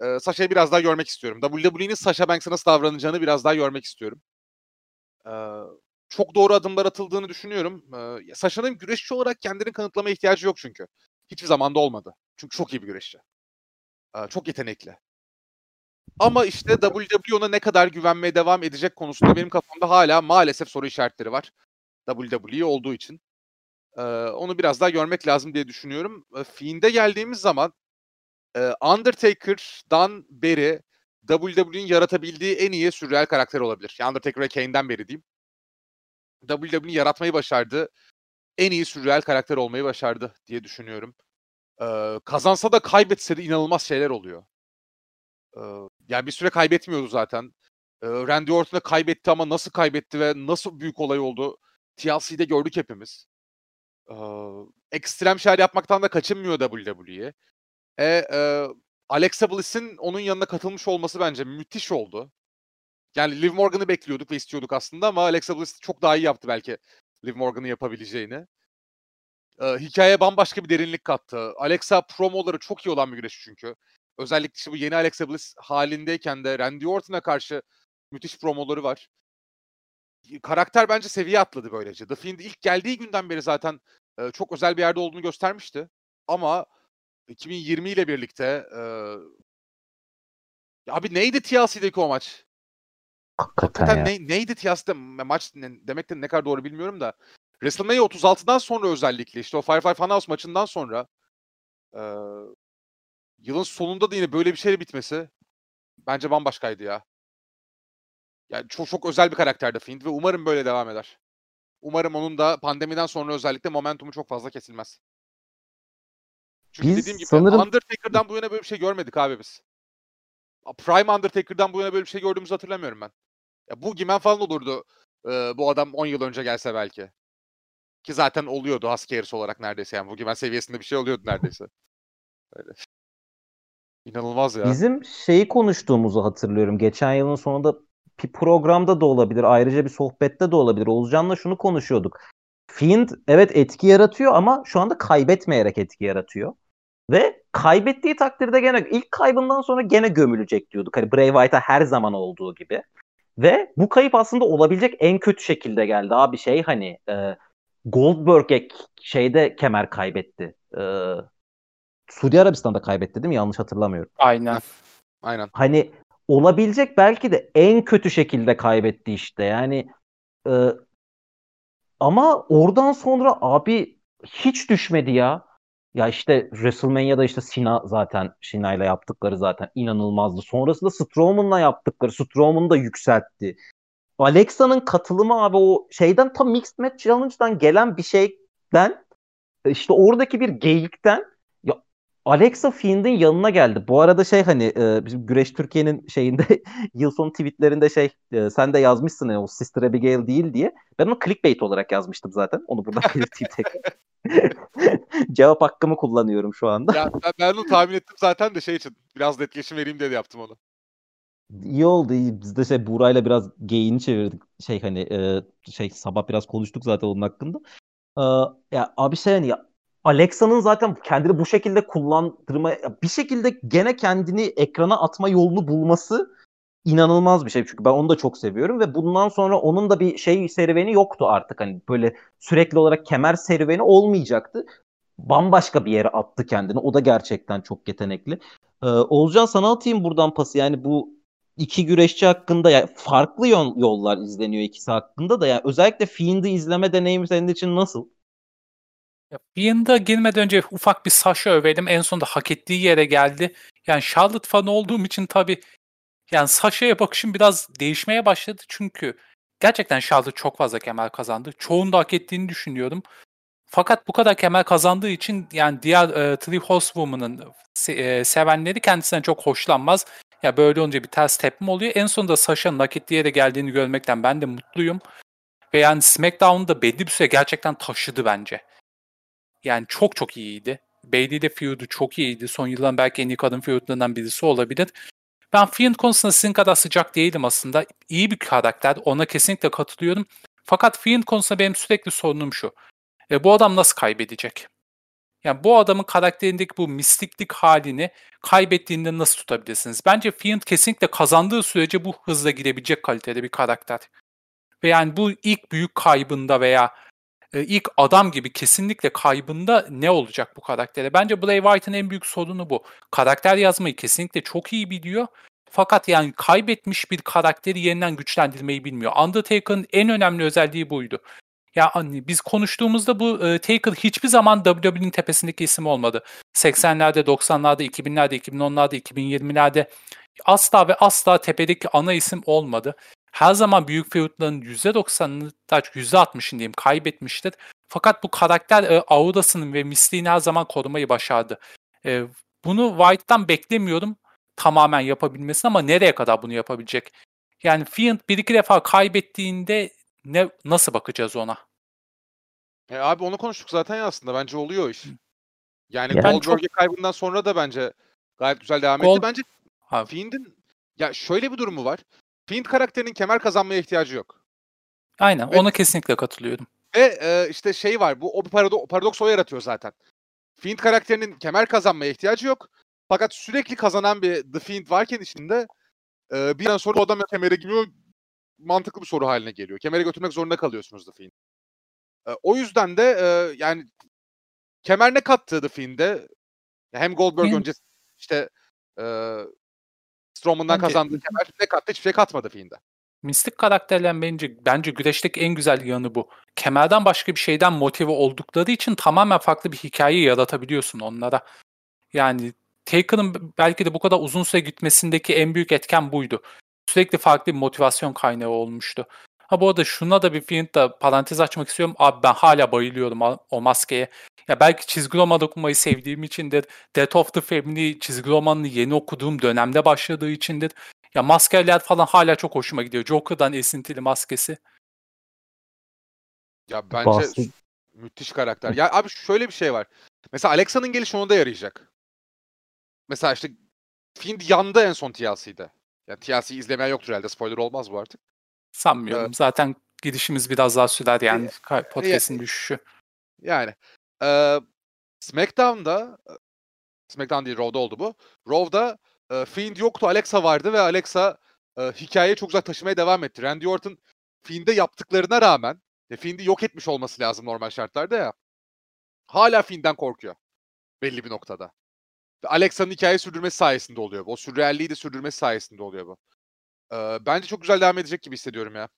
e, Sasha'yı biraz daha görmek istiyorum. WWE'nin Sasha Banks'a nasıl davranacağını biraz daha görmek istiyorum. E, çok doğru adımlar atıldığını düşünüyorum. E, Sasha'nın güreşçi olarak kendini kanıtlama ihtiyacı yok çünkü. Hiçbir zamanda olmadı. Çünkü çok iyi bir güreşçi. E, çok yetenekli. Ama işte WWE ne kadar güvenmeye devam edecek konusunda benim kafamda hala maalesef soru işaretleri var. WWE olduğu için. Ee, onu biraz daha görmek lazım diye düşünüyorum. E, Fiend'e geldiğimiz zaman e, Undertaker'dan beri WWE'nin yaratabildiği en iyi sürreal karakter olabilir. Yani Undertaker ve Kane'den beri diyeyim. WWE'nin yaratmayı başardı. En iyi sürreal karakter olmayı başardı diye düşünüyorum. Ee, kazansa da kaybetse de inanılmaz şeyler oluyor. Ee, yani bir süre kaybetmiyordu zaten. Ee, Randy Orton'a kaybetti ama nasıl kaybetti ve nasıl büyük olay oldu TLC'de gördük hepimiz. Ee, ekstrem şeyler yapmaktan da kaçınmıyor WWE. E, e, Alexa Bliss'in onun yanına katılmış olması bence müthiş oldu. Yani Liv Morgan'ı bekliyorduk ve istiyorduk aslında ama Alexa Bliss çok daha iyi yaptı belki Liv Morgan'ı yapabileceğini. Ee, hikayeye bambaşka bir derinlik kattı. Alexa promoları çok iyi olan bir güreşçi çünkü. Özellikle işte bu yeni Alexa Bliss halindeyken de Randy Orton'a karşı müthiş promoları var. Karakter bence seviye atladı böylece. The Fiend ilk geldiği günden beri zaten e, çok özel bir yerde olduğunu göstermişti. Ama 2020 ile birlikte e, ya abi neydi TLC'deki o maç? Hakikaten ya. ne, neydi TLC'de maç ne, demek de ne kadar doğru bilmiyorum da. WrestleMania 36'dan sonra özellikle işte o Firefly Funhouse maçından sonra e, yılın sonunda da yine böyle bir şeyle bitmesi bence bambaşkaydı ya. Yani çok çok özel bir karakterdi Fiend ve umarım böyle devam eder. Umarım onun da pandemiden sonra özellikle momentumu çok fazla kesilmez. Çünkü Biz dediğim gibi sanırım- Undertaker'dan bu yana böyle bir şey görmedik abi biz. Prime Undertaker'dan bu yana böyle bir şey gördüğümüzü hatırlamıyorum ben. Ya Gimen falan olurdu. e, bu adam 10 yıl önce gelse belki. Ki zaten oluyordu Husky Harris olarak neredeyse yani. Bu Gimen seviyesinde bir şey oluyordu neredeyse. Öyle. İnanılmaz ya. Bizim şeyi konuştuğumuzu hatırlıyorum. Geçen yılın sonunda bir programda da olabilir. Ayrıca bir sohbette de olabilir. Oğuzcan'la şunu konuşuyorduk. Fiend evet etki yaratıyor ama şu anda kaybetmeyerek etki yaratıyor. Ve kaybettiği takdirde gene ilk kaybından sonra gene gömülecek diyorduk. Hani Bray Wyatt'a her zaman olduğu gibi. Ve bu kayıp aslında olabilecek en kötü şekilde geldi. Abi şey hani e, Goldberg'e şeyde kemer kaybetti. E, Suudi Arabistan'da kaybetti değil mi? Yanlış hatırlamıyorum. Aynen. Aynen. Hani olabilecek belki de en kötü şekilde kaybetti işte. Yani e, ama oradan sonra abi hiç düşmedi ya. Ya işte WrestleMania'da işte Sina zaten Sina'yla yaptıkları zaten inanılmazdı. Sonrasında Strowman'la yaptıkları Strowman'ı da yükseltti. Alexa'nın katılımı abi o şeyden tam Mixed Match Challenge'dan gelen bir şeyden işte oradaki bir geyikten Alexa Fiend'in yanına geldi. Bu arada şey hani e, bizim Güreş Türkiye'nin şeyinde yıl sonu tweetlerinde şey e, sen de yazmışsın yani o Sister Abigail değil diye. Ben onu clickbait olarak yazmıştım zaten. Onu buradan belirteyim tekrar. Cevap hakkımı kullanıyorum şu anda. Ya ben, ben onu tahmin ettim zaten de şey için. Biraz da etkileşim vereyim diye de yaptım onu. İyi oldu. iyi. Biz de şey Buğra'yla biraz geyini çevirdik. Şey hani e, şey sabah biraz konuştuk zaten onun hakkında. E, ya abi şey hani ya Alexa'nın zaten kendini bu şekilde kullandırma bir şekilde gene kendini ekrana atma yolunu bulması inanılmaz bir şey. Çünkü ben onu da çok seviyorum ve bundan sonra onun da bir şey serüveni yoktu artık. Hani böyle sürekli olarak kemer serüveni olmayacaktı. Bambaşka bir yere attı kendini. O da gerçekten çok yetenekli. Ee, Oğuzcan sana atayım buradan pası. Yani bu iki güreşçi hakkında ya farklı yol, yollar izleniyor ikisi hakkında da yani özellikle Fiend'i izleme deneyimi senin için nasıl? Ya, Fiend'a girmeden önce ufak bir Sasha övelim. En sonunda hak ettiği yere geldi. Yani Charlotte fanı olduğum için tabii yani Sasha'ya bakışım biraz değişmeye başladı. Çünkü gerçekten Charlotte çok fazla kemer kazandı. Çoğunu da hak ettiğini düşünüyorum. Fakat bu kadar kemer kazandığı için yani diğer e, Three Horsewoman'ın se- e, sevenleri kendisinden çok hoşlanmaz. Ya böyle olunca bir ters tepme oluyor. En sonunda Sasha'nın hak ettiği yere geldiğini görmekten ben de mutluyum. Ve yani SmackDown'da belli bir süre gerçekten taşıdı bence. Yani çok çok iyiydi. Bayley'de feud'u çok iyiydi. Son yılların belki en iyi kadın feud'larından birisi olabilir. Ben Fiend konusunda sizin kadar sıcak değilim aslında. İyi bir karakter. Ona kesinlikle katılıyorum. Fakat Fiend konusunda benim sürekli sorunum şu. E, bu adam nasıl kaybedecek? Yani bu adamın karakterindeki bu mistiklik halini kaybettiğinde nasıl tutabilirsiniz? Bence Fiend kesinlikle kazandığı sürece bu hızla gidebilecek kalitede bir karakter. Ve yani bu ilk büyük kaybında veya e, ilk adam gibi kesinlikle kaybında ne olacak bu karaktere? Bence Bray Wyatt'ın en büyük sorunu bu. Karakter yazmayı kesinlikle çok iyi biliyor. Fakat yani kaybetmiş bir karakteri yeniden güçlendirmeyi bilmiyor. Undertaker'ın en önemli özelliği buydu. Ya hani biz konuştuğumuzda bu e, Taker hiçbir zaman WWE'nin tepesindeki isim olmadı. 80'lerde, 90'larda, 2000'lerde, 2010'larda, 2020'lerde asla ve asla tepedeki ana isim olmadı. Her zaman büyük feudların %90'ını, %60'ını diyeyim kaybetmiştir. Fakat bu karakter e, aurasının ve misliğini her zaman korumayı başardı. E, bunu White'tan beklemiyorum tamamen yapabilmesini ama nereye kadar bunu yapabilecek? Yani Fiend bir iki defa kaybettiğinde ne nasıl bakacağız ona? E abi onu konuştuk zaten ya aslında. Bence oluyor iş. Yani Yani Goldberg'e kaybından sonra da bence gayet güzel devam Gold- etti. Bence. Fiend'in ya şöyle bir durumu var. Fiend karakterinin kemer kazanmaya ihtiyacı yok. Aynen Ve- ona kesinlikle katılıyorum. Ve e, işte şey var. Bu o parado- paradoks o yaratıyor zaten. Fiend karakterinin kemer kazanmaya ihtiyacı yok. Fakat sürekli kazanan bir The Fiend varken içinde e, bir an sonra o adam kemere giriyor mantıklı bir soru haline geliyor. Kemere götürmek zorunda kalıyorsunuz The Fiend. E, o yüzden de e, yani kemer ne kattı The Fiend'e? Hem Goldberg Fiend- öncesi işte e, Strowman'dan Bence- kazandığı kemer ne kattı? Hiçbir şey katmadı Fiend'e. Mistik karakterler bence bence güreşteki en güzel yanı bu. Kemerden başka bir şeyden motive oldukları için tamamen farklı bir hikaye yaratabiliyorsun onlara. Yani Taker'ın belki de bu kadar uzun süre gitmesindeki en büyük etken buydu. Sürekli farklı bir motivasyon kaynağı olmuştu. Ha bu arada şuna da bir Fiend da parantez açmak istiyorum. Abi ben hala bayılıyorum o, maskeye. Ya belki çizgi roman okumayı sevdiğim içindir. Death of the Family çizgi romanını yeni okuduğum dönemde başladığı içindir. Ya maskeler falan hala çok hoşuma gidiyor. Joker'dan esintili maskesi. Ya bence Bahsi- müthiş karakter. Ya abi şöyle bir şey var. Mesela Alexa'nın gelişi ona da yarayacak. Mesela işte Fiend yandı en son TLC'de. Yani TLC'yi izlemeyen yoktur herhalde. Spoiler olmaz bu artık. Sanmıyorum. Zaten gidişimiz biraz daha sürer yani podcast'in düşüşü. Yani eee SmackDown'da SmackDown değil Raw'da oldu bu. Raw'da eee, Fiend yoktu. Alexa vardı ve Alexa eee, hikayeyi çok güzel taşımaya devam etti. Randy Orton Fiend'e yaptıklarına rağmen e, Fiend'i yok etmiş olması lazım normal şartlarda ya. Hala Fiend'den korkuyor. Belli bir noktada. Alexa'nın hikayeyi sürdürmesi sayesinde oluyor bu. O sürrealliği de sürdürmesi sayesinde oluyor bu. Eee, bence çok güzel devam edecek gibi hissediyorum ya.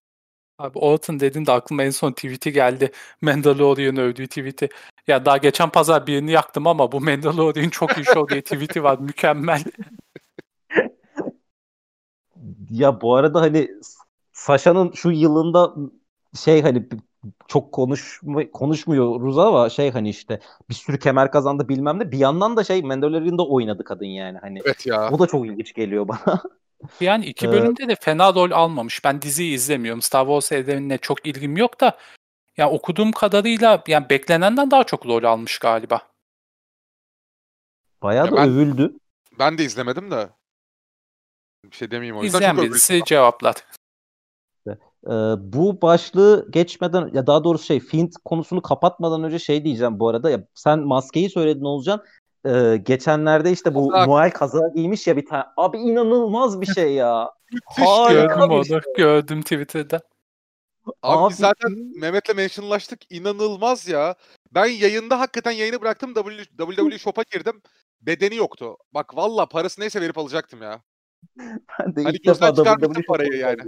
Abi Orton dedin de aklıma en son tweet'i geldi. Mandalorian övdüğü tweet'i. Ya daha geçen pazar birini yaktım ama bu Mandalorian çok iyi show diye tweet'i var. Mükemmel. Ya bu arada hani Sasha'nın şu yılında şey hani çok konuşma, konuşmuyoruz ama şey hani işte bir sürü kemer kazandı bilmem ne. Bir yandan da şey Mandalorian'da oynadı kadın yani hani. Evet ya. O da çok ilginç geliyor bana. Yani iki Ee, bölümde de fena rol almamış. Ben diziyi izlemiyorum. Star Wars evrenine çok ilgim yok da ya okuduğum kadarıyla yani beklenenden daha çok rol almış galiba. Bayağı Ya da ben- övüldü. Ben de izlemedim de. Bir şey demeyeyim o yüzden. İzleyen birisi cevaplar. Ee, bu başlığı geçmeden ya daha doğrusu şey Fiend konusunu kapatmadan önce şey diyeceğim bu arada ya sen maskeyi söyledin Olcan. Ee, geçenlerde işte bu Kaza. Noel kazağı giymiş ya bir tane. Abi inanılmaz bir şey ya. Harika. Gördüm bir onu. şey. Gördüm Twitter'da. Abi, Abi, zaten in- Mehmet'le mentionlaştık. İnanılmaz ya. Ben yayında hakikaten yayını bıraktım. W- WWE Shop'a girdim. Bedeni yoktu. Bak valla parası neyse verip alacaktım ya. Ben de Hani ilk gözden defa çıkarmıştım WWE parayı yani.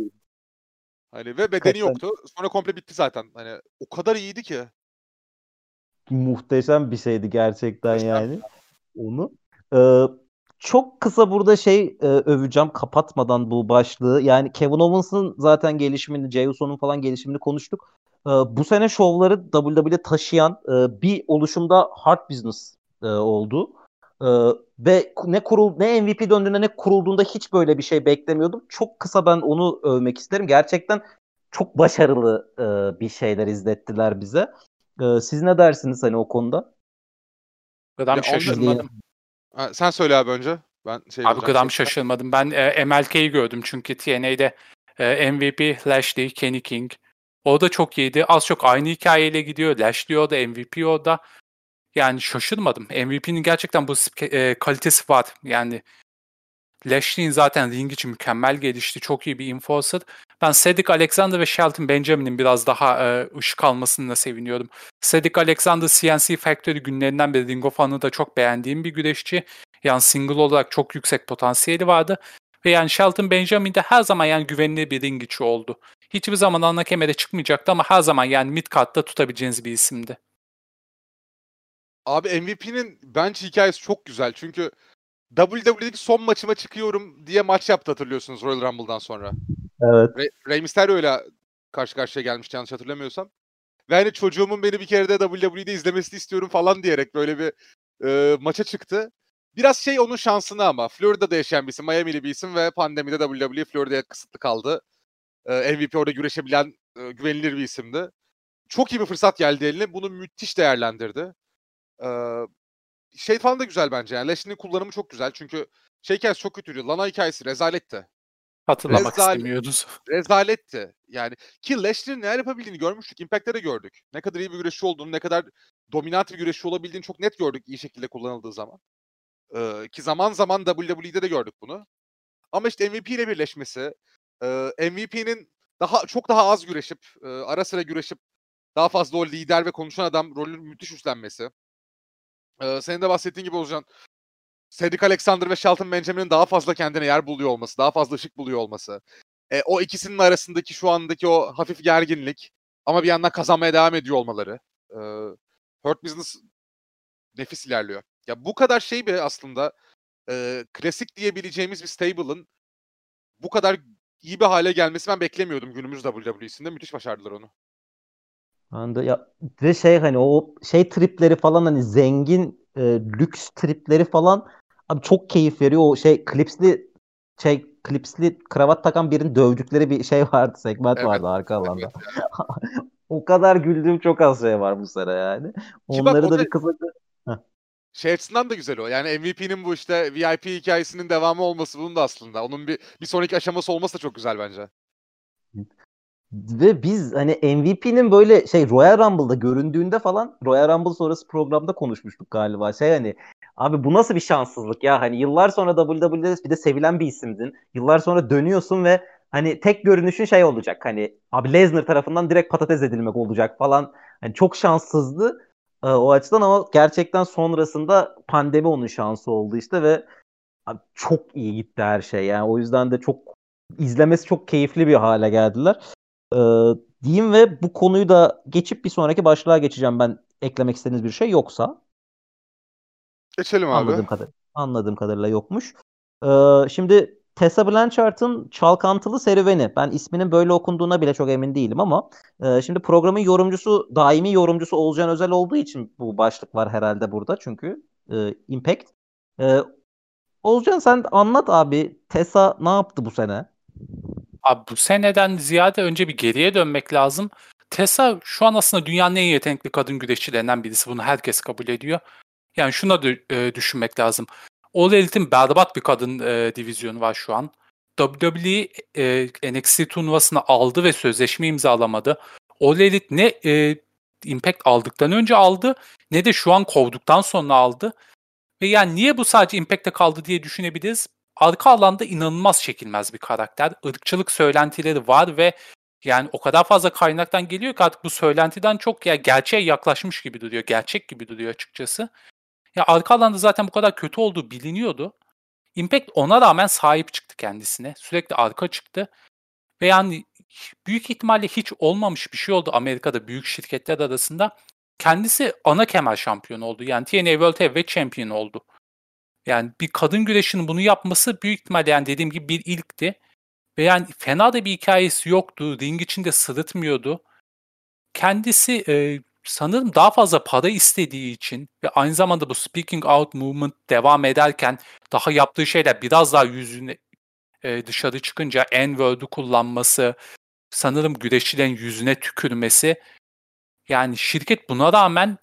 Hani ve bedeni Hakikaten. yoktu. Sonra komple bitti zaten. Hani o kadar iyiydi ki. Muhteşem bir şeydi gerçekten Muhteşem. yani. Onu. Ee, çok kısa burada şey e, öveceğim kapatmadan bu başlığı. Yani Kevin Owens'ın zaten gelişimini, Jey Uso'nun falan gelişimini konuştuk. Ee, bu sene şovları WWE taşıyan e, bir oluşumda Hard Business e, oldu. Ee, ve ne kurul ne MVP döndüğünde ne kurulduğunda hiç böyle bir şey beklemiyordum. Çok kısa ben onu övmek isterim. Gerçekten çok başarılı e, bir şeyler izlettiler bize. Ee, siz ne dersiniz hani o konuda? Ya onda- şaşırmadım. Ha, sen söyle abi önce. Ben şey Abi gram şey- şaşırmadım. Ben e, MLK'yi gördüm çünkü TNA'de e, MVP Lashley, Kenny King. O da çok iyiydi. Az çok aynı hikayeyle gidiyor. Lashley o da MVP o da. Yani şaşırmadım. MVP'nin gerçekten bu e, kalitesi var. Yani Lashley'in zaten ring için mükemmel gelişti. Çok iyi bir enforcer. Ben Cedric Alexander ve Shelton Benjamin'in biraz daha e, ışık almasına seviniyorum. Cedric Alexander CNC Factory günlerinden beri Ring of Honor'da çok beğendiğim bir güreşçi. Yani single olarak çok yüksek potansiyeli vardı. Ve yani Shelton Benjamin de her zaman yani güvenilir bir ring içi oldu. Hiçbir zaman ana kemere çıkmayacaktı ama her zaman yani mid card'da tutabileceğiniz bir isimdi. Abi MVP'nin bence hikayesi çok güzel. Çünkü WWE'deki son maçıma çıkıyorum diye maç yaptı hatırlıyorsunuz Royal Rumble'dan sonra. Evet. Rey, Rey Mysterio ile karşı karşıya gelmişti yanlış hatırlamıyorsam. Ve hani çocuğumun beni bir kere de WWE'de izlemesini istiyorum falan diyerek böyle bir e, maça çıktı. Biraz şey onun şansına ama. Florida'da yaşayan bir isim, Miami'li bir isim ve pandemide WWE Florida'ya kısıtlı kaldı. E, MVP orada güreşebilen e, güvenilir bir isimdi. Çok iyi bir fırsat geldi eline. Bunu müthiş değerlendirdi. E, şey falan da güzel bence. Yani Lashley'nin kullanımı çok güzel. Çünkü şey hikayesi çok kötüydü. Lana hikayesi rezaletti. Hatırlamak Rezalet. istemiyoruz. Rezaletti. Yani ki Lashley'nin neler yapabildiğini görmüştük. Impact'te de gördük. Ne kadar iyi bir güreşçi olduğunu, ne kadar dominant bir güreşçi olabildiğini çok net gördük iyi şekilde kullanıldığı zaman. Ee, ki zaman zaman WWE'de de gördük bunu. Ama işte MVP ile birleşmesi, e, MVP'nin daha çok daha az güreşip, e, ara sıra güreşip daha fazla o lider ve konuşan adam rolünü müthiş üstlenmesi. Ee, senin de bahsettiğin gibi Ozcan, Cedric Alexander ve Shelton Benjamin'in daha fazla kendine yer buluyor olması, daha fazla ışık buluyor olması. E, o ikisinin arasındaki şu andaki o hafif gerginlik ama bir yandan kazanmaya devam ediyor olmaları. E, Hurt Business nefis ilerliyor. Ya bu kadar şey bir aslında e, klasik diyebileceğimiz bir stable'ın bu kadar iyi bir hale gelmesi ben beklemiyordum günümüz WWE'sinde. Müthiş başardılar onu. Anda ya ve şey hani o şey tripleri falan hani zengin e, lüks tripleri falan abi çok keyif veriyor. O şey klipsli şey klipsli kravat takan birinin dövdükleri bir şey vardı, segment Evet. vardı arka alanda. o kadar güldüğüm çok az şey var bu sene yani. bak Onları da da- bir kısaca Şey açısından da güzel o. Yani MVP'nin bu işte VIP hikayesinin devamı olması bunun da aslında. Onun bir bir sonraki aşaması olması da çok güzel bence. Ve biz hani MVP'nin böyle şey Royal Rumble'da göründüğünde falan Royal Rumble sonrası programda konuşmuştuk galiba. Şey hani abi bu nasıl bir şanssızlık ya hani yıllar sonra WWE'de bir de sevilen bir isimdin. Yıllar sonra dönüyorsun ve hani tek görünüşün şey olacak hani abi Lesnar tarafından direkt patates edilmek olacak falan. Hani çok şanssızdı e, o açıdan ama gerçekten sonrasında pandemi onun şansı oldu işte ve abi çok iyi gitti her şey yani o yüzden de çok izlemesi çok keyifli bir hale geldiler. Ee, diyeyim ve bu konuyu da geçip bir sonraki başlığa geçeceğim ben eklemek istediğiniz bir şey yoksa. Geçelim abi. Anladığım kadar anladığım kadarıyla yokmuş. Ee, şimdi Tessa Blanchard'ın Çalkantılı Serüveni. Ben isminin böyle okunduğuna bile çok emin değilim ama e, şimdi programın yorumcusu, daimi yorumcusu Olcan Özel olduğu için bu başlık var herhalde burada çünkü e, Impact. E, Olcan sen anlat abi. Tessa ne yaptı bu sene? Abi bu seneden ziyade önce bir geriye dönmek lazım. Tessa şu an aslında dünyanın en yetenekli kadın güreşçilerinden birisi. Bunu herkes kabul ediyor. Yani şuna dü- e, düşünmek lazım. All Elite'in berbat bir kadın e, divizyonu var şu an. WWE e, NXT turnuvasını aldı ve sözleşme imzalamadı. All Elite ne e, Impact aldıktan önce aldı ne de şu an kovduktan sonra aldı. Ve yani niye bu sadece Impact'te kaldı diye düşünebiliriz. Arka alanda inanılmaz çekilmez bir karakter. Irkçılık söylentileri var ve yani o kadar fazla kaynaktan geliyor ki artık bu söylentiden çok ya gerçeğe yaklaşmış gibi duruyor. Gerçek gibi duruyor açıkçası. Ya arka alanda zaten bu kadar kötü olduğu biliniyordu. Impact ona rağmen sahip çıktı kendisine. Sürekli arka çıktı. Ve yani büyük ihtimalle hiç olmamış bir şey oldu Amerika'da büyük şirketler arasında. Kendisi ana kemer şampiyonu oldu. Yani TNA World Heavyweight Champion oldu. Yani bir kadın güreşinin bunu yapması büyük ihtimalle yani dediğim gibi bir ilkti. Ve yani fena da bir hikayesi yoktu. Ring içinde sırıtmıyordu. Kendisi e, sanırım daha fazla para istediği için ve aynı zamanda bu speaking out movement devam ederken daha yaptığı şeyler biraz daha yüzüne e, dışarı çıkınca N-word'u kullanması, sanırım güreşçilerin yüzüne tükürmesi. Yani şirket buna rağmen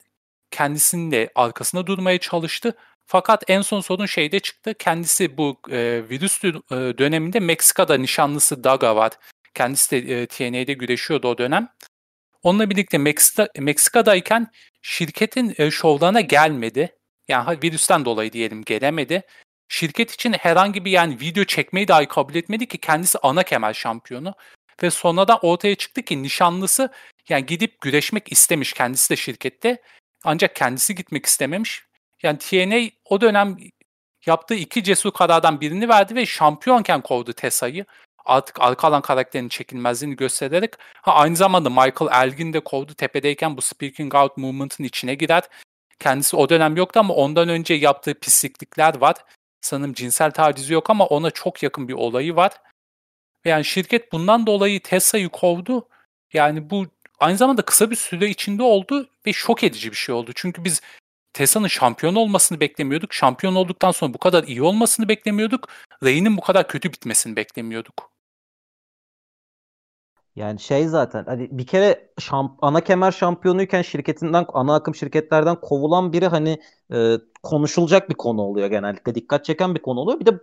kendisinin de arkasında durmaya çalıştı. Fakat en son sorun şeyde çıktı. Kendisi bu e, virüs e, döneminde Meksika'da nişanlısı Daga var. Kendisi de e, TNA'de güreşiyordu o dönem. Onunla birlikte Meksika, Meksika'dayken şirketin e, şovlarına gelmedi. Yani virüsten dolayı diyelim gelemedi. Şirket için herhangi bir yani video çekmeyi dahi kabul etmedi ki kendisi ana kemer şampiyonu. Ve sonradan ortaya çıktı ki nişanlısı yani gidip güreşmek istemiş kendisi de şirkette. Ancak kendisi gitmek istememiş. Yani TNA o dönem yaptığı iki cesur karardan birini verdi ve şampiyonken kovdu Tessa'yı. Artık arka alan karakterinin çekilmezliğini göstererek ha, aynı zamanda Michael Elgin de kovdu tepedeyken bu Speaking Out Movement'ın içine girer. Kendisi o dönem yoktu ama ondan önce yaptığı pisliklikler var. Sanırım cinsel tacizi yok ama ona çok yakın bir olayı var. Yani şirket bundan dolayı Tessa'yı kovdu. Yani bu aynı zamanda kısa bir süre içinde oldu ve şok edici bir şey oldu. Çünkü biz Tessa'nın şampiyon olmasını beklemiyorduk. Şampiyon olduktan sonra bu kadar iyi olmasını beklemiyorduk. Reigns'in bu kadar kötü bitmesini beklemiyorduk. Yani şey zaten hani bir kere şamp ana kemer şampiyonuyken şirketinden ana akım şirketlerden kovulan biri hani e, konuşulacak bir konu oluyor genellikle. Dikkat çeken bir konu oluyor. Bir de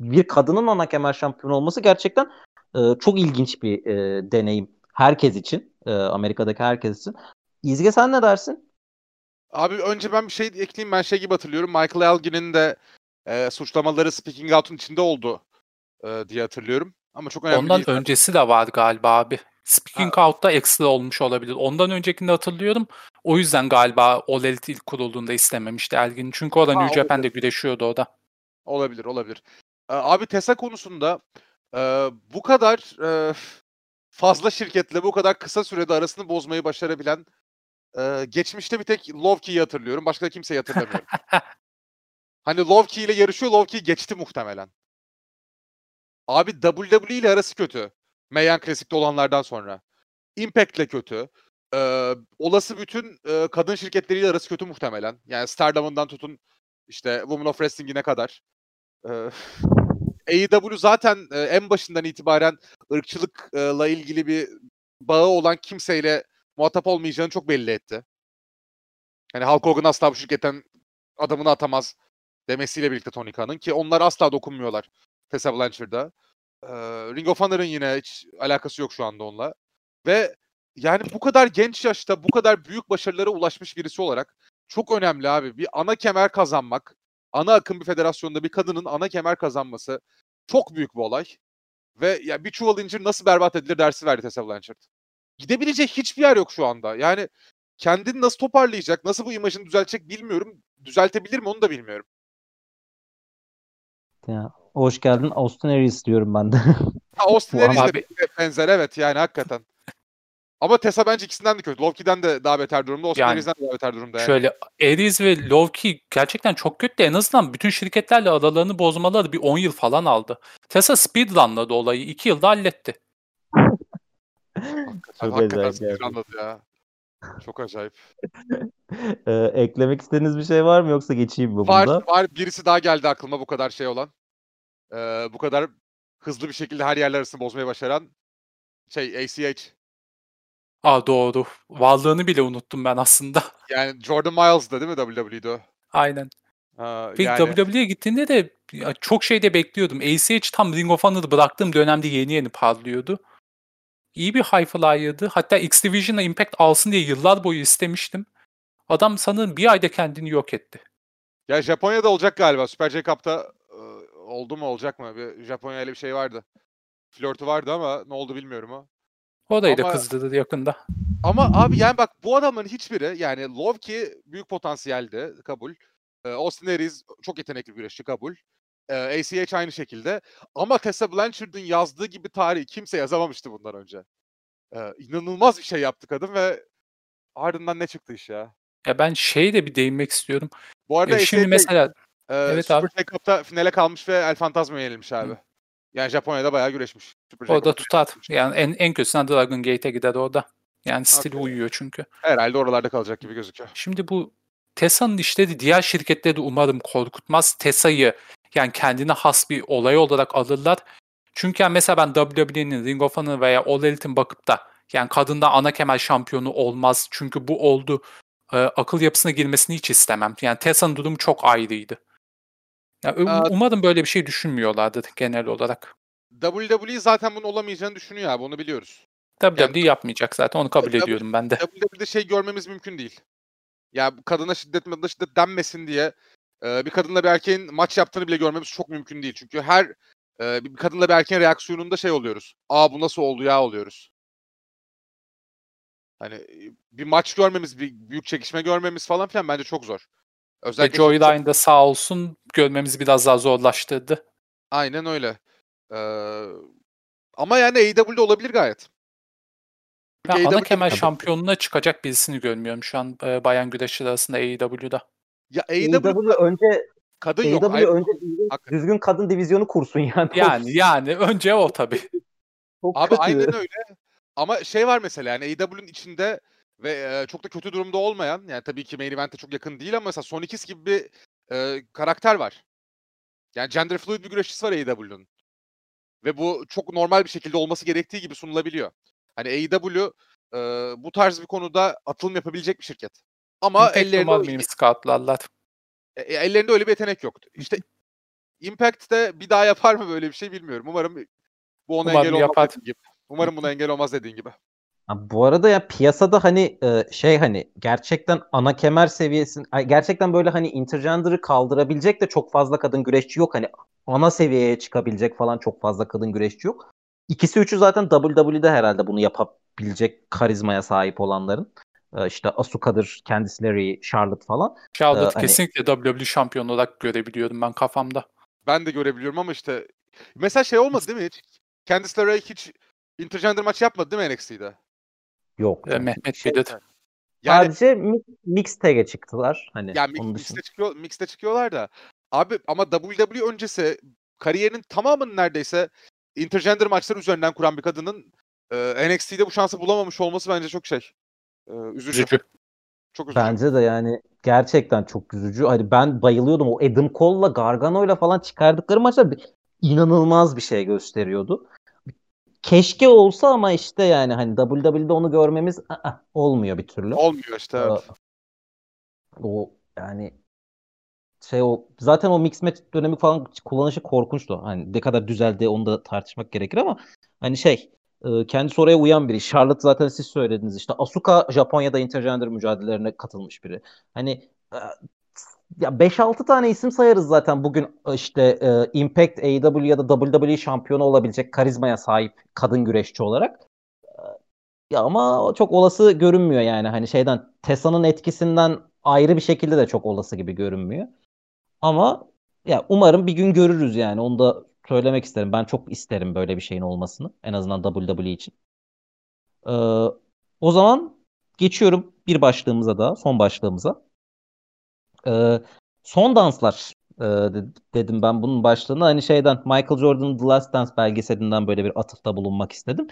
bir kadının ana kemer şampiyonu olması gerçekten e, çok ilginç bir e, deneyim. Herkes için. e, Amerika'daki herkes için. İzge sen ne dersin? Abi önce ben bir şey ekleyeyim. Ben şey gibi hatırlıyorum. Michael Elgin'in de e, suçlamaları Speaking Out'un içinde oldu e, diye hatırlıyorum. Ama çok önemli Ondan değil. öncesi de var galiba abi. Speaking Out'ta ekstra olmuş olabilir. Ondan öncekini hatırlıyorum. O yüzden galiba All Elite ilk kurulduğunda istememişti Elgin. Çünkü o da Ha, New Japan'de güreşiyordu o da. Olabilir, olabilir. E, abi Tesa konusunda e, bu kadar e, fazla şirketle bu kadar kısa sürede arasını bozmayı başarabilen e, geçmişte bir tek Lovkey'i hatırlıyorum. Başka da kimseyi hatırlamıyorum. hani Lovkey ile yarışıyor. Lovkey geçti muhtemelen. Abi WWE ile arası kötü. Mayan Classic'te olanlardan sonra. Impact'le kötü. Ee, olası bütün e, kadın şirketleriyle arası kötü muhtemelen. Yani Stardom'undan tutun işte Women of Wrestling'ine kadar. Ee, AEW zaten e, en başından itibaren ırkçılıkla ilgili bir bağı olan kimseyle muhatap olmayacağını çok belli etti. Yani Hulk Hogan asla bu şirketten adamını atamaz demesiyle birlikte Tony Khan'ın ki onlar asla dokunmuyorlar Tessa Blanchard'a. Ee, Ring of Honor'ın yine hiç alakası yok şu anda onunla. Ve yani bu kadar genç yaşta bu kadar büyük başarılara ulaşmış birisi olarak çok önemli abi. Bir ana kemer kazanmak, ana akım bir federasyonda bir kadının ana kemer kazanması çok büyük bir olay. Ve ya bir çuval incir nasıl berbat edilir dersi verdi Tessa Blanchard. Gidebilecek hiçbir yer yok şu anda. Yani kendini nasıl toparlayacak, nasıl bu imajını düzeltecek bilmiyorum. Düzeltebilir mi onu da bilmiyorum. Ya, hoş geldin. Austin Aries diyorum ben de. Ha, Austin Aries de abi- benzer evet yani hakikaten. Ama Tessa bence ikisinden de kötü. Loki'den de daha beter durumda. Austin Yani, Aries'den de daha beter durumda. Yani. Şöyle Aries ve Loki gerçekten çok kötü de en azından bütün şirketlerle aralarını bozmaları bir 10 yıl falan aldı. Tesla speedrunladı olayı. 2 yılda halletti. Çok hakikaten acayip gerçekten. anladı ya. Çok acayip. Ee, eklemek istediğiniz bir şey var mı yoksa geçeyim mi Var, bunda? var. Birisi daha geldi aklıma bu kadar şey olan. Ee, bu kadar hızlı bir şekilde her yerler arasını bozmayı başaran şey ACH. Aa doğru. Varlığını bile unuttum ben aslında. Yani Jordan Miles'da değil mi WWE'de? Aynen. Ha, Peki yani, WWE'ye gittiğinde de ya çok şey de bekliyordum. ACH tam Ring of Honor'ı bıraktığım dönemde yeni yeni parlıyordu. İyi bir high flyer'dı. Hatta X Division'a Impact alsın diye yıllar boyu istemiştim. Adam sanırım bir ayda kendini yok etti. ya Japonya'da olacak galiba. Super J Cup'ta e, oldu mu olacak mı? Bir Japonya ile bir şey vardı. Flörtü vardı ama ne oldu bilmiyorum o. Orayı da Ama- kızdırdı yakında. Ama abi yani bak bu adamların hiçbiri yani Lovki büyük potansiyeldi kabul. Ee, Austin Aries çok yetenekli güreşçi kabul. Ee, ACH aynı şekilde. Ama Tessa Blanchard'ın yazdığı gibi tarihi kimse yazamamıştı bundan önce. Ee, inanılmaz bir şey yaptı kadın ve ardından ne çıktı iş ya. Ya ben şey de bir değinmek istiyorum. Bu arada Ya şimdi ACH, mesela e, evet Super abi. Cup'ta finale kalmış ve El Fantasma'ya yenilmiş abi. Yani Japonya'da bayağı güreşmiş. Super Orada Cup'ta tutar. güreşmiş. Yani en, en kötüsünden Dragon Gate'e gider orada. Yani stili Okey. uyuyor çünkü. Herhalde oralarda kalacak gibi gözüküyor. Şimdi bu Tessa'nın işleri diğer şirketleri de umarım korkutmaz. Tessa'yı yani kendine has bir olay olarak alırlar. Çünkü yani mesela ben WWE'nin Ring of Honor veya All Elite'in bakıp da yani kadında ana kemer şampiyonu olmaz. Çünkü bu oldu. e, akıl yapısına girmesini hiç istemem. Yani Tessa'nın durumu çok ayrıydı. Ya, um- Aa, umarım böyle bir şey düşünmüyorlardır genel olarak. WWE zaten bunun olamayacağını düşünüyor abi onu biliyoruz. WWE yapmayacak zaten onu kabul W- ediyorum ben de. WWE'de şey görmemiz mümkün değil. Ya kadına şiddet mi şiddet denmesin diye e, bir kadınla bir erkeğin maç yaptığını bile görmemiz çok mümkün değil. Çünkü her e, bir kadınla bir erkeğin reaksiyonunda şey oluyoruz. Aa bu nasıl oldu ya oluyoruz. Hani e, bir maç görmemiz, bir büyük çekişme görmemiz falan filan bence çok zor. Özellikle Joy şimdi çok- Line'da sağ olsun görmemizi biraz daha zorlaştırdı. aynen öyle. Ee, ama yani AEW'de olabilir gayet. Ben Çünkü ana AEW kemer Tabii. şampiyonuna çıkacak birisini görmüyorum şu an e, bayan güreşçiler arasında AEW'da. Ya AEW AEW önce kadın yok. AEW önce düzgün, Hakikaten. düzgün kadın divizyonu kursun yani. Yani yani önce o tabii. Çok Abi kötü. aynen öyle. Ama şey var mesela yani AEW'nin içinde ve e, çok da kötü durumda olmayan yani tabii ki main event'e çok yakın değil ama mesela Sonicus gibi bir e, karakter var. Yani gender fluid bir güreşçisi var AEW'nin. Ve bu çok normal bir şekilde olması gerektiği gibi sunulabiliyor. Hani AEW e, bu tarz bir konuda atılım yapabilecek bir şirket. Ama Impact ellerinde, umarım iyi scoutlarlar. e, ellerinde öyle bir yetenek yoktu. İşte Impact'te bir daha yapar mı böyle bir şey bilmiyorum. Umarım bu ona Umarım engel olmaz yapar. dediğin gibi. Umarım buna engel olmaz dediğin gibi. Ha, bu arada ya piyasada hani e, şey hani gerçekten ana kemer seviyesinde ay, gerçekten böyle hani intergender'ı kaldırabilecek de çok fazla kadın güreşçi yok. Hani ana seviyeye çıkabilecek falan çok fazla kadın güreşçi yok. İkisi üçü zaten WWE'de herhalde bunu yapabilecek karizmaya sahip olanların. E, işte Asuka'dır, Candice LeRae, Charlotte falan. Charlotte Ee, hani- kesinlikle WWE şampiyon olarak görebiliyorum ben kafamda. Ben de görebiliyorum ama işte mesela şey olmadı değil mi hiç? Candice LeRae hiç intergender maç yapmadı değil mi NXT'de? Yok. Ee, Mehmet Şey- bilir. Yani Sadece mi- mixed tag'e çıktılar. Hani onun mix- mixte çıkıyor mixte çıkıyorlar da abi ama WWE öncesi kariyerinin tamamının neredeyse intergender maçları üzerinden kuran bir kadının e, NXT'de bu şansı bulamamış olması bence çok şey. E, üzücü. Üzücü. Çok üzücü. Bence de yani gerçekten çok üzücü. Hani ben bayılıyordum o Adam Cole'la Gargano'yla falan çıkardıkları maçlar bir- inanılmaz bir şey gösteriyordu. Keşke olsa ama işte yani hani WWE'de onu görmemiz ı-ı, olmuyor bir türlü. Olmuyor işte. Evet. Aa, O yani şey o zaten o mix match dönemi falan kullanışı korkunçtu. Hani ne kadar düzeldi onu da tartışmak gerekir ama hani şey e, kendisi oraya uyan biri. Charlotte zaten siz söylediniz işte. Asuka Japonya'da intergender mücadelelerine katılmış biri. Hani e, ya 5-6 tane isim sayarız zaten bugün e, işte e, Impact, AEW ya da WWE şampiyonu olabilecek karizmaya sahip kadın güreşçi olarak. Ya ama çok olası görünmüyor yani. Hani şeyden Tessa'nın etkisinden ayrı bir şekilde de çok olası gibi görünmüyor. Ama ya umarım bir gün görürüz yani. Onu da söylemek isterim. Ben çok isterim böyle bir şeyin olmasını. En azından WWE için. Ee, o zaman geçiyorum bir başlığımıza da, son başlığımıza. Ee, son danslar e, de- dedim ben bunun başlığını. Hani şeyden Michael Jordan'ın The Last Dance belgeselinden böyle bir atıfta bulunmak istedim.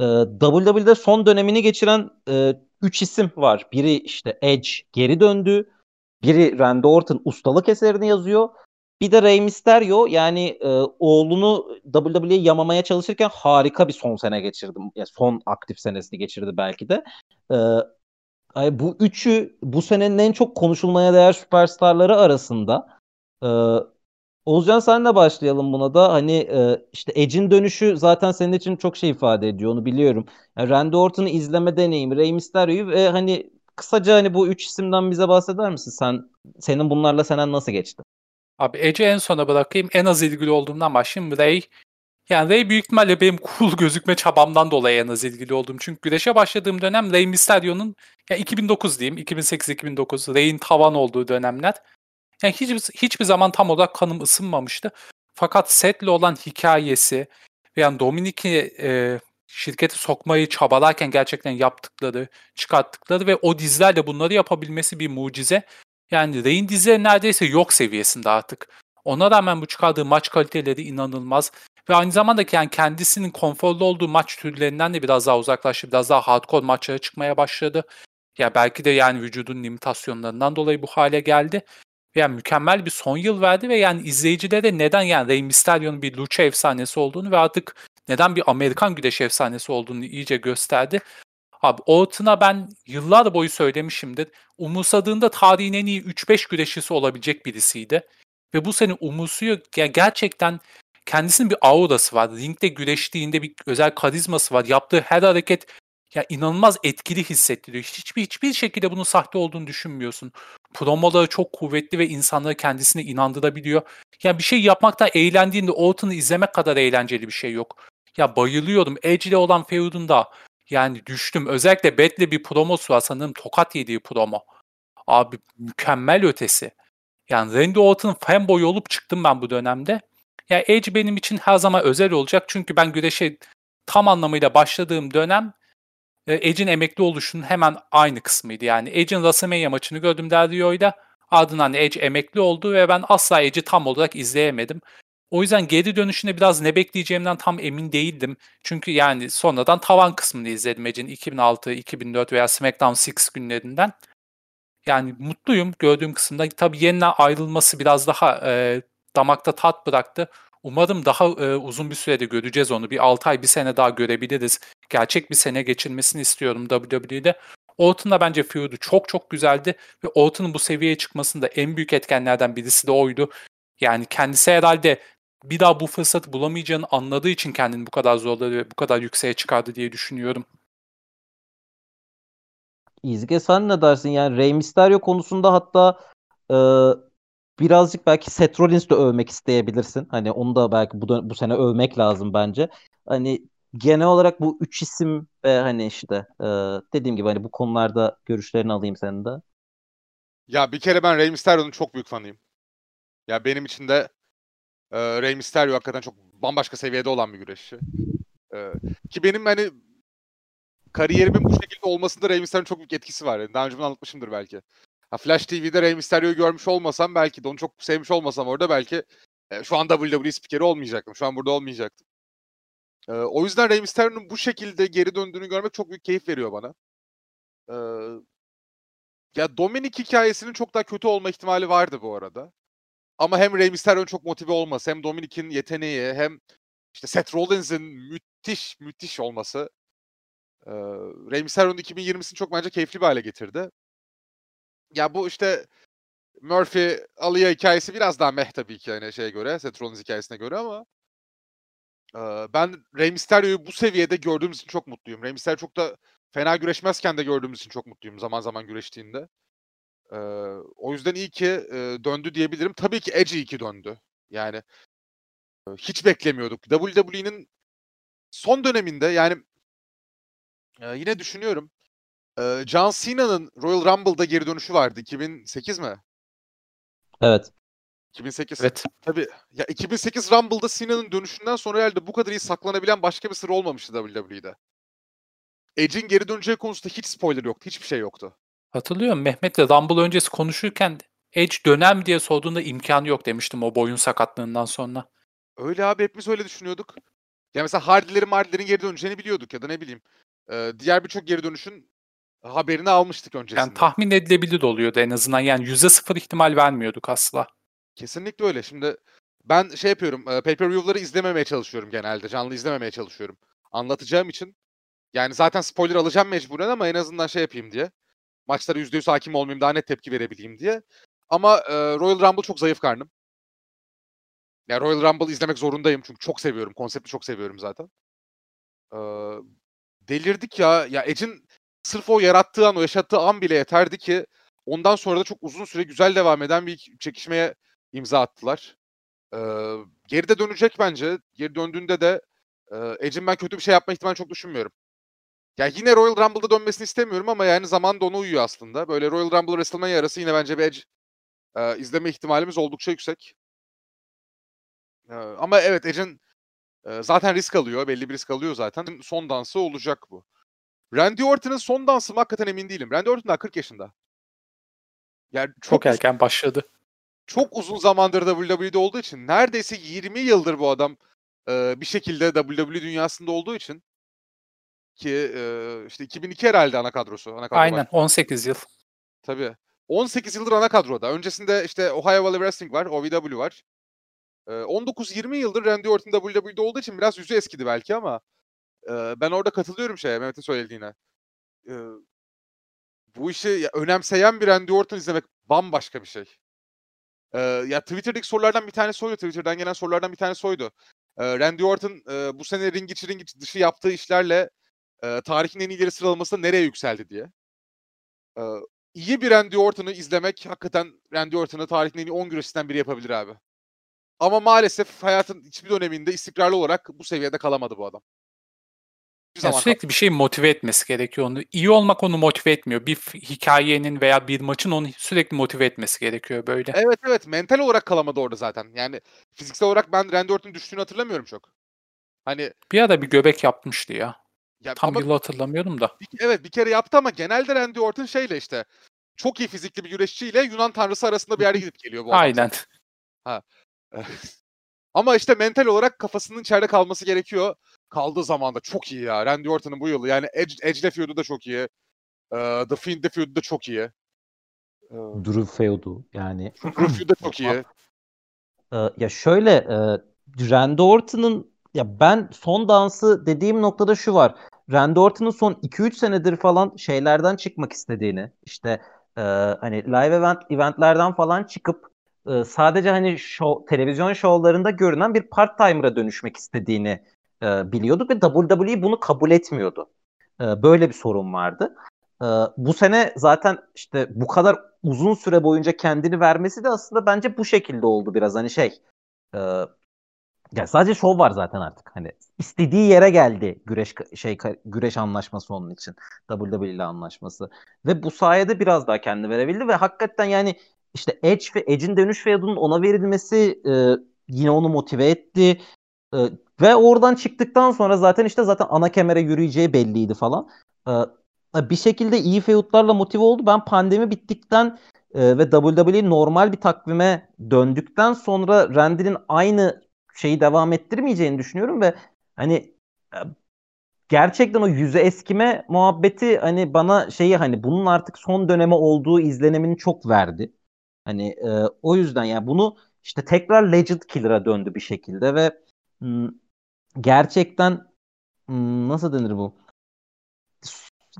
Ee, WWE'de son dönemini geçiren 3 isim var. Biri işte Edge geri döndü. Biri Randy Orton ustalık eserini yazıyor. Bir de Rey Mysterio yani e, oğlunu WWE'ye yamamaya çalışırken harika bir son sene geçirdi. Yani son aktif senesini geçirdi belki de. E, ay bu üçü bu senenin en çok konuşulmaya değer süperstarları arasında. E, Oğuzcan senle başlayalım buna da. Hani e, işte Edge'in dönüşü zaten senin için çok şey ifade ediyor onu biliyorum. Yani Randy Orton'u izleme deneyimi, Rey Mysterio'yu ve hani kısaca hani bu üç isimden bize bahseder misin? Sen senin bunlarla senen nasıl geçti? Abi Edge'i en sona bırakayım. En az ilgili olduğumdan başlayayım. Ray. Yani Ray büyük ihtimalle benim cool gözükme çabamdan dolayı en az ilgili oldum. Çünkü güreşe başladığım dönem Rey Mysterio'nun ya 2009 diyeyim. 2008-2009 Rey'in tavan olduğu dönemler. Yani hiç, hiçbir zaman tam olarak kanım ısınmamıştı. Fakat Seth'le olan hikayesi ve yani Dominik'i e, şirkete sokmayı çabalarken gerçekten yaptıkları, çıkarttıkları ve o dizilerle bunları yapabilmesi bir mucize. Yani Rey'in dizileri neredeyse yok seviyesinde artık. Ona rağmen bu çıkardığı maç kaliteleri inanılmaz. Ve aynı zamanda yani kendisinin konforlu olduğu maç türlerinden de biraz daha uzaklaştı. Biraz daha hardcore maçlara çıkmaya başladı. Ya belki de yani vücudun limitasyonlarından dolayı bu hale geldi. Yani mükemmel bir son yıl verdi ve yani izleyicilere neden yani Rey Mysterio'nun bir lucha efsanesi olduğunu ve artık neden bir Amerikan güreş efsanesi olduğunu iyice gösterdi. Abi Orton'a ben yıllar boyu söylemişimdir. Umursadığında tarihin en iyi 3-5 güreşçisi olabilecek birisiydi. Ve bu seni umursuyor. Ya gerçekten kendisinin bir aurası var. Ringde güreştiğinde bir özel karizması var. Yaptığı her hareket ya inanılmaz etkili hissettiriyor. Hiçbir hiçbir şekilde bunun sahte olduğunu düşünmüyorsun. Promoları çok kuvvetli ve insanları kendisine inandırabiliyor. Ya bir şey yapmaktan eğlendiğinde Orton'u izlemek kadar eğlenceli bir şey yok. Ya bayılıyorum. Edge ile olan feudunda yani düştüm. Özellikle Bat'le bir promosu var sanırım tokat yediği promo. Abi mükemmel ötesi. Yani Randy Orton fanboy olup çıktım ben bu dönemde. Ya Edge benim için her zaman özel olacak. Çünkü ben güreşe tam anlamıyla başladığım dönem e, Edge'in emekli oluşunun hemen aynı kısmıydı. Yani Edge'in WrestleMania maçını gördüm Derrio'yla. Ardından Edge emekli oldu ve ben asla Edge'i tam olarak izleyemedim. O yüzden geri dönüşünde biraz ne bekleyeceğimden tam emin değildim. Çünkü yani sonradan tavan kısmını izledim Edge'in 2006, 2004 veya SmackDown 6 günlerinden. Yani mutluyum gördüğüm kısımda. Tabii yeniden ayrılması biraz daha e, damakta tat bıraktı. Umarım daha e, uzun bir sürede göreceğiz onu. Bir 6 ay, bir sene daha görebiliriz. Gerçek bir sene geçirmesini istiyorum WWE'de. Orton'la bence feud'u çok çok güzeldi ve Orton'un bu seviyeye çıkmasında en büyük etkenlerden birisi de oydu. Yani kendisi herhalde bir daha bu fırsatı bulamayacağını anladığı için kendini bu kadar zorladı ve bu kadar yükseğe çıkardı diye düşünüyorum. İzge sen ne dersin? Yani Rey Mysterio konusunda hatta e, birazcık belki Seth Rollins'i de övmek isteyebilirsin. Hani onu da belki bu, bu sene övmek lazım bence. Hani genel olarak bu üç isim ve hani işte e, dediğim gibi hani bu konularda görüşlerini alayım senin de. Ya bir kere ben Rey Mysterio'nun çok büyük fanıyım. Ya benim için de e, Rey Mysterio hakikaten çok bambaşka seviyede olan bir güreşçi. E, ki benim hani kariyerimin bu şekilde olmasında Rey Mysterio'nun çok büyük etkisi var. Yani daha önce bunu anlatmışımdır belki. Ha, Flash TV'de Rey Mysterio'yu görmüş olmasam belki de onu çok sevmiş olmasam orada belki e, şu an WWE spikeri olmayacaktım. Şu an burada olmayacaktım. Ee, o yüzden Rey Mysterio'nun bu şekilde geri döndüğünü görmek çok büyük keyif veriyor bana. Ee, ya Dominic hikayesinin çok daha kötü olma ihtimali vardı bu arada. Ama hem Rey Mysterio'nun çok motive olması, hem Dominic'in yeteneği, hem işte Seth Rollins'in müthiş müthiş olması e, Rey Mysterio'nun 2020'sini çok bence keyifli bir hale getirdi. Ya bu işte Murphy Aliyah hikayesi biraz daha meh tabii ki yani şeye göre, Seth Rollins hikayesine göre ama e, ben Rey Mysterio'yu bu seviyede gördüğümüz için çok mutluyum. Rey Mysterio çok da fena güreşmezken de gördüğümüz için çok mutluyum zaman zaman güreştiğinde. E, o yüzden iyi ki e, döndü diyebilirim. Tabii ki Edge iyi ki döndü. Yani e, hiç beklemiyorduk. WWE'nin son döneminde yani e, yine düşünüyorum. E, John Cena'nın Royal Rumble'da geri dönüşü vardı. 2008 mi? Evet. 2008. Evet. Tabii. Ya 2008 Rumble'da Cena'nın dönüşünden sonra herhalde bu kadar iyi saklanabilen başka bir sır olmamıştı WWE'de. Edge'in geri döneceği konusunda hiç spoiler yoktu. Hiçbir şey yoktu. Hatırlıyorum Mehmet'le Rumble öncesi konuşurken Edge döner mi diye sorduğunda imkanı yok demiştim o boyun sakatlığından sonra. Öyle abi hepimiz öyle düşünüyorduk. Ya mesela Hardy'lerin Hardy'lerin geri döneceğini biliyorduk ya da ne bileyim. Ee, diğer birçok geri dönüşün haberini almıştık öncesinde. Yani tahmin edilebilir oluyordu en azından. Yani %0 ihtimal vermiyorduk asla. Kesinlikle öyle. Şimdi ben şey yapıyorum. e, Pay-per-view'ları izlememeye çalışıyorum genelde. Canlı izlememeye çalışıyorum. Anlatacağım için. Yani zaten spoiler alacağım mecburen ama en azından şey yapayım diye. Maçlara %100 hakim olmayayım, daha net tepki verebileyim diye. Ama e, Royal Rumble çok zayıf karnım. Yani Royal Rumble izlemek zorundayım çünkü çok seviyorum. Konsepti çok seviyorum zaten. Ee, delirdik ya. Ya Edge'in sırf o yarattığı an, o yaşattığı an bile yeterdi ki ondan sonra da çok uzun süre güzel devam eden bir çekişmeye imza attılar. Ee, geride dönecek bence. Geri döndüğünde de e, Edge'in ben kötü bir şey yapma ihtimalini çok düşünmüyorum. Ya yine Royal Rumble'da dönmesini istemiyorum ama yani zaman da ona uyuyor aslında. Böyle Royal Rumble WrestleMania arası yine bence bir Edge e, izleme ihtimalimiz oldukça yüksek. E, ama evet Edge'in e, zaten risk alıyor. Belli bir risk alıyor zaten. Son dansı olacak bu. Randy Orton'un son dansı mı hakikaten emin değilim. Randy Orton daha 40 yaşında. Yani çok, Çok erken başladı. çok uzun zamandır WWE'de olduğu için neredeyse 20 yıldır bu adam e, bir şekilde WWE dünyasında olduğu için ki e, işte 2002 herhalde ana kadrosu. Ana kadro Aynen var. 18 yıl. Tabii. 18 yıldır ana kadroda. Öncesinde işte Ohio Valley Wrestling var, OVW var. E, 19-20 yıldır Randy Orton WWE'de olduğu için biraz yüzü eskidi belki ama e, ben orada katılıyorum şeye Mehmet'in söylediğine. E, bu işi ya, önemseyen bir Randy Orton izlemek bambaşka bir şey. Ee, ya Twitter'daki sorulardan bir tanesi oydu. Twitter'dan gelen sorulardan bir tanesi oydu. Ee, Randy Orton e, bu sene ring içi ring içi dışı yaptığı işlerle e, tarihin en iyileri sıralamasında nereye yükseldi diye. Ee, iyi bir Randy Orton'u izlemek hakikaten Randy Orton'u tarihin en iyi 10 güreşçisinden biri yapabilir abi. Ama maalesef hayatın hiçbir döneminde istikrarlı olarak bu seviyede kalamadı bu adam. Hiçbir Yani sürekli bir şey motive etmesi gerekiyor onu. İyi olmak onu motive etmiyor. Bir hikayenin veya bir maçın onu sürekli motive etmesi gerekiyor böyle. Evet evet mental olarak kalamadı orada zaten. Yani fiziksel olarak ben Randy Orton'un düştüğünü hatırlamıyorum çok. Hani Bir ara bir göbek yapmıştı ya. Ya Tam ama yılı hatırlamıyorum da. bir- evet bir kere yaptı ama genelde Randy Orton şeyle işte çok iyi fizikli bir güreşçiyle Yunan tanrısı arasında bir yerde gidip geliyor bu adam. Aynen. ama işte mental olarak kafasının içeride kalması gerekiyor. Kaldığı zaman da çok iyi ya. Randy Orton'un bu yıl yani Edge, Edge'le feud'u da çok iyi. Ee, The Fiend'le feud'u da çok iyi. Ee, Drew feud'u yani. Drew feud'u da çok iyi. Ee, ya şöyle e, Randy Orton'un ya ben son dansı dediğim noktada şu var. Randy Orton'un son 2-3 senedir falan şeylerden çıkmak istediğini işte e, hani live event eventlerden falan çıkıp e, sadece hani show, televizyon şovlarında görünen bir part-timer'a dönüşmek istediğini e, biliyorduk ve WWE bunu kabul etmiyordu. E, böyle bir sorun vardı. E, bu sene zaten işte bu kadar uzun süre boyunca kendini vermesi de aslında bence bu şekilde oldu biraz hani şey. E, ya sadece şov var zaten artık. Hani istediği yere geldi güreş şey güreş anlaşması onun için. WWE ile anlaşması. Ve bu sayede biraz daha kendini verebildi ve hakikaten yani işte Edge ve Edge'in dönüş feudunun ona verilmesi e, yine onu motive etti. E, ve oradan çıktıktan sonra zaten işte zaten ana kemere yürüyeceği belliydi falan. E, bir şekilde iyi feudlarla motive oldu. Ben pandemi bittikten e, ve WWE normal bir takvime döndükten sonra Randy'nin aynı şeyi devam ettirmeyeceğini düşünüyorum ve hani gerçekten o yüze eskime muhabbeti hani bana şeyi hani bunun artık son dönemi olduğu izlenimini çok verdi. Hani e, o yüzden yani bunu işte tekrar Legend Killer'a döndü bir şekilde ve m, gerçekten m, nasıl denir bu?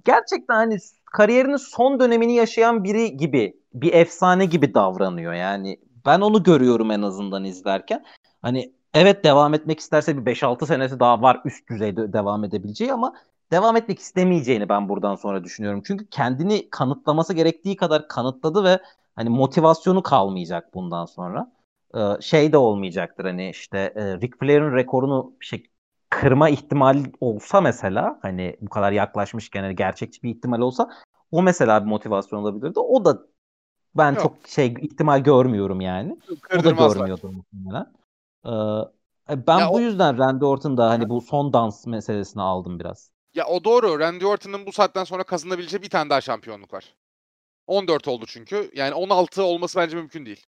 Gerçekten hani kariyerinin son dönemini yaşayan biri gibi bir efsane gibi davranıyor. Yani ben onu görüyorum en azından izlerken. Hani evet devam etmek isterse bir 5-6 senesi daha var üst düzeyde devam edebileceği ama devam etmek istemeyeceğini ben buradan sonra düşünüyorum. Çünkü kendini kanıtlaması gerektiği kadar kanıtladı ve hani motivasyonu kalmayacak bundan sonra. Ee, şey de olmayacaktır hani işte e, Ric Flair'in rekorunu şey kırma ihtimal olsa mesela hani bu kadar yaklaşmışken hani gerçekçi bir ihtimal olsa o mesela bir motivasyon olabilirdi. O da ben Yok. çok şey ihtimal görmüyorum yani. O da görmüyordur muhtemelen. Ee, ben ya bu o... yüzden Randy Orton'da hani bu son dans meselesini aldım biraz. Ya o doğru. Randy Orton'un bu saatten sonra kazanabileceği bir tane daha şampiyonluk var. 14 oldu çünkü. Yani 16 olması bence mümkün değil.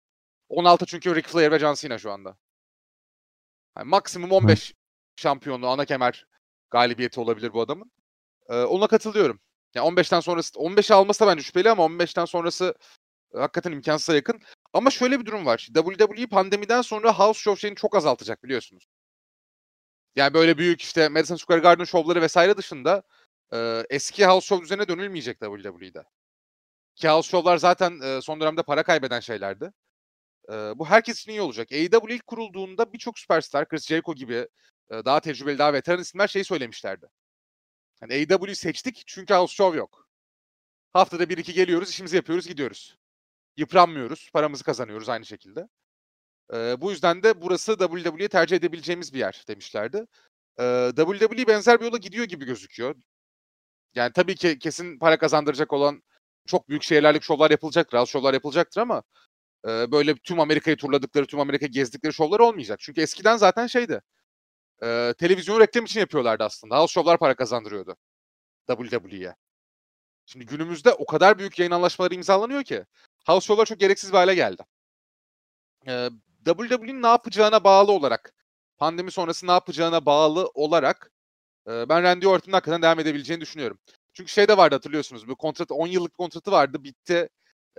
16 çünkü Ric Flair ve John Cena şu anda. Yani maksimum 15 Hı. şampiyonluğu ana kemer galibiyeti olabilir bu adamın. Ee, ona katılıyorum. Yani 15'ten sonrası 15 alması da bence şüpheli ama 15'ten sonrası e, hakikaten imkansıza yakın. Ama şöyle bir durum var. WWE pandemiden sonra house show şeyini çok azaltacak biliyorsunuz. Yani böyle büyük işte Madison Square Garden şovları vesaire dışında e, eski house show düzenine dönülmeyecek WWE'de. Ki house show'lar zaten e, son dönemde para kaybeden şeylerdi. E, bu herkes için iyi olacak. AEW ilk kurulduğunda birçok süperstar, Chris Jericho gibi e, daha tecrübeli, daha veteran isimler şeyi söylemişlerdi. Yani AEW'yi seçtik çünkü house show yok. Haftada bir iki geliyoruz, işimizi yapıyoruz, gidiyoruz. Yıpranmıyoruz, paramızı kazanıyoruz aynı şekilde. E, bu yüzden de burası WWE'ye tercih edebileceğimiz bir yer demişlerdi. E, WWE benzer bir yola gidiyor gibi gözüküyor. Yani tabii ki kesin para kazandıracak olan çok büyük şehirlerlik şovlar yapılacaktır, az şovlar yapılacaktır ama e, böyle tüm Amerika'yı turladıkları, tüm Amerika gezdikleri şovlar olmayacak. Çünkü eskiden zaten şeydi. E, televizyon reklam için yapıyorlardı aslında. Az şovlar para kazandırıyordu WWE'ye. Şimdi günümüzde o kadar büyük yayın anlaşmaları imzalanıyor ki house show'lar çok gereksiz bir hale geldi. Ee, WWE'nin ne yapacağına bağlı olarak, pandemi sonrası ne yapacağına bağlı olarak e, ben Randy Orton'un hakikaten devam edebileceğini düşünüyorum. Çünkü şey de vardı hatırlıyorsunuz. Bu kontrat 10 yıllık kontratı vardı. Bitti.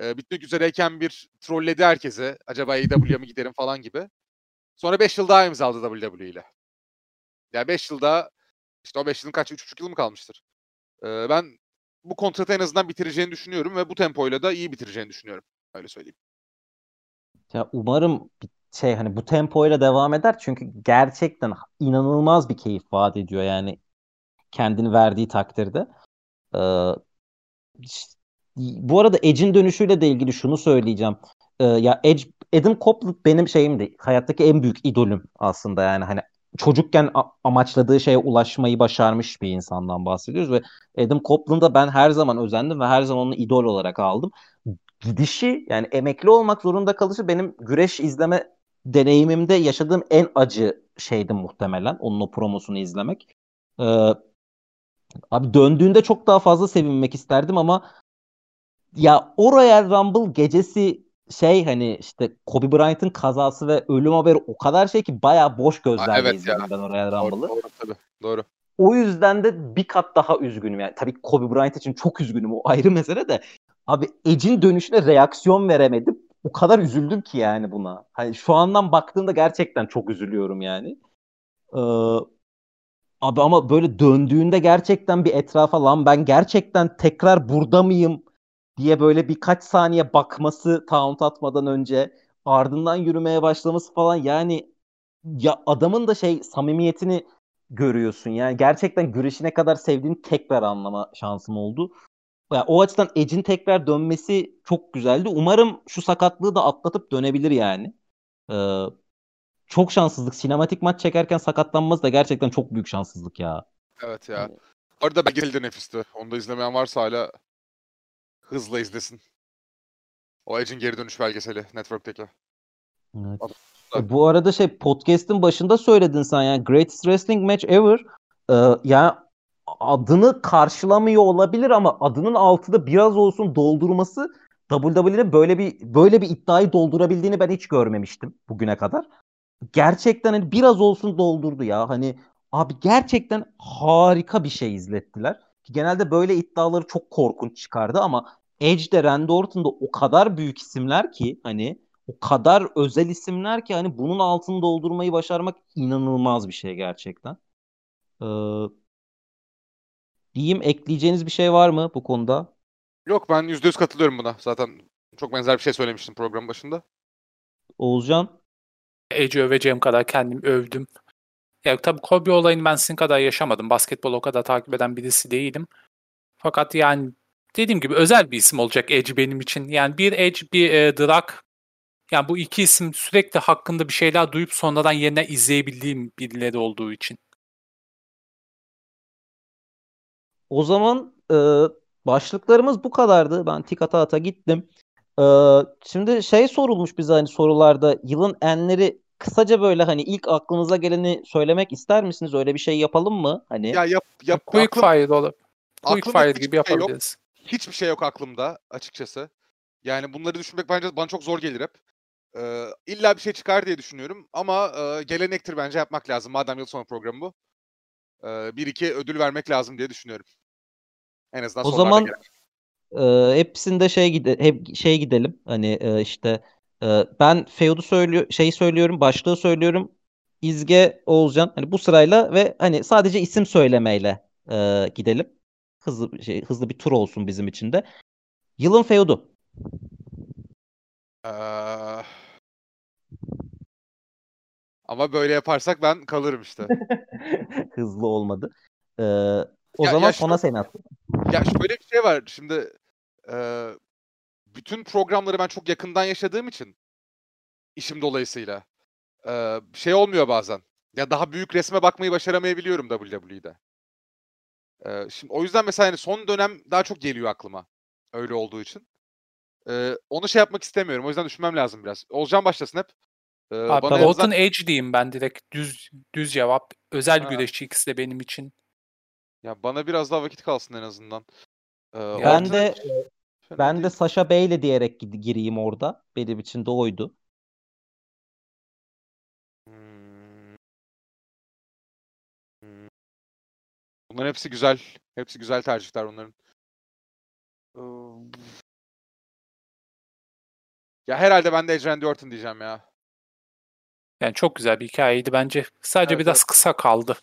E, bitmek üzereyken bir trolledi herkese. Acaba AEW'ye mi giderim falan gibi. Sonra 5 yıl daha imzaladı WWE ile. Yani 5 yılda işte o 5 yılın kaç 3,5 yıl mı kalmıştır? E, ben bu kontratı en azından bitireceğini düşünüyorum ve bu tempoyla da iyi bitireceğini düşünüyorum. Öyle söyleyeyim. Ya umarım şey hani bu tempoyla devam eder çünkü gerçekten inanılmaz bir keyif vaat ediyor yani kendini verdiği takdirde. Ee, bu arada Edge'in dönüşüyle de ilgili şunu söyleyeceğim. Ee, ya Edge Adam Copeland benim şeyimdi. Hayattaki en büyük idolüm aslında yani hani çocukken amaçladığı şeye ulaşmayı başarmış bir insandan bahsediyoruz ve Adam Copeland'a ben her zaman özendim ve her zaman onu idol olarak aldım. Gidişi yani emekli olmak zorunda kalışı benim güreş izleme deneyimimde yaşadığım en acı şeydi muhtemelen onun o promosunu izlemek. Ee, abi döndüğünde çok daha fazla sevinmek isterdim ama ya o Royal Rumble gecesi şey hani işte Kobe Bryant'ın kazası ve ölüm haberi o kadar şey ki bayağı boş gözlerle evet izledim ya. ben o Royal Rumble'ı. Doğru, doğru tabii. Doğru. O yüzden de bir kat daha üzgünüm yani. Tabii Kobe Bryant için çok üzgünüm o ayrı mesele de. Abi Edge'in dönüşüne reaksiyon veremedim. O kadar üzüldüm ki yani buna. Hani şu andan baktığımda gerçekten çok üzülüyorum yani. Ee, abi ama böyle döndüğünde gerçekten bir etrafa lan ben gerçekten tekrar burada mıyım diye böyle birkaç saniye bakması taunt atmadan önce ardından yürümeye başlaması falan yani ya adamın da şey samimiyetini görüyorsun. Yani gerçekten güreşi ne kadar sevdiğini tekrar anlama şansım oldu. Yani o açıdan Edge'in tekrar dönmesi çok güzeldi. Umarım şu sakatlığı da atlatıp dönebilir yani. Ee, çok şanssızlık. Sinematik maç çekerken sakatlanması da gerçekten çok büyük şanssızlık ya. Evet ya. Orada belgesel de nefisti. Onu da izlemeyen varsa hala hızla izlesin. O Edge'in geri dönüş belgeseli Network'teki. Evet. E, bu arada şey podcast'in başında söyledin sen yani Greatest Wrestling Match Ever. Ee, yani adını karşılamıyor olabilir ama adının altında biraz olsun doldurması WWE'nin böyle bir böyle bir iddiayı doldurabildiğini ben hiç görmemiştim bugüne kadar. Gerçekten hani biraz olsun doldurdu ya. Hani Abi gerçekten harika bir şey izlettiler. Genelde böyle iddiaları çok korkunç çıkardı ama Edge'de Randy Orton'da o kadar büyük isimler ki hani o kadar özel isimler ki hani bunun altını doldurmayı başarmak inanılmaz bir şey gerçekten. Ee, diyeyim ekleyeceğiniz bir şey var mı bu konuda? Yok ben %100 katılıyorum buna. Zaten çok benzer bir şey söylemiştim program başında. Oğuzcan? Ece öveceğim kadar kendim övdüm. Ya tabii Kobe olayını ben sizin kadar yaşamadım. Basketbol o kadar takip eden birisi değilim. Fakat yani dediğim gibi özel bir isim olacak Edge benim için. Yani bir Edge, bir e, Drak. Yani bu iki isim sürekli hakkında bir şeyler duyup sonradan yerine izleyebildiğim birileri olduğu için. O zaman e, başlıklarımız bu kadardı. Ben tik ata ata gittim. E, şimdi şey sorulmuş bize hani sorularda yılın enleri kısaca böyle hani ilk aklınıza geleni söylemek ister misiniz? Öyle bir şey yapalım mı? Hani Ya yap yap Quick aklım- fire olur. Quick fire gibi şey yok. Hiçbir şey yok aklımda açıkçası. Yani bunları düşünmek bence bana çok zor gelir hep. Ee, illa bir şey çıkar diye düşünüyorum ama e, gelenektir bence yapmak lazım. Madem yıl sonu programı bu. Ee, bir iki ödül vermek lazım diye düşünüyorum. En azından O zaman gelen. e, hepsinde şey gide hep şey gidelim. Hani e, işte e, ben Feod'u söylüyor şey söylüyorum, başlığı söylüyorum. İzge, Oğuzcan hani bu sırayla ve hani sadece isim söylemeyle e, gidelim. Hızlı şey hızlı bir tur olsun bizim için de. Yılın Feod'u. Ee, ama böyle yaparsak ben kalırım işte. Hızlı olmadı. E, o Ya- zaman ya sona seni at. ya şöyle bir şey var. Şimdi e, bütün programları ben çok yakından yaşadığım için işim dolayısıyla e, şey olmuyor bazen. Ya daha büyük resme bakmayı başaramayabiliyorum WWE'de. E, şimdi o yüzden mesela hani son dönem daha çok geliyor aklıma. Öyle olduğu için. E, onu şey yapmak istemiyorum. O yüzden düşünmem lazım biraz. Olcan başlasın hep. E, Abi, bana en Bolton azından- Edge diyeyim ben direkt düz düz cevap. Özel Ha. güreşçi ikisi de benim için. ya bana biraz daha vakit kalsın en azından. E, Ben Orton de fena ben de. Sasha Bey'le diyerek gireyim orada. Benim için de oydu. Bunların hepsi güzel. Hepsi güzel tercihler bunların. Iıı, Ya herhalde ben de Edge Randy Orton diyeceğim ya. Yani çok güzel bir hikayeydi bence. Sadece Evet, biraz kısa kaldı.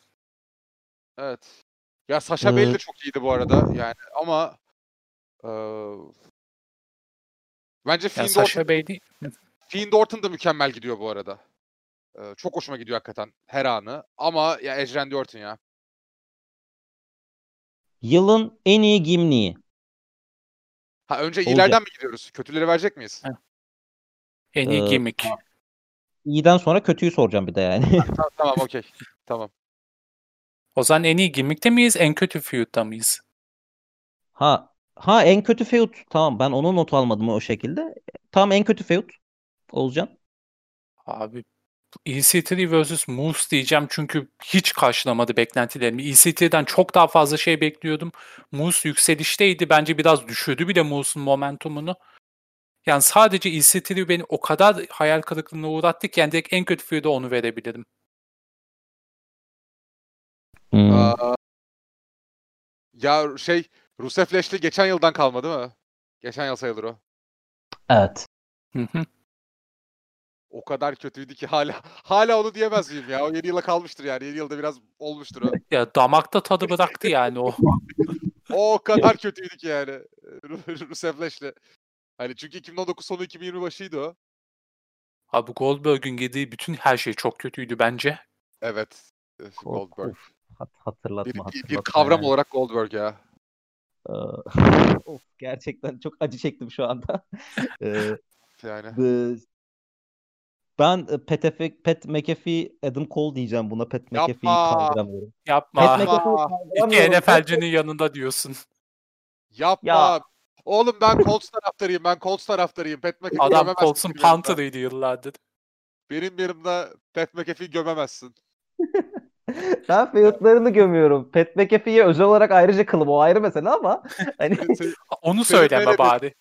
Evet. Ya Sasha Bale Ee, de çok iyiydi bu arada yani ama eee, bence Yani Fiend, Sasha değil. Fiend Orton da mükemmel gidiyor bu arada. Eee, çok hoşuma gidiyor hakikaten her anı. Ama ya Randy Orton ya. Yılın en iyi gimniği. Ha önce Olacak. iyilerden mi gidiyoruz? Kötüleri verecek miyiz? Evet. En iyi Ee, gimmick. İyiden sonra kötüyü soracağım bir de yani. tamam tamam okey. Tamam. O zaman en iyi gimmick'te miyiz? En kötü feud'da mıyız? Ha ha en kötü feud. Tamam ben onu not almadım o şekilde. Tamam en kötü feud. Oğuzcan. Abi EC3 vs Moose diyeceğim çünkü hiç karşılamadı beklentilerimi. EC3'den çok daha fazla şey bekliyordum. Moose yükselişteydi. Bence biraz düşürdü bile Moose'un momentumunu. Yani sadece EC3 beni o kadar hayal kırıklığına uğrattı ki yani direkt en kötü feud'a onu verebilirim. Hmm. Aa, ya şey Rusev geçen yıldan kalma değil mi? Geçen yıl sayılır o. Evet. Hı hı. O kadar kötüydü ki hala hala onu diyemez miyim ya? O 7 yıla kalmıştır yani. 7 yılda biraz olmuştur o. Ya damakta tadı bıraktı yani o. O kadar kötüydü ki yani. Ru- Rusev Lashley. Hani çünkü 2019 sonu 2020 başıydı o. Abi Goldberg'ün yediği bütün her şey çok kötüydü bence. Evet. Goldberg. of. Hat- hatırlatma Bir, bir, hatırlatma. bir kavram yani. olarak Goldberg ya. Ee, of, gerçekten çok acı çektim şu anda. Ee, Yani. Ben e, Pat, Efe- Pat McAfee, Adam Cole diyeceğim buna. Pat McAfee'yi Yapma. kaldıramıyorum. Yapma. Pat Yapma. McAfee'yi İki. NFL'cinin yanında diyorsun. Yapma. Ya. Oğlum ben Colts taraftarıyım. Ben Colts taraftarıyım. Pat McAfee Adam gömemezsin Colts'un. Panther'ıydı yıllardır. Benim yanımda Pat McAfee gömemezsin. Ben feudlarını gömüyorum. Pat McAfee'ye özel olarak ayrıca kılım. O ayrı mesele ama hani Onu söyleme bari.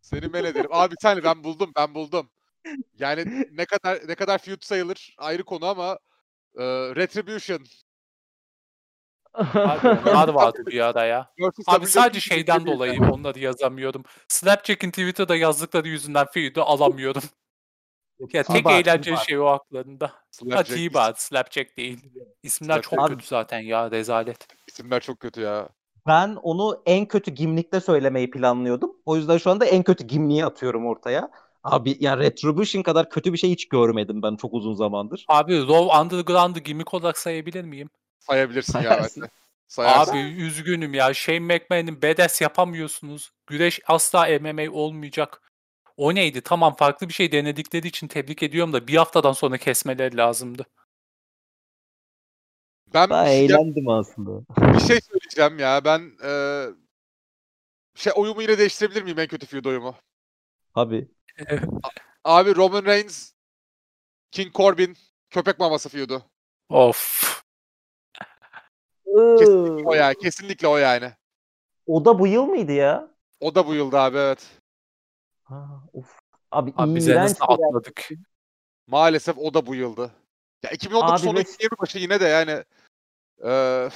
seni men ederim. Abi bir tane ben buldum. Ben buldum. Yani ne kadar ne kadar feud sayılır ayrı konu ama e, Retribution. Abi onlar vardı bir ara ya. Abi sadece şeyden dolayı onları yazamıyordum. Snapchat'in Twitter'da yazdıkları yüzünden feed'i alamıyorum. Ya tek T-Bar, eğlenceli şey o aklarında. Ha Slapjack T-Bar, Slapjack değil. İsimler çok kötü zaten ya rezalet. isimler çok kötü ya. Ben onu en kötü gimlikte söylemeyi planlıyordum. O yüzden şu anda en kötü gimliği atıyorum ortaya. Abi ya Retribution kadar kötü bir şey hiç görmedim ben çok uzun zamandır. Abi Raw Underground'ı gimmick olarak sayabilir miyim? Sayabilirsin ya bence. Sayarsın. Abi üzgünüm ya. Shane McMahon'in badass yapamıyorsunuz. Güreş asla MMA olmayacak. O neydi? Tamam farklı bir şey denedikleri için tebrik ediyorum da bir haftadan sonra kesmeleri lazımdı. ben Daha şey, eğlendim aslında. bir şey söyleyeceğim ya. Ben eee şey oyumu yine değiştirebilir miyim en kötü feud oyumu? Abi. Abi Roman Reigns, King Corbin, köpek maması feud'u. of. Kesinlikle o yani. Kesinlikle o yani. O da bu yıl mıydı ya? O da bu yılda abi evet. Ha, of. Abi, Abi bize nasıl atladık? Maalesef o da bu yıldı. Ya 2019 Abi sonu ve- 2020 başı yine de yani eee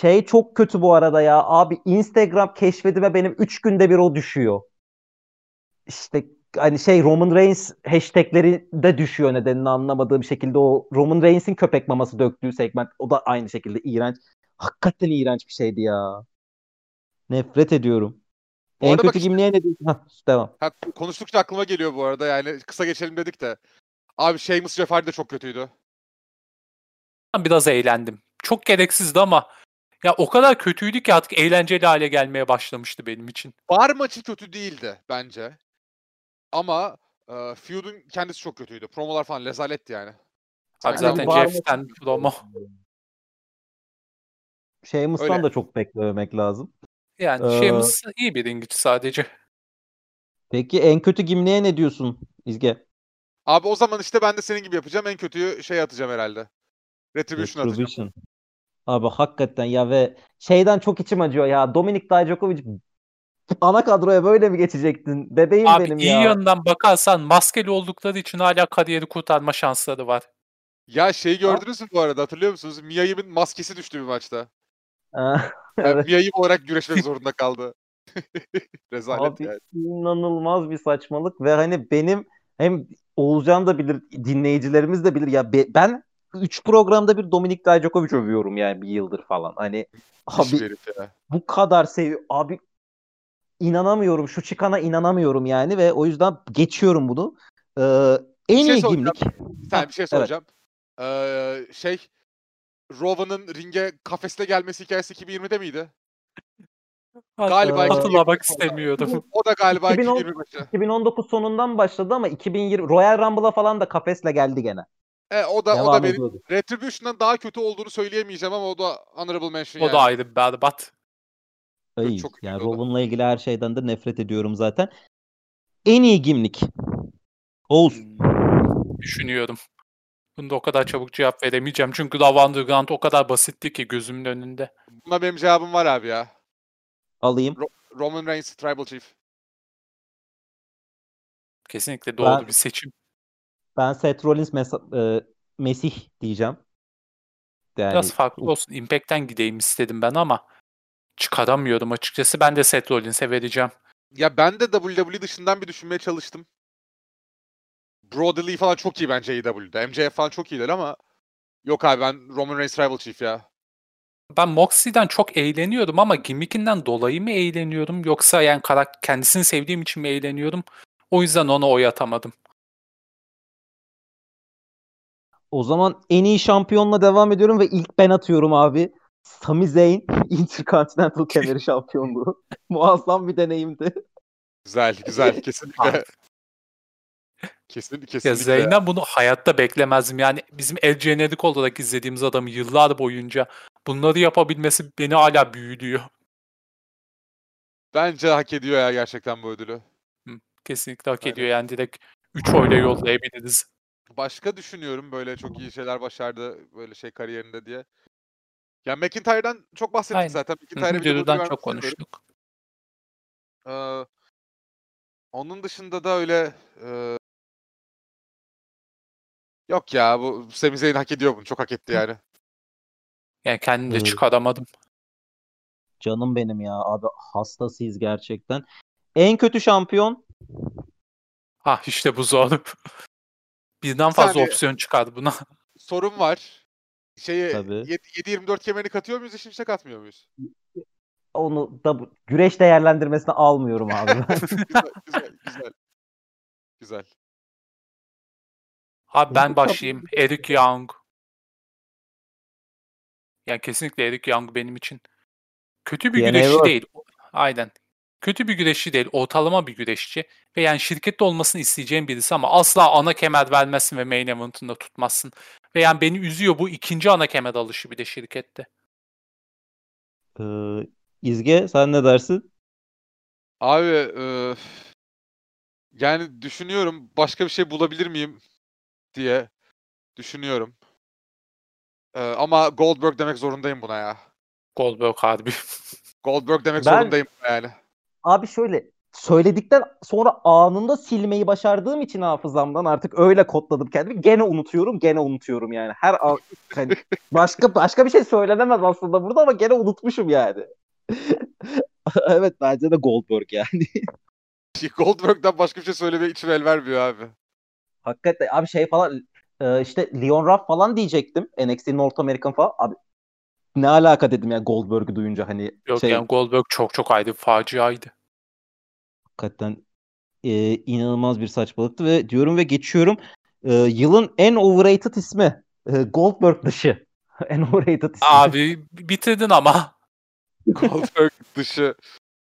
Şey çok kötü bu arada ya. Abi Instagram keşfedime benim 3 günde bir o düşüyor. İşte hani şey Roman Reigns hashtagleri de düşüyor nedenini anlamadığım şekilde o Roman Reigns'in köpek maması döktüğü segment o da aynı şekilde iğrenç. Hakikaten iğrenç bir şeydi ya. Nefret ediyorum. Bu en bak kötü işte- gimliğe ne diyorsun? Hah, devam. ha, konuştukça aklıma geliyor bu arada yani kısa geçelim dedik de. Abi Sheamus Jeff Hardy de çok kötüydü. Ben biraz eğlendim. Çok gereksizdi ama ya o kadar kötüydü ki artık eğlenceli hale gelmeye başlamıştı benim için. Bar maçı kötü değildi bence. Ama e, feud'un kendisi çok kötüydü. Promolar falan rezaletti yani. Abi zaten mı? Jeff'ten promo. Sheamus'tan da çok beklememek lazım. Yani Ee, Sheamus iyi bir ringiç sadece. Peki en kötü gimliğe ne diyorsun İzge? Abi o zaman işte ben de senin gibi yapacağım. En kötüyü şey atacağım herhalde. Retribution atacağım. Retribution. Abi hakikaten ya ve şeyden çok içim acıyor ya. Dominik Dijakovic ana kadroya böyle mi geçecektin? Bebeğim Abi benim iyi ya. yanından bakarsan maskeli oldukları için hala kariyeri kurtarma şansları var. Ya şeyi gördünüz mü bu arada hatırlıyor musunuz? Mia Yim'in maskesi düştü bir maçta. Yani Evet. Mia Yim olarak güreşmek zorunda kaldı. Rezalet Abi yani. inanılmaz bir saçmalık ve hani benim hem Oğulcan da bilir, dinleyicilerimiz de bilir ya be- ben 3 programda bir Dominik Dijakovic övüyorum yani bir yıldır falan. Hani abi bu kadar seviyor abi inanamıyorum şu çıkana inanamıyorum yani ve o yüzden geçiyorum bunu. Ee, en şey iyi soracağım. gimlik. Bir bir şey evet. soracağım. Ee, şey Rovan'ın ringe kafesle gelmesi hikayesi 2020'de miydi? Galiba Hatırlamak 2020 istemiyorum. O da galiba 2010 2025'te. 2019 sonundan başladı ama 2020 Royal Rumble'a falan da kafesle geldi gene. E, o da o da benim ediyordu. Retribution'dan daha kötü olduğunu söyleyemeyeceğim ama o da honorable mention O yani. da ayrı berbat. Ay, çok yani kötü o da. Rowan'la ilgili her şeyden de nefret ediyorum zaten. En iyi gimlik. Oğuz. Hmm, Düşünüyorum. Bunda o kadar çabuk cevap veremeyeceğim. Çünkü Love Underground o kadar basitti ki gözümün önünde. Buna benim cevabım var abi ya. Alayım. Roman Reigns Tribal Chief. Kesinlikle doğru Ben- bir seçim. Ben Seth Rollins Mes- e, Mesih diyeceğim. Yani Biraz farklı olsun. Impact'ten gideyim istedim ben ama çıkaramıyorum açıkçası. Ben de Seth Rollins'e vereceğim. Ya ben de WWE dışından bir düşünmeye çalıştım. Brody Lee falan çok iyi bence AEW'de. MJF falan çok iyiler ama yok abi ben Roman Reigns Tribal Chief ya. Ben Moxie'den çok eğleniyorum ama gimmickinden dolayı mı eğleniyorum yoksa yani karakter kendisini sevdiğim için mi eğleniyorum? O yüzden ona oy atamadım. O zaman en iyi şampiyonla devam ediyorum ve ilk ben atıyorum abi. Sami Zayn Intercontinental kemeri şampiyonluğu. Muazzam bir deneyimdi. Güzel güzel kesinlikle. Abi. Kesin, Ya kesinlikle. Zeynep bunu hayatta beklemezdim. Yani bizim el jenerik olarak izlediğimiz adamı yıllar boyunca bunları yapabilmesi beni hala büyülüyor. Bence hak ediyor ya gerçekten bu ödülü. Kesinlikle hak Aynen. ediyor yani direkt 3 oyla yollayabiliriz. Başka düşünüyorum böyle çok iyi şeyler başardı böyle şey kariyerinde diye. Ya McIntyre'dan çok bahsettik Aynen. zaten. Vermek çok konuştuk. Ee, onun dışında da öyle e, yok ya bu Sami Zayn hak ediyor bunu. Çok hak etti yani. Yani kendim de Evet. çıkaramadım. Canım benim ya abi hastasıyız gerçekten. En kötü şampiyon Ha işte bu zor. Birden Bir fazla saniye. opsiyon çıkardı buna. Sorun var. Şeyi Tabii. 7-24 kemerini katıyor muyuz, işin içine katmıyor muyuz? onu da bu- güreş değerlendirmesine almıyorum abi güzel, güzel, güzel. Güzel. Abi ben başlayayım. Eric Young. Yani kesinlikle Eric Young benim için. Kötü bir DNA güreşçi var. değil. Aynen. Kötü bir güreşçi değil. Ortalama bir güreşçi. Ve yani şirkette olmasını isteyeceğim birisi ama asla ana kemer vermezsin ve main event'ında tutmazsın. Ve yani beni üzüyor bu ikinci ana kemer alışı bir de şirkette. Ee, İzge sen ne dersin? Abi eee, yani düşünüyorum başka bir şey bulabilir miyim diye düşünüyorum. Eee, ama Goldberg demek zorundayım buna ya. Goldberg harbi. Goldberg demek Ben- zorundayım yani. Abi şöyle söyledikten sonra anında silmeyi başardığım için hafızamdan artık öyle kodladım kendimi. Gene unutuyorum, gene unutuyorum yani. Her an hani başka başka bir şey söylenemez aslında burada ama gene unutmuşum yani. evet bence de Goldberg yani. Goldberg'den başka bir şey söylemeye içim el vermiyor abi. Hakikaten abi şey falan e, işte Leon Ruff falan diyecektim. NXT North American falan. Abi ne alaka dedim ya Goldberg'ü duyunca hani Yok şey yani Goldberg çok çok ayrı bir faciaydı. hakikaten e, inanılmaz bir saçmalıktı ve diyorum ve geçiyorum. E, yılın en overrated ismi e, Goldberg dışı. en overrated ismi. Abi bitirdin ama. Goldberg dışı.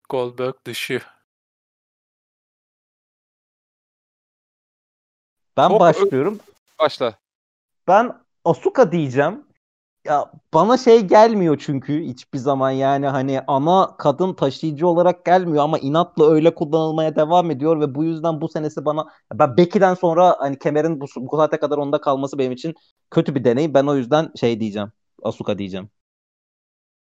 Goldberg dışı. ben Çok- başlıyorum. Başla. Ben Asuka diyeceğim. Ya bana şey gelmiyor çünkü hiçbir zaman yani hani ana kadın taşıyıcı olarak gelmiyor ama inatla öyle kullanılmaya devam ediyor ve bu yüzden bu senesi bana ben Becky'den sonra hani kemerin bu, bu saate kadar onda kalması benim için kötü bir deneyim. Ben o yüzden şey diyeceğim. Asuka diyeceğim.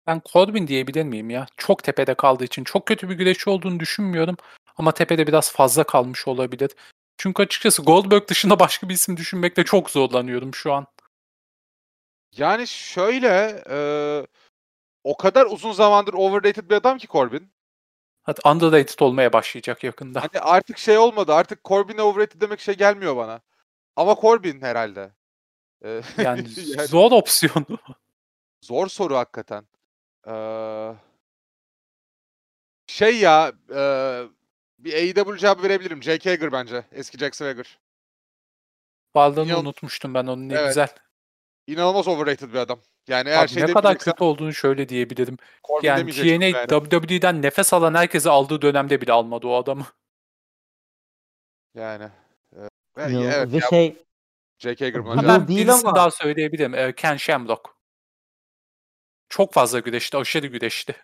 Ben Corbin diyebilir miyim ya? Çok tepede kaldığı için. Çok kötü bir güreşçi olduğunu düşünmüyorum. Ama tepede biraz fazla kalmış olabilir. Çünkü açıkçası Goldberg dışında başka bir isim düşünmekte çok zorlanıyorum şu an. Yani şöyle eee, o kadar uzun zamandır overrated bir adam ki Corbin. Hatta underrated olmaya başlayacak yakında. Hani artık şey olmadı. Artık Corbin'e overrated demek şey gelmiyor bana. Ama Corbin herhalde. Eee, Yani yani zor opsiyon. zor soru hakikaten. Eee, şey ya eee, bir AEW cevabı verebilirim. Jake Hager bence. Eski Jack Swagger. İnan- unutmuştum ben onu ne Evet. güzel. İnanılmaz overrated bir adam. Yani eğer Abi şey ne kadar kötü olduğunu şöyle diyebilirim. Corbin Yani TNA yani. WWE'den nefes alan herkesi aldığı dönemde bile almadı o adamı. Yani. eee, Ya, evet ve ya, şey Jake Hager ben değil ama- daha söyleyebilirim. Ee, Ken Shamrock. Çok fazla güreşti. Aşırı güreşti.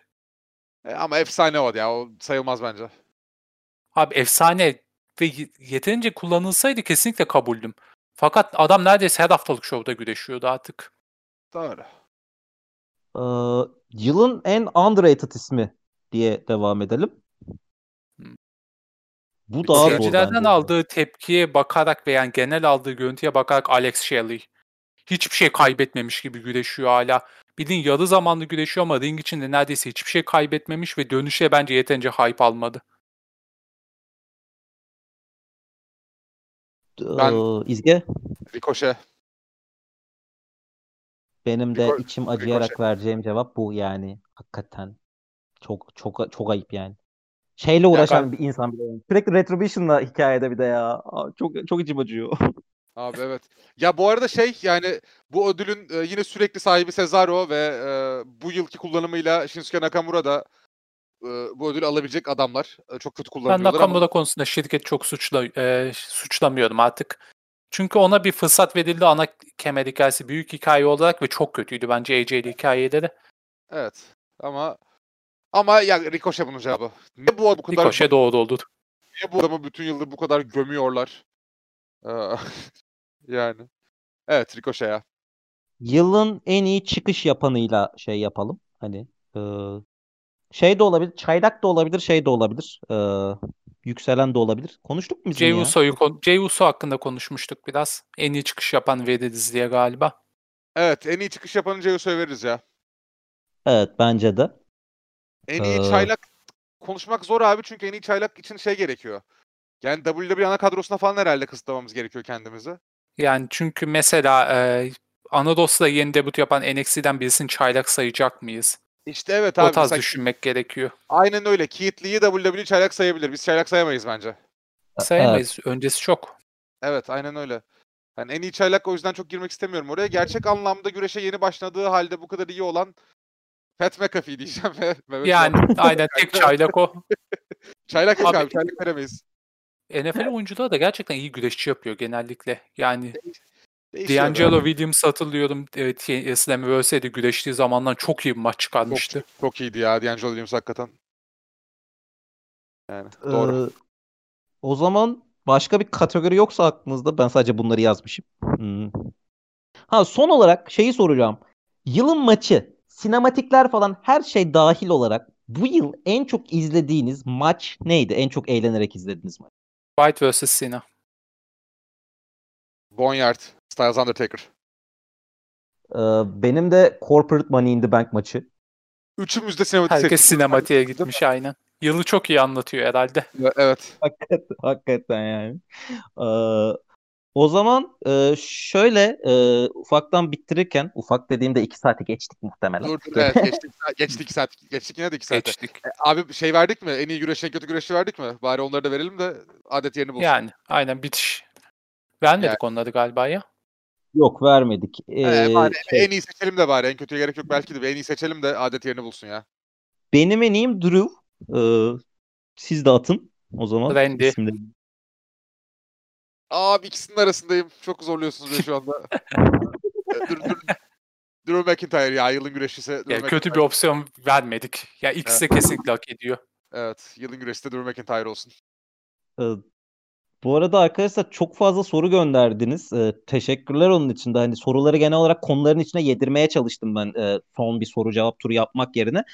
E, Ama efsane o ya. O sayılmaz bence. Abi efsane ve yeterince kullanılsaydı kesinlikle kabuldüm. Fakat adam neredeyse her haftalık şovda güreşiyordu artık. Doğru. e, yılın en underrated ismi diye devam edelim. Hmm. Bu daha Seyircilerden aldığı tepkiye bakarak ve yani genel aldığı görüntüye bakarak Alex Shelley. Hiçbir şey kaybetmemiş gibi güreşiyor hala. Bildiğin yarı zamanlı güreşiyor ama ring içinde neredeyse hiçbir şey kaybetmemiş ve dönüşe bence yeterince hype almadı. Ben- Ee, İzge Ricochet. benim de Rico- içim acıyarak Ricochet. vereceğim cevap bu yani. Hakikaten. Çok çok çok ayıp yani. Şeyle uğraşan ben- bir insan yani. Sürekli Retribution'la hikayede bir de ya. Çok çok içim acıyor. Abi evet. Ya bu arada şey yani bu ödülün e, yine sürekli sahibi Cesaro ve e, bu yılki kullanımıyla Shinsuke Nakamura da e, bu ödülü alabilecek adamlar. E, çok kötü Ben kullanıyorlar Nakamura ama konusunda şirket çok suçla, e, suçlamıyorum artık. Çünkü ona bir fırsat verildi ana kemer hikayesi büyük hikaye olarak ve çok kötüydü bence AJ'li hikayeleri. evet. Ama ama ya Ricochet bunun cevabı. Ne bu bu kadar Ricochet doğru oldu. niye bu adamı bütün yıldır bu kadar gömüyorlar? E, yani. Evet Ricochet ya. Yılın en iyi çıkış yapanıyla şey yapalım. Hani e, şey de olabilir. Çaylak da olabilir. Şey de olabilir. e, yükselen de olabilir. Konuştuk mu Jey? Uso'yu Jey Uso hakkında konuşmuştuk biraz. En iyi çıkış yapan veririz diye galiba. Evet en iyi çıkış yapanı Ceos'a veririz ya. Evet bence de. En iyi Ee, çaylak konuşmak zor abi çünkü en iyi çaylak için şey gerekiyor. Yani WWE ana kadrosuna falan herhalde kısıtlamamız gerekiyor kendimizi. Yani çünkü mesela e, Anadolu'da yeni debut yapan NXT'den birisini çaylak sayacak mıyız? İşte evet O abi. tarz mesela düşünmek gerekiyor. Aynen öyle. Keith Lee'yi WWE çaylak sayabilir. Biz çaylak sayamayız bence. Sayamayız. Öncesi çok. Evet aynen öyle. Yani en iyi çaylak o yüzden çok girmek istemiyorum oraya. Gerçek anlamda güreşe yeni başladığı halde bu kadar iyi olan Pat McAfee diyeceğim ve Mehmet Yani aynen tek çaylak o. Çaylak yok Abi- abi. Çaylak veremeyiz. NFL oyuncuları da gerçekten iyi güreşçi yapıyor genellikle. Yani Değişiyor. D'Angelo Williams hatırlıyorum e, T- Slammiverse'de güreştiği zamandan çok iyi bir maç çıkarmıştı. Çok, çok iyiydi ya D'Angelo Williams hakikaten. Yani doğru. Ee, o zaman başka bir kategori yoksa aklınızda ben sadece bunları yazmışım. Hmm. Ha son olarak şeyi soracağım. Yılın maçı, sinematikler falan her şey dahil olarak bu yıl en çok izlediğiniz maç neydi? En çok eğlenerek izlediğiniz maç. White vs. Cena. Boneyard, Styles Undertaker. Ee, benim de Corporate Money in the Bank maçı. Üçümüz de sinematik Herkes seçtik. sinematiğe gitmiş aynen. Yılı çok iyi anlatıyor herhalde. Evet. Hakikaten, hakikaten yani. Ee, o zaman e, şöyle e, ufaktan bitirirken, ufak dediğimde iki saati geçtik muhtemelen. Dur dur evet geçtik. Geçtik iki saat. Geçtik yine de iki saat. Geçtik. Abi şey verdik mi? En iyi güreşçi, en kötü güreşçi verdik mi? Bari onları da verelim de adet yerini bulsun. Yani aynen bitiş. Vermedik Yani. onları galiba ya. Yok vermedik. Ee, Ee, bari şey, en iyi seçelim de bari. En kötüye gerek yok belki de. En iyi seçelim de adet yerini bulsun ya. benim en iyim Drew. Ee, siz de atın o zaman. Randy. isimleri. Abi ikisinin arasındayım. Çok zorluyorsunuz beni şu anda. Ee, dur, dur. Drew McIntyre ya yılın güreşçisi. Ya kötü bir opsiyon vermedik. Ya ikisi de kesinlikle hak ediyor. Evet. Yılın güreşçisi de Drew McIntyre olsun. Bu arada arkadaşlar çok fazla soru gönderdiniz. Ee, teşekkürler onun için de. Hani soruları genel olarak konuların içine yedirmeye çalıştım ben e, son bir soru cevap turu yapmak yerine.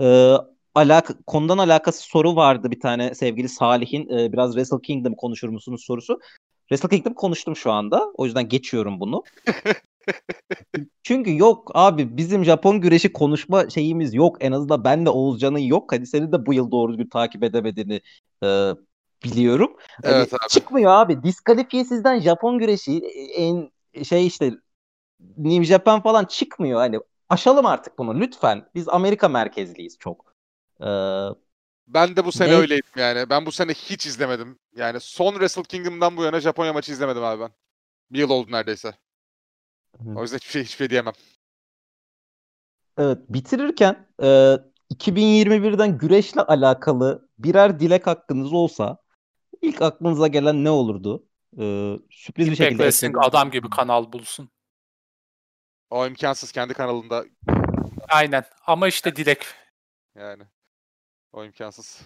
Ee, alak konudan alakası soru vardı bir tane sevgili Salih'in e, biraz Wrestle Kingdom konuşur musunuz sorusu. Wrestle Kingdom konuştum şu anda. O yüzden geçiyorum bunu. Çünkü yok abi bizim Japon güreşi konuşma şeyimiz yok. En azından ben de Oğuzcan'ın yok. Hadi seni de bu yıl doğru düzgün takip edemediğini e, biliyorum. Hani Evet abi. Çıkmıyor abi. Diskalifiyesizden Japon güreşi en şey işte New Japan falan çıkmıyor. Hani aşalım artık bunu lütfen. Biz Amerika merkezliyiz çok. Ee, Ben de bu sene Ne? öyleydim yani. Ben bu sene hiç izlemedim. Yani son Wrestle Kingdom'dan bu yana Japonya maçı izlemedim abi ben. Bir yıl oldu neredeyse. O yüzden hiçbir şey, hiçbir şey diyemem. evet bitirirken e, 2021'den güreşle alakalı birer dilek hakkınız olsa ilk aklınıza gelen ne olurdu? Ee, sürpriz bir Impact şekilde Wrestling ekledim. adam gibi kanal bulsun. O imkansız kendi kanalında Aynen. Ama işte dilek. yani. O imkansız.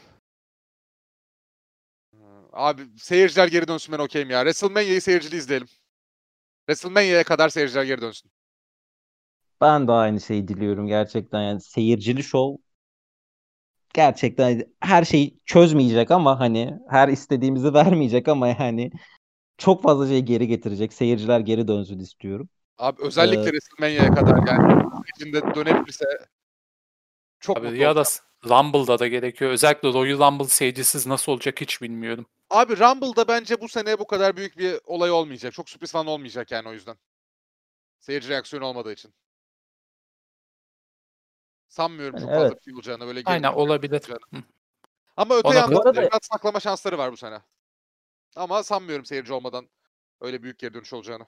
Ee, Abi seyirciler geri dönsün ben okeyim ya. WrestleMania'yı seyircili izleyelim. WrestleMania'ya kadar seyirciler geri dönsün. Ben de aynı şeyi diliyorum gerçekten yani seyircili şov gerçekten her şeyi çözmeyecek ama hani her istediğimizi vermeyecek ama yani çok fazla şey geri getirecek. Seyirciler geri dönsün istiyorum. Abi özellikle Ee, WrestleMania'ya kadar yani içinde dönebilirse çok Abi, ya da. Rumble'da da gerekiyor. Özellikle Royal Rumble seyircisiz nasıl olacak hiç bilmiyorum. Abi Rumble'da bence bu sene bu kadar büyük bir olay olmayacak. Çok sürpriz falan olmayacak yani o yüzden. Seyirci reaksiyonu olmadığı için. Sanmıyorum çok fazla evet. bir şey olacağını böyle Aynen gerilim olabilir. olacağını. Ama öte Ona yandan arada- biraz saklama şansları var bu sene. Ama sanmıyorum seyirci olmadan öyle büyük geri dönüş olacağını.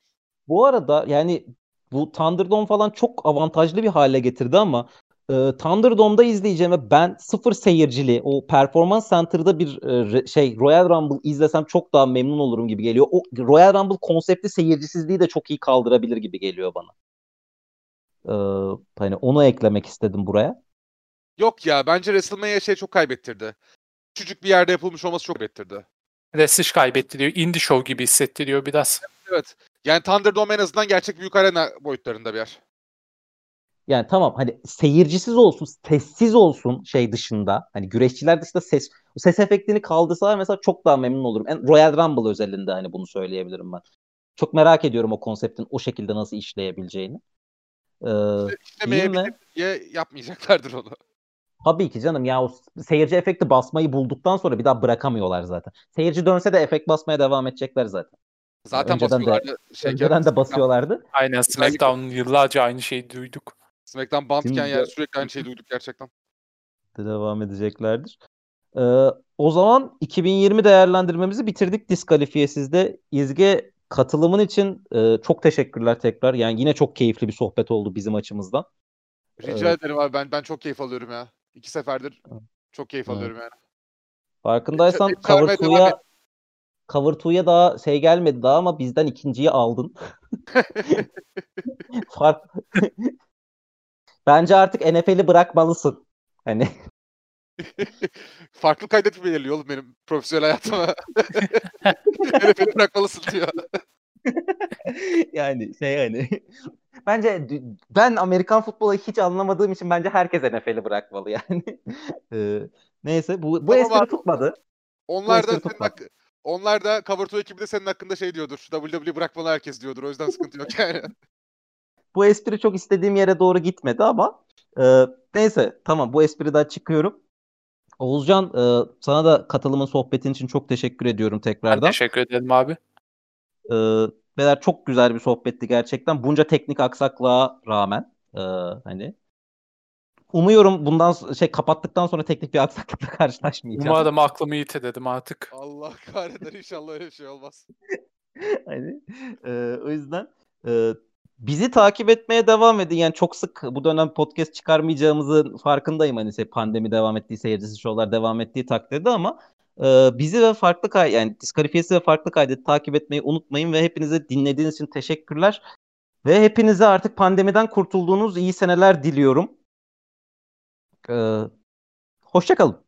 Bu arada yani bu Thunderdome falan çok avantajlı bir hale getirdi ama e, Thunderdome'da izleyeceğime ben sıfır seyircili o Performance Center'da bir e, re- şey Royal Rumble izlesem çok daha memnun olurum gibi geliyor. O Royal Rumble konsepti seyircisizliği de çok iyi kaldırabilir gibi geliyor bana. Ee, hani onu eklemek istedim buraya. Yok ya bence WrestleMania şey çok kaybettirdi. Küçücük bir yerde yapılmış olması çok kaybettirdi. Prestij kaybettiriyor. Indie show gibi hissettiriyor biraz. Evet. Yani Thunderdome en azından gerçek büyük arena boyutlarında bir yer. Yani tamam hani seyircisiz olsun, sessiz olsun şey dışında. Hani güreşçiler dışında ses ses efektini kaldırsalar mesela çok daha memnun olurum. En Royal Rumble özelinde hani bunu söyleyebilirim ben. Çok merak ediyorum o konseptin o şekilde nasıl işleyebileceğini. Ee, işlemeyebilir diye yapmayacaklardır onu. Tabii ki canım ya o seyirci efekti basmayı bulduktan sonra bir daha bırakamıyorlar zaten. Seyirci dönse de efekt basmaya devam edecekler zaten. Zaten önceden de- basıyorlardı. şeyken, Önceden de basıyorlardı. Aynen SmackDown'un yıllarca aynı şeyi duyduk. Smackdown bantken yani sürekli aynı şeyi duyduk gerçekten. de devam edeceklerdir. Ee, o zaman 2020 değerlendirmemizi bitirdik diskalifiyesizde. İzge katılımın için e, çok teşekkürler tekrar. Yani yine çok keyifli bir sohbet oldu bizim açımızdan. Rica Evet. ederim abi ben ben çok keyif alıyorum ya. İki seferdir çok keyif Evet. alıyorum yani. Farkındaysan çağırmaya Cover devam 2'ya Cover 2'ya daha şey gelmedi daha ama bizden ikinciyi aldın. Fark Bence artık NFL'i bırakmalısın. Hani Farklı kaydet belirliyor oğlum benim profesyonel hayatıma. NFL'i bırakmalısın diyor. yani şey hani bence ben Amerikan futbolu hiç anlamadığım için bence herkes NFL'i bırakmalı yani. Ee, neyse bu bu espri tutmadı. Onlar da senin hakkı- onlar da Cover 2 ekibi de senin hakkında şey diyordur. WWE bırakmalı herkes diyordur. O yüzden sıkıntı yok yani. Bu espri çok istediğim yere doğru gitmedi ama e, neyse tamam bu espriden çıkıyorum. Oğuzcan e, sana da katılımın sohbetin için çok teşekkür ediyorum Ben tekrardan. teşekkür ederim abi. E, beyler çok güzel bir sohbetti gerçekten. Bunca teknik aksaklığa rağmen e, hani umuyorum bundan şey kapattıktan sonra teknik bir aksaklıkla karşılaşmayacağız. Umarım aklımı yitirdim artık. Allah kahretsin inşallah öyle bir şey olmaz. Hani, e, o yüzden e, bizi takip etmeye devam edin. Yani çok sık bu dönem podcast çıkarmayacağımızın farkındayım. Hani şey, pandemi devam ettiği, seyircisiz şovlar devam ettiği takdirde ama e, bizi ve farklı kay yani diskalifiyesi ve farklı kaydı takip etmeyi unutmayın ve hepinize dinlediğiniz için teşekkürler. Ve hepinize artık pandemiden kurtulduğunuz iyi seneler diliyorum. E, hoşça kalın.